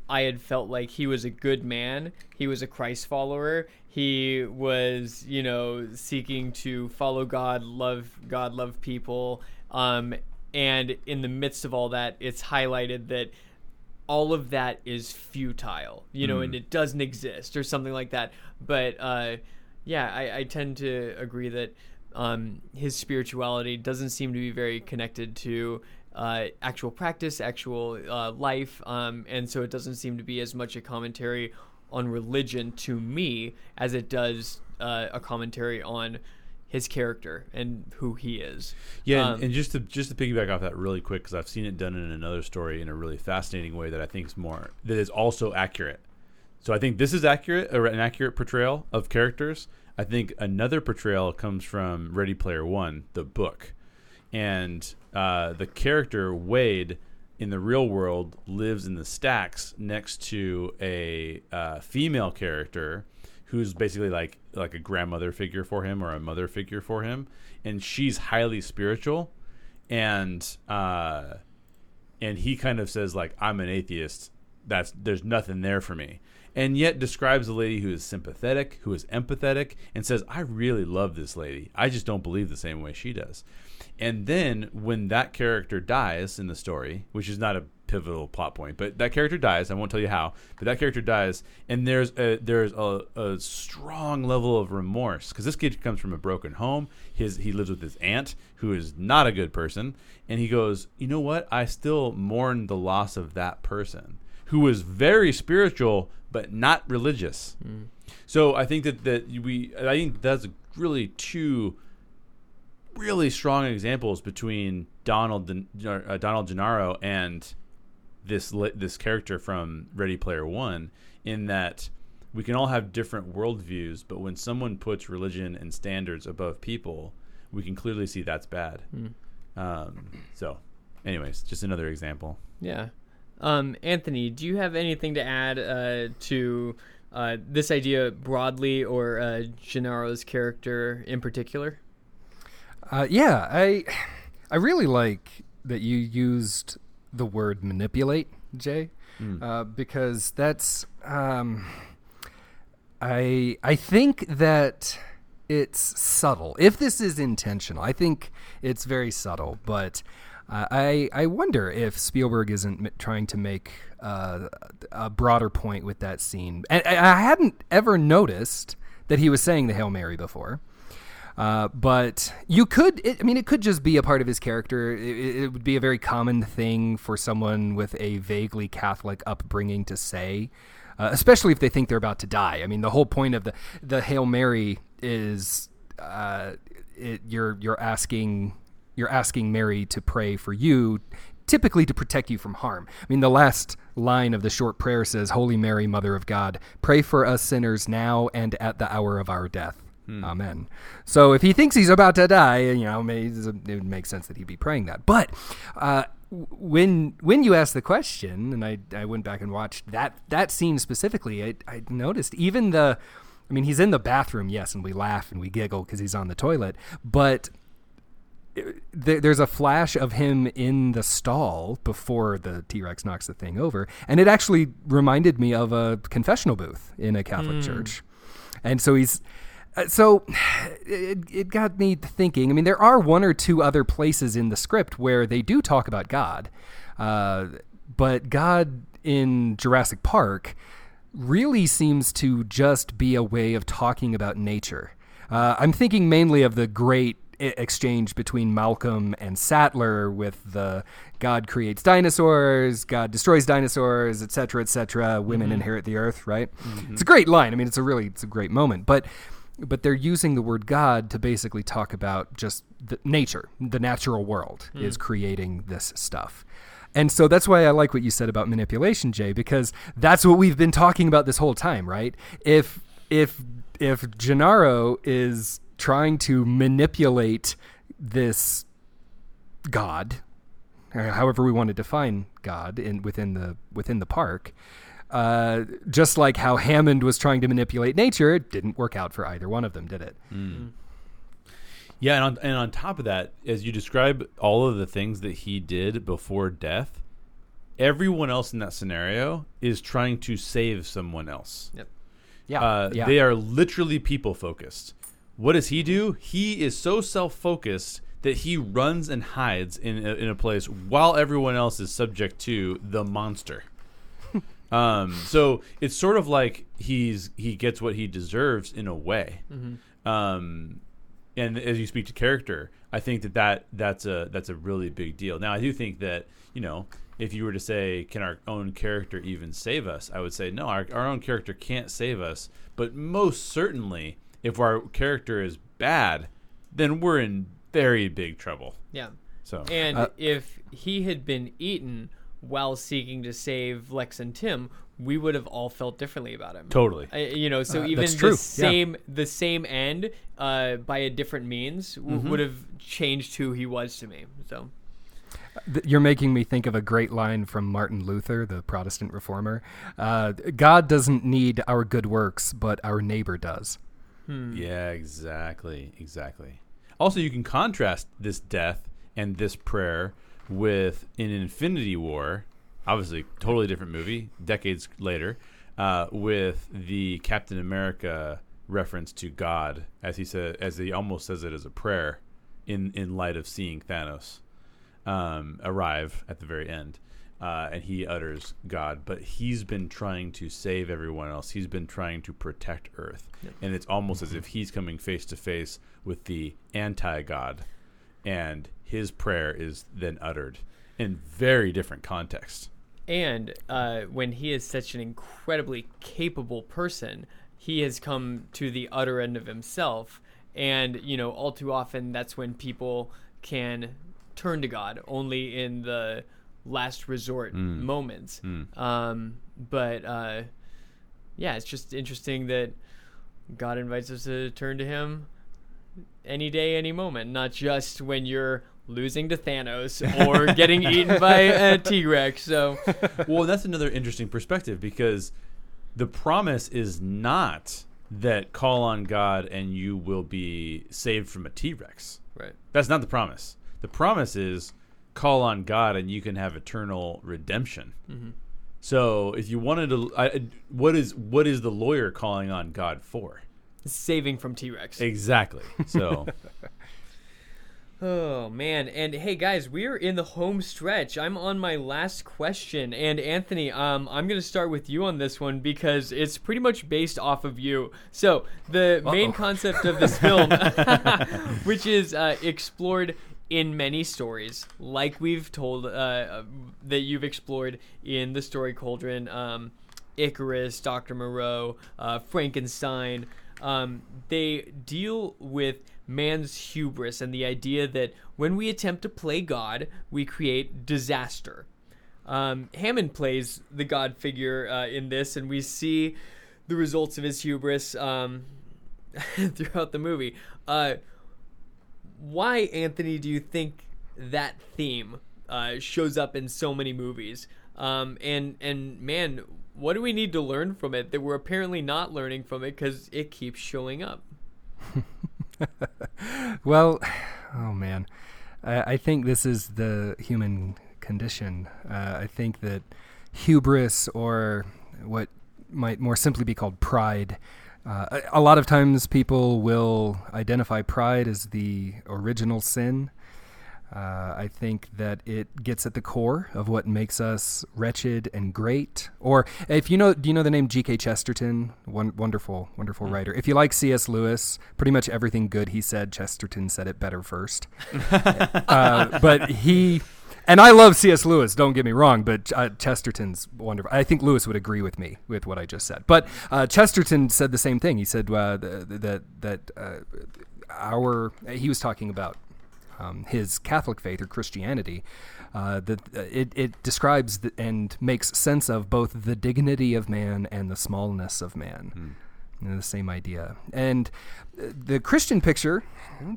I had felt like he was a good man, he was a Christ follower, he was, you know, seeking to follow God, love God, love people. Um, and in the midst of all that, it's highlighted that all of that is futile, you know, and it doesn't exist or something like that. But uh, yeah, I, I tend to agree that um, his spirituality doesn't seem to be very connected to uh, actual practice, actual uh, life, um, and so it doesn't seem to be as much a commentary on religion to me as it does uh, a commentary on his character and who he is. Yeah, Um, and, and just to just to piggyback off that really quick because I've seen it done in another story in a really fascinating way that I think is more that is also accurate. So I think this is accurate, or an accurate portrayal of characters. I think another portrayal comes from Ready Player One, the book, and uh, the character Wade in the real world lives in the stacks next to a uh, female character who's basically like like a grandmother figure for him or a mother figure for him, and she's highly spiritual, and uh, and he kind of says like I'm an atheist. That's there's nothing there for me, and yet describes a lady who is sympathetic, who is empathetic, and says I really love this lady. I just don't believe the same way she does. And then when that character dies in the story, which is not a pivotal plot point, but that character dies. I won't tell you how, but that character dies, and there's a, there's a, a strong level of remorse because this kid comes from a broken home. His he lives with his aunt who is not a good person, and he goes, you know what? I still mourn the loss of that person who was very spiritual but not religious. So I think that that we I think that's really two really strong examples between Donald uh, Donald Gennaro and this this character from Ready Player One, in that we can all have different worldviews, but when someone puts religion and standards above people, we can clearly see that's bad. Um, so, anyways, just another example. Yeah. Um, Anthony, do you have anything to add uh, to uh, this idea broadly or uh, Gennaro's character in particular? Uh, yeah, I I really like that you used the word manipulate, Jay, uh, because that's um, I I think that it's subtle. If this is intentional, I think it's very subtle. But I I wonder if Spielberg isn't trying to make uh, a broader point with that scene. And I I hadn't ever noticed that he was saying the Hail Mary before. Uh, but you could, it, I mean, it could just be a part of his character. It, it- it would be a very common thing for someone with a vaguely Catholic upbringing to say, uh, especially if they think they're about to die. I mean, the whole point of the the Hail Mary is uh, it, you're you're asking you're asking Mary to pray for you. Typically, to protect you from harm. I mean, the last line of the short prayer says, Holy Mary, Mother of God, pray for us sinners now and at the hour of our death. Amen. So if he thinks he's about to die, you know, it would make sense that he'd be praying that. But uh, when when you asked the question, and I, I went back and watched that that scene specifically, I, I noticed even the, I mean, he's in the bathroom, yes, and we laugh and we giggle because he's on the toilet, but there's a flash of him in the stall before the T Rex knocks the thing over, and it actually reminded me of a confessional booth in a Catholic church, and so he's. uh, So it, it got me thinking. I mean, there are one or two other places in the script where they do talk about God, uh, but God in Jurassic Park really seems to just be a way of talking about nature. Uh, I'm thinking mainly of the great exchange between Malcolm and Sattler with the God creates dinosaurs, God destroys dinosaurs, etc., etc. Women mm-hmm. inherit the earth, right? It's a mm-hmm. great line. I mean, it's a really it's a great moment, but but they're using the word God to basically talk about just the nature, the natural world hmm. is creating this stuff. And so that's why I like what you said about manipulation, Jay, because that's what we've been talking about this whole time, right? If if if Gennaro is trying to manipulate this God, however we want to define God in within the within the park, uh, just like how Hammond was trying to manipulate nature, it didn't work out for either one of them, did it? Yeah, and on, and on top of that, as you describe all of the things that he did before death, everyone else in that scenario is trying to save someone else. Yeah, Uh, yeah. They are literally people focused. What does he do? He is so self focused that he runs and hides in a, in a place while everyone else is subject to the monster. um, so it's sort of like he's he gets what he deserves in a way. Um, and as you speak to character, I think that, that that's a that's a really big deal. Now, I do think that you know if you were to say, can our own character even save us? I would say no, our, our own character can't save us. But most certainly, if our character is bad, then we're in very big trouble. Yeah. So And Uh, if he had been eaten while seeking to save Lex and Tim, we would have all felt differently about him. totally. I, you know, so Uh, even that's true, the yeah. same the same end uh, by a different means w- Mm-hmm. would have changed who he was to me. So You're making me think of a great line from Martin Luther, the Protestant reformer. Uh, God doesn't need our good works, but our neighbor does. Yeah, exactly, exactly. Also, you can contrast this death and this prayer with an Infinity War, obviously totally different movie, decades later, uh, with the Captain America reference to God, as he said, as he almost says it as a prayer, in in light of seeing Thanos um, arrive at the very end. Uh, and he utters God, but he's been trying to save everyone else. He's been trying to protect Earth, and it's almost as if he's coming face to face with the anti-God, and his prayer is then uttered in very different context. And uh, when he is such an incredibly capable person, he has come to the utter end of himself. And, you know, all too often that's when people can turn to God only in the last resort moments. Um, but, uh, yeah, it's just interesting that God invites us to turn to him any day, any moment, not just when you're losing to Thanos or getting eaten by a T Rex. So, well, that's another interesting perspective because the promise is not that call on God and you will be saved from a T Rex. right. That's not the promise. The promise is call on God and you can have eternal redemption. So if you wanted to, I, what is what is the lawyer calling on God for? Saving from T Rex. Exactly. So Oh man, and hey guys, we are in the home stretch. I'm on my last question, and Anthony, um, I'm gonna start with you on this one because it's pretty much based off of you. So the main concept of this film, which is uh, explored in many stories, like we've told uh, uh, that you've explored in the story Cauldron, um, Icarus, Doctor Moreau, uh, Frankenstein. Um, they deal with man's hubris and the idea that when we attempt to play God, we create disaster. Um, Hammond plays the God figure uh, in this, and we see the results of his hubris um, throughout the movie. Uh, why, Anthony, do you think that theme uh, shows up in so many movies? Um, and and man, what do we need to learn from it that we're apparently not learning from it because it keeps showing up? Well, oh man, I, I think this is the human condition. Uh, I think that hubris, or what might more simply be called pride, uh, a, lot of times people will identify pride as the original sin. Uh, I think that it gets at the core of what makes us wretched and great. Or if you know, do you know the name G.K. Chesterton? One wonderful, wonderful writer. If you like C.S. Lewis, pretty much everything good he said, Chesterton said it better first. uh, but he, and I love C.S. Lewis. Don't get me wrong, but uh, Chesterton's wonderful. I think Lewis would agree with me with what I just said. But uh, Chesterton said the same thing. He said uh, th- th- that that uh, our he was talking about um, his Catholic faith or Christianity, uh, that uh, it, it describes the, and makes sense of both the dignity of man and the smallness of man. You know, the same idea. And uh, the Christian picture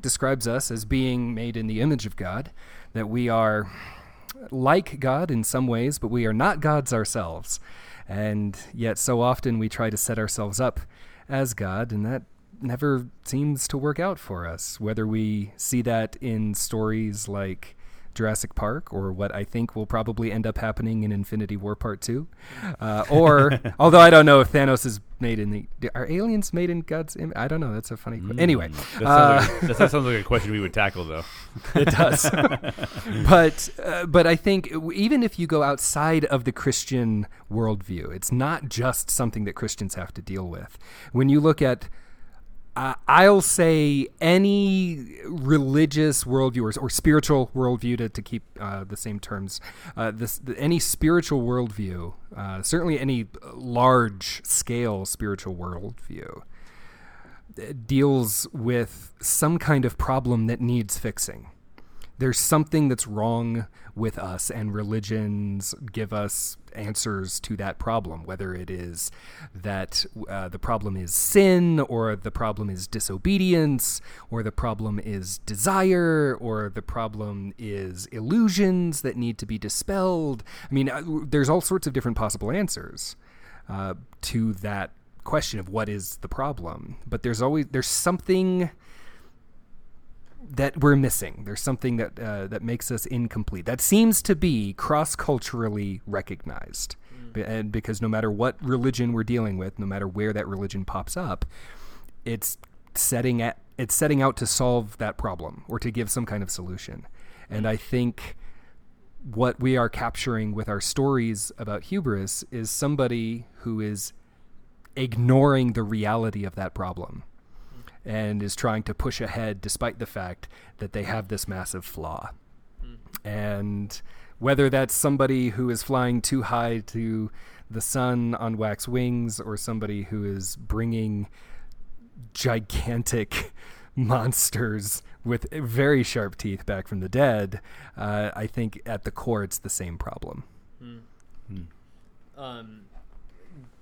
describes us as being made in the image of God, that we are like God in some ways, but we are not gods ourselves. And yet, so often we try to set ourselves up as God, and that never seems to work out for us. Whether we see that in stories like Jurassic Park, or what I think will probably end up happening in Infinity War Part 2. Uh, or, although I don't know if Thanos is made in the. Are aliens made in God's image? I don't know. That's a funny question. Anyway, that uh, sounds, like, that sounds like a question we would tackle, though. it does. but uh, but I think even if you go outside of the Christian worldview, it's not just something that Christians have to deal with. When you look at uh, I'll say any religious worldview or, or spiritual worldview to, to keep uh, the same terms. Uh, this the, any spiritual worldview, uh, certainly any large scale spiritual worldview, uh, deals with some kind of problem that needs fixing there's something that's wrong with us, and religions give us answers to that problem, whether it is that uh, the problem is sin, or the problem is disobedience, or the problem is desire, or the problem is illusions that need to be dispelled. I mean, uh, there's all sorts of different possible answers uh, to that question of what is the problem. But there's always there's something that we're missing. There's something that uh, that makes us incomplete. That seems to be cross culturally recognized, B- and because no matter what religion we're dealing with, no matter where that religion pops up, it's setting at it's setting out to solve that problem or to give some kind of solution. And I think what we are capturing with our stories about hubris is somebody who is ignoring the reality of that problem and is trying to push ahead despite the fact that they have this massive flaw. And whether that's somebody who is flying too high to the sun on wax wings or somebody who is bringing gigantic monsters with very sharp teeth back from the dead, uh, I think at the core it's the same problem. um,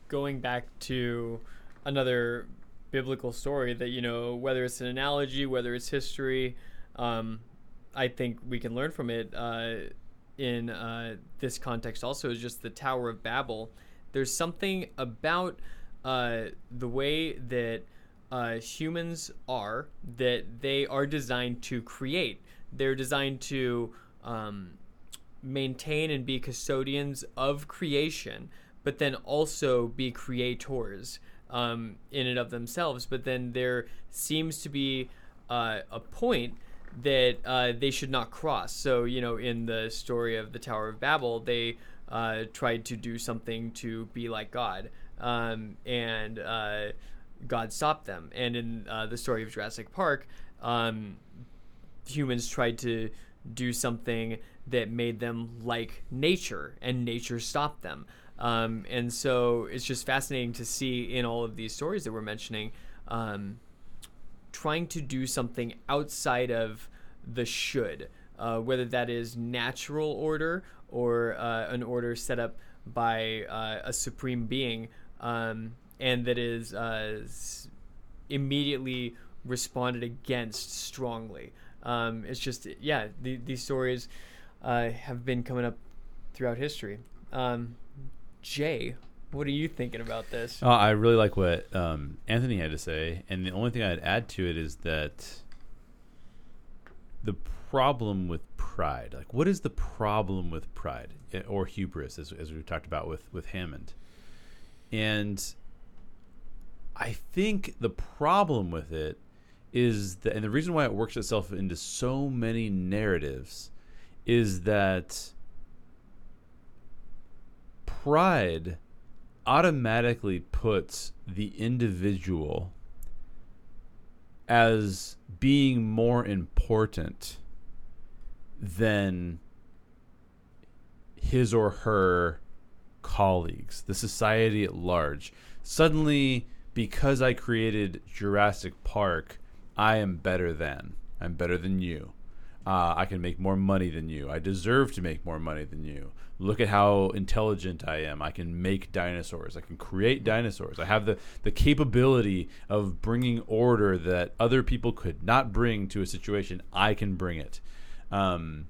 going back to another biblical story that you know whether it's an analogy whether it's history um, i think we can learn from it uh, in uh, this context also is just the tower of babel. There's something about uh, the way that uh, humans are that they are designed to create. They're designed to um, maintain and be custodians of creation, but then also be creators um, in and of themselves. But then there seems to be uh, a point that uh, they should not cross. So, you know, in the story of the Tower of Babel, they uh, tried to do something to be like God, um, and uh, God stopped them. And in uh, the story of Jurassic Park, um, humans tried to do something that made them like nature, and nature stopped them. Um, and so it's just fascinating to see in all of these stories that we're mentioning, um, trying to do something outside of the should, uh, whether that is natural order or uh, an order set up by uh, a supreme being, um, and that is uh, immediately responded against strongly. Um, it's just, yeah, the, these stories uh, have been coming up throughout history. Um, Jay, what are you thinking about this? Uh, I really like what um, Anthony had to say, and the only thing I'd add to it is that the problem with pride, like, what is the problem with pride eh, or hubris, as, as we've talked about with with Hammond, and I think the problem with it is that, and the reason why it works itself into so many narratives is that pride automatically puts the individual as being more important than his or her colleagues, the society at large. Suddenly, because I created Jurassic Park, I am better than. I'm better than you. Uh, I can make more money than you. I deserve to make more money than you. Look at how intelligent I am. I can make dinosaurs. I can create dinosaurs. I have the, the capability of bringing order that other people could not bring to a situation. I can bring it. Um,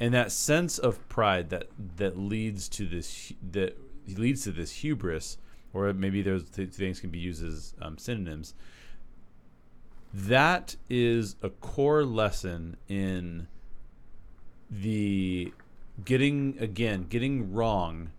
and that sense of pride that that leads to this that leads to this hubris, or maybe those th- things can be used as um, synonyms. That is a core lesson in the getting again getting wrong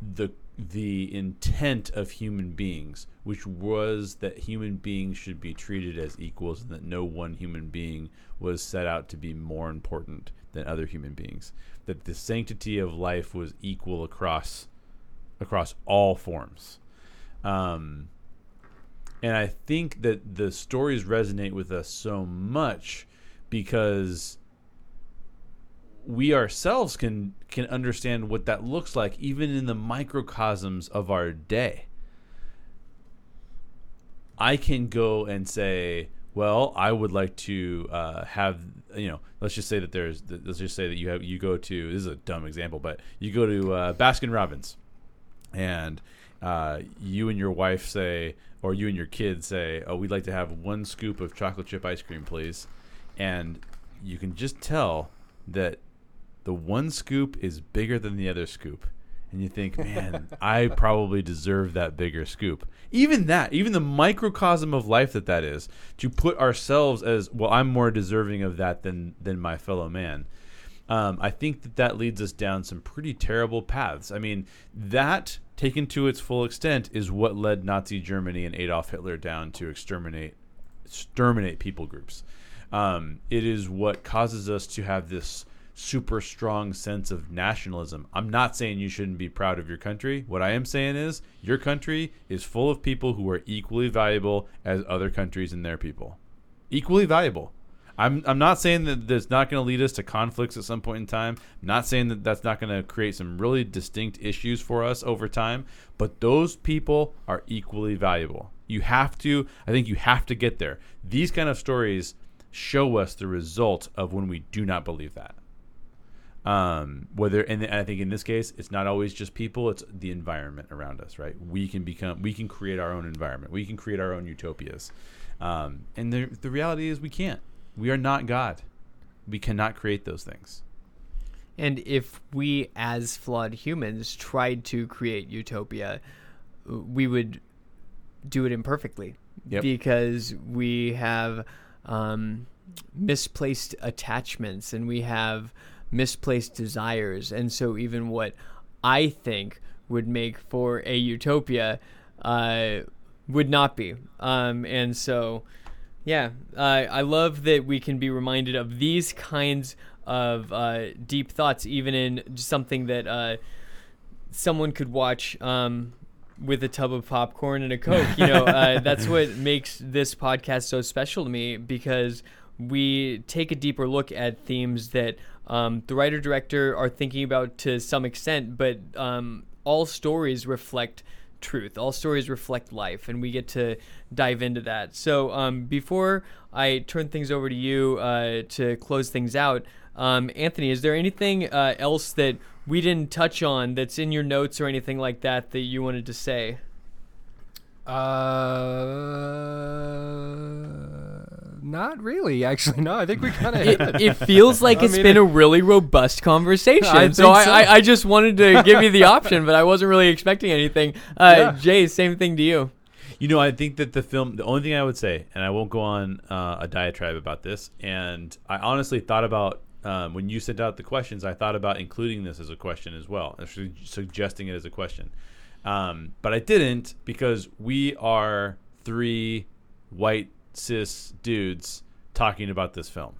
the the intent of human beings, which was that human beings should be treated as equals and that no one human being was set out to be more important than other human beings. That the sanctity of life was equal across across all forms. Um, and I think that the stories resonate with us so much because we ourselves can can understand what that looks like even in the microcosms of our day. I can go and say, well, I would like to uh, have you know, let's just say that there's let's just say that you have you go to this is a dumb example, but you go to uh, Baskin Robbins, and uh, you and your wife say, or you and your kids say, oh, we'd like to have one scoop of chocolate chip ice cream, please, and you can just tell that the one scoop is bigger than the other scoop. And you think, man, I probably deserve that bigger scoop. Even that, even the microcosm of life that that is, to put ourselves as well, I'm more deserving of that than than my fellow man. Um, I think that that leads us down some pretty terrible paths. I mean, that taken to its full extent is what led Nazi Germany and Adolf Hitler down to exterminate exterminate people groups. Um, it is what causes us to have this super strong sense of nationalism. I'm not saying you shouldn't be proud of your country. What I am saying is your country is full of people who are equally valuable as other countries and their people. Equally valuable. I'm, I'm not saying that that's not going to lead us to conflicts at some point in time. I'm not saying that that's not going to create some really distinct issues for us over time, but those people are equally valuable. You have to, I think you have to get there. These kind of stories show us the result of when we do not believe that um, whether and I think in this case it's not always just people it's the environment around us right? We can become we can create our own environment. We can create our own utopias. Um, and the, the reality is we can't. We are not God. We cannot create those things. And if we, as flawed humans, tried to create utopia, we would do it imperfectly. Yep. because we have um, misplaced attachments and we have misplaced desires. And so, even what I think would make for a utopia uh, would not be. Um, and so, yeah, uh, I love that we can be reminded of these kinds of uh, deep thoughts, even in something that uh, someone could watch um, with a tub of popcorn and a coke. You know, uh, that's what makes this podcast so special to me because we take a deeper look at themes that um, the writer director are thinking about to some extent, but um, all stories reflect truth. All stories reflect life, and we get to dive into that. So, um, before I turn things over to you uh, to close things out, um, Anthony, is there anything uh, else that we didn't touch on that's in your notes or anything like that that you wanted to say? Uh, not really. Actually, no. I think we kind of It, it. it feels like I it's mean, been it- a really robust conversation. I so think I, so. I, I just wanted to give you the option, but I wasn't really expecting anything. Uh, Yeah. Jay, same thing to you. You know, I think that the film, the only thing I would say, and I won't go on uh, a diatribe about this, and I honestly thought about um, when you sent out the questions, I thought about including this as a question as well, actually suggesting it as a question. Um, but I didn't because we are three white cis dudes talking about this film,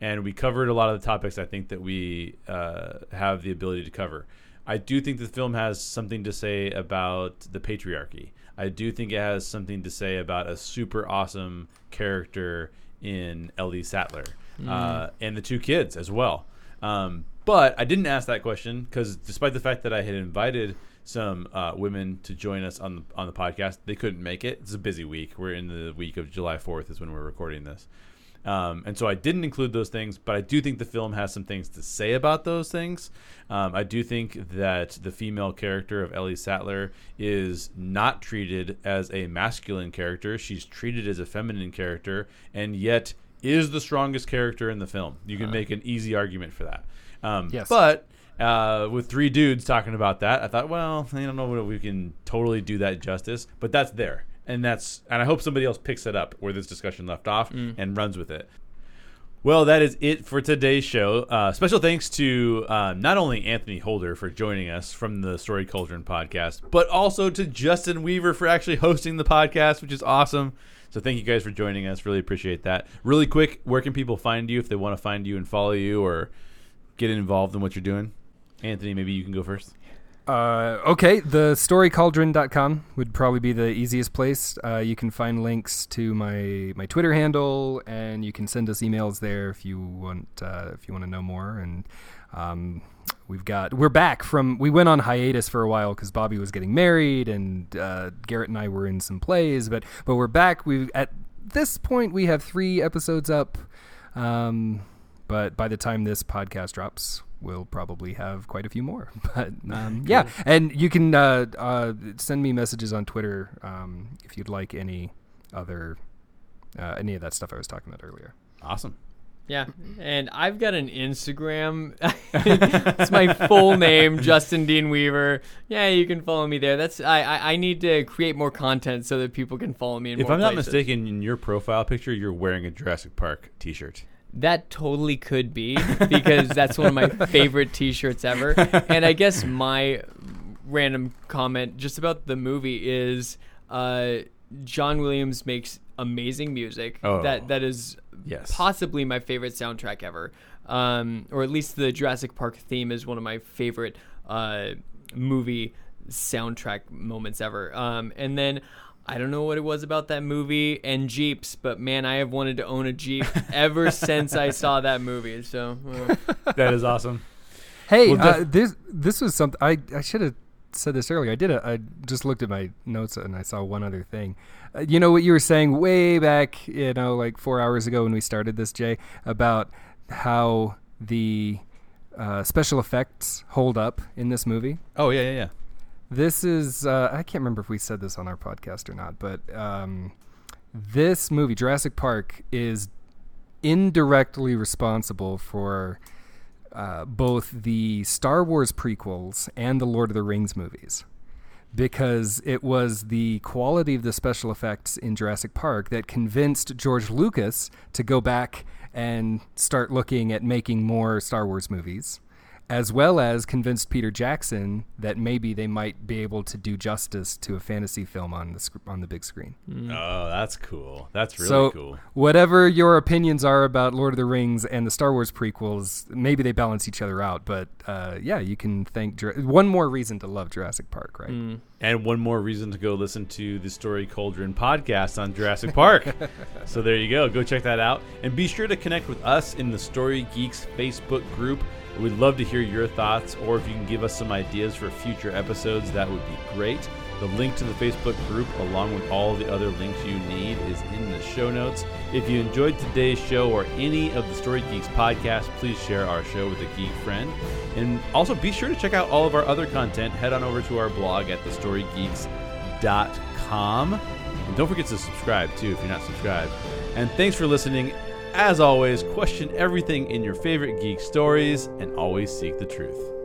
and we covered a lot of the topics I think that we uh, have the ability to cover. I do think the film has something to say about the patriarchy. I do think it has something to say about a super awesome character in Ellie Sattler uh, and the two kids as well. Um, but I didn't ask that question because, despite the fact that I had invited some uh, women to join us on the on the podcast, they couldn't make it. It's a busy week. We're in the week of July Fourth is when we're recording this. Um, and so I didn't include those things, but I do think the film has some things to say about those things. Um, I do think that the female character of Ellie Sattler is not treated as a masculine character. She's treated as a feminine character, and yet is the strongest character in the film. You can make an easy argument for that. Um, Yes. But uh, with three dudes talking about that, I thought, well, I don't know if we can totally do that justice, but that's there, and that's, and I hope somebody else picks it up where this discussion left off and runs with it. Well, that is it for today's show. Uh, special thanks to uh, not only Anthony Holder for joining us from the Story Cauldron podcast, but also to Justin Weaver for actually hosting the podcast, which is awesome. So thank you guys for joining us. Really appreciate that. Really quick, where can people find you if they want to find you and follow you or get involved in what you're doing? Anthony, maybe you can go first. Uh, okay, the storycauldron.com would probably be the easiest place. Uh, you can find links to my, my Twitter handle, and you can send us emails there if you want uh, if you want to know more. And um, we've got we're back from we went on hiatus for a while because Bobby was getting married, and uh, Garrett and I were in some plays, but but we're back. We at this point we have three episodes up. Um, but by the time this podcast drops, we'll probably have quite a few more. But um, yeah, and you can uh, uh, send me messages on Twitter um, if you'd like any other uh, any of that stuff I was talking about earlier. Awesome. Yeah, and I've got an Instagram. it's my full name, Justin Dean Weaver. Yeah, you can follow me there. That's I, I, I need to create more content so that people can follow me. In If more I'm not places. mistaken, in your profile picture, you're wearing a Jurassic Park T-shirt. That totally could be because that's one of my favorite T-shirts ever. And I guess my random comment just about the movie is uh, John Williams makes amazing music. Oh. That that is Yes. possibly my favorite soundtrack ever. Um, or at least the Jurassic Park theme is one of my favorite uh, movie soundtrack moments ever. Um, and then I don't know what it was about that movie and Jeeps, but man, I have wanted to own a Jeep ever since I saw that movie. So uh, that is awesome. Hey, Well, uh, this this was something I I should have said this earlier. I did a, I just looked at my notes and I saw one other thing. Uh, you know what you were saying way back, you know, like four hours ago when we started this, Jay, about how the uh, special effects hold up in this movie. Oh yeah, yeah, yeah. This is uh, I can't remember if we said this on our podcast or not, but um, this movie, Jurassic Park, is indirectly responsible for uh, both the Star Wars prequels and the Lord of the Rings movies. Because it was the quality of the special effects in Jurassic Park that convinced George Lucas to go back and start looking at making more Star Wars movies, as well as convinced Peter Jackson that maybe they might be able to do justice to a fantasy film on the sc- on the big screen. Oh, that's cool. That's really so, cool. whatever your opinions are about Lord of the Rings and the Star Wars prequels, maybe they balance each other out. But uh, yeah, you can thank Jura- one more reason to love Jurassic Park, right? And one more reason to go listen to the Story Cauldron podcast on Jurassic Park. so there you go. Go check that out. And be sure to connect with us in the Story Geeks Facebook group. We'd love to hear your thoughts, or if you can give us some ideas for future episodes, that would be great. The link to the Facebook group, along with all the other links you need, is in the show notes. If you enjoyed today's show or any of the Story Geeks podcasts, please share our show with a geek friend. And also be sure to check out all of our other content. Head on over to our blog at thestorygeeks.com. And don't forget to subscribe too if you're not subscribed. And thanks for listening. As always, question everything in your favorite geek stories and always seek the truth.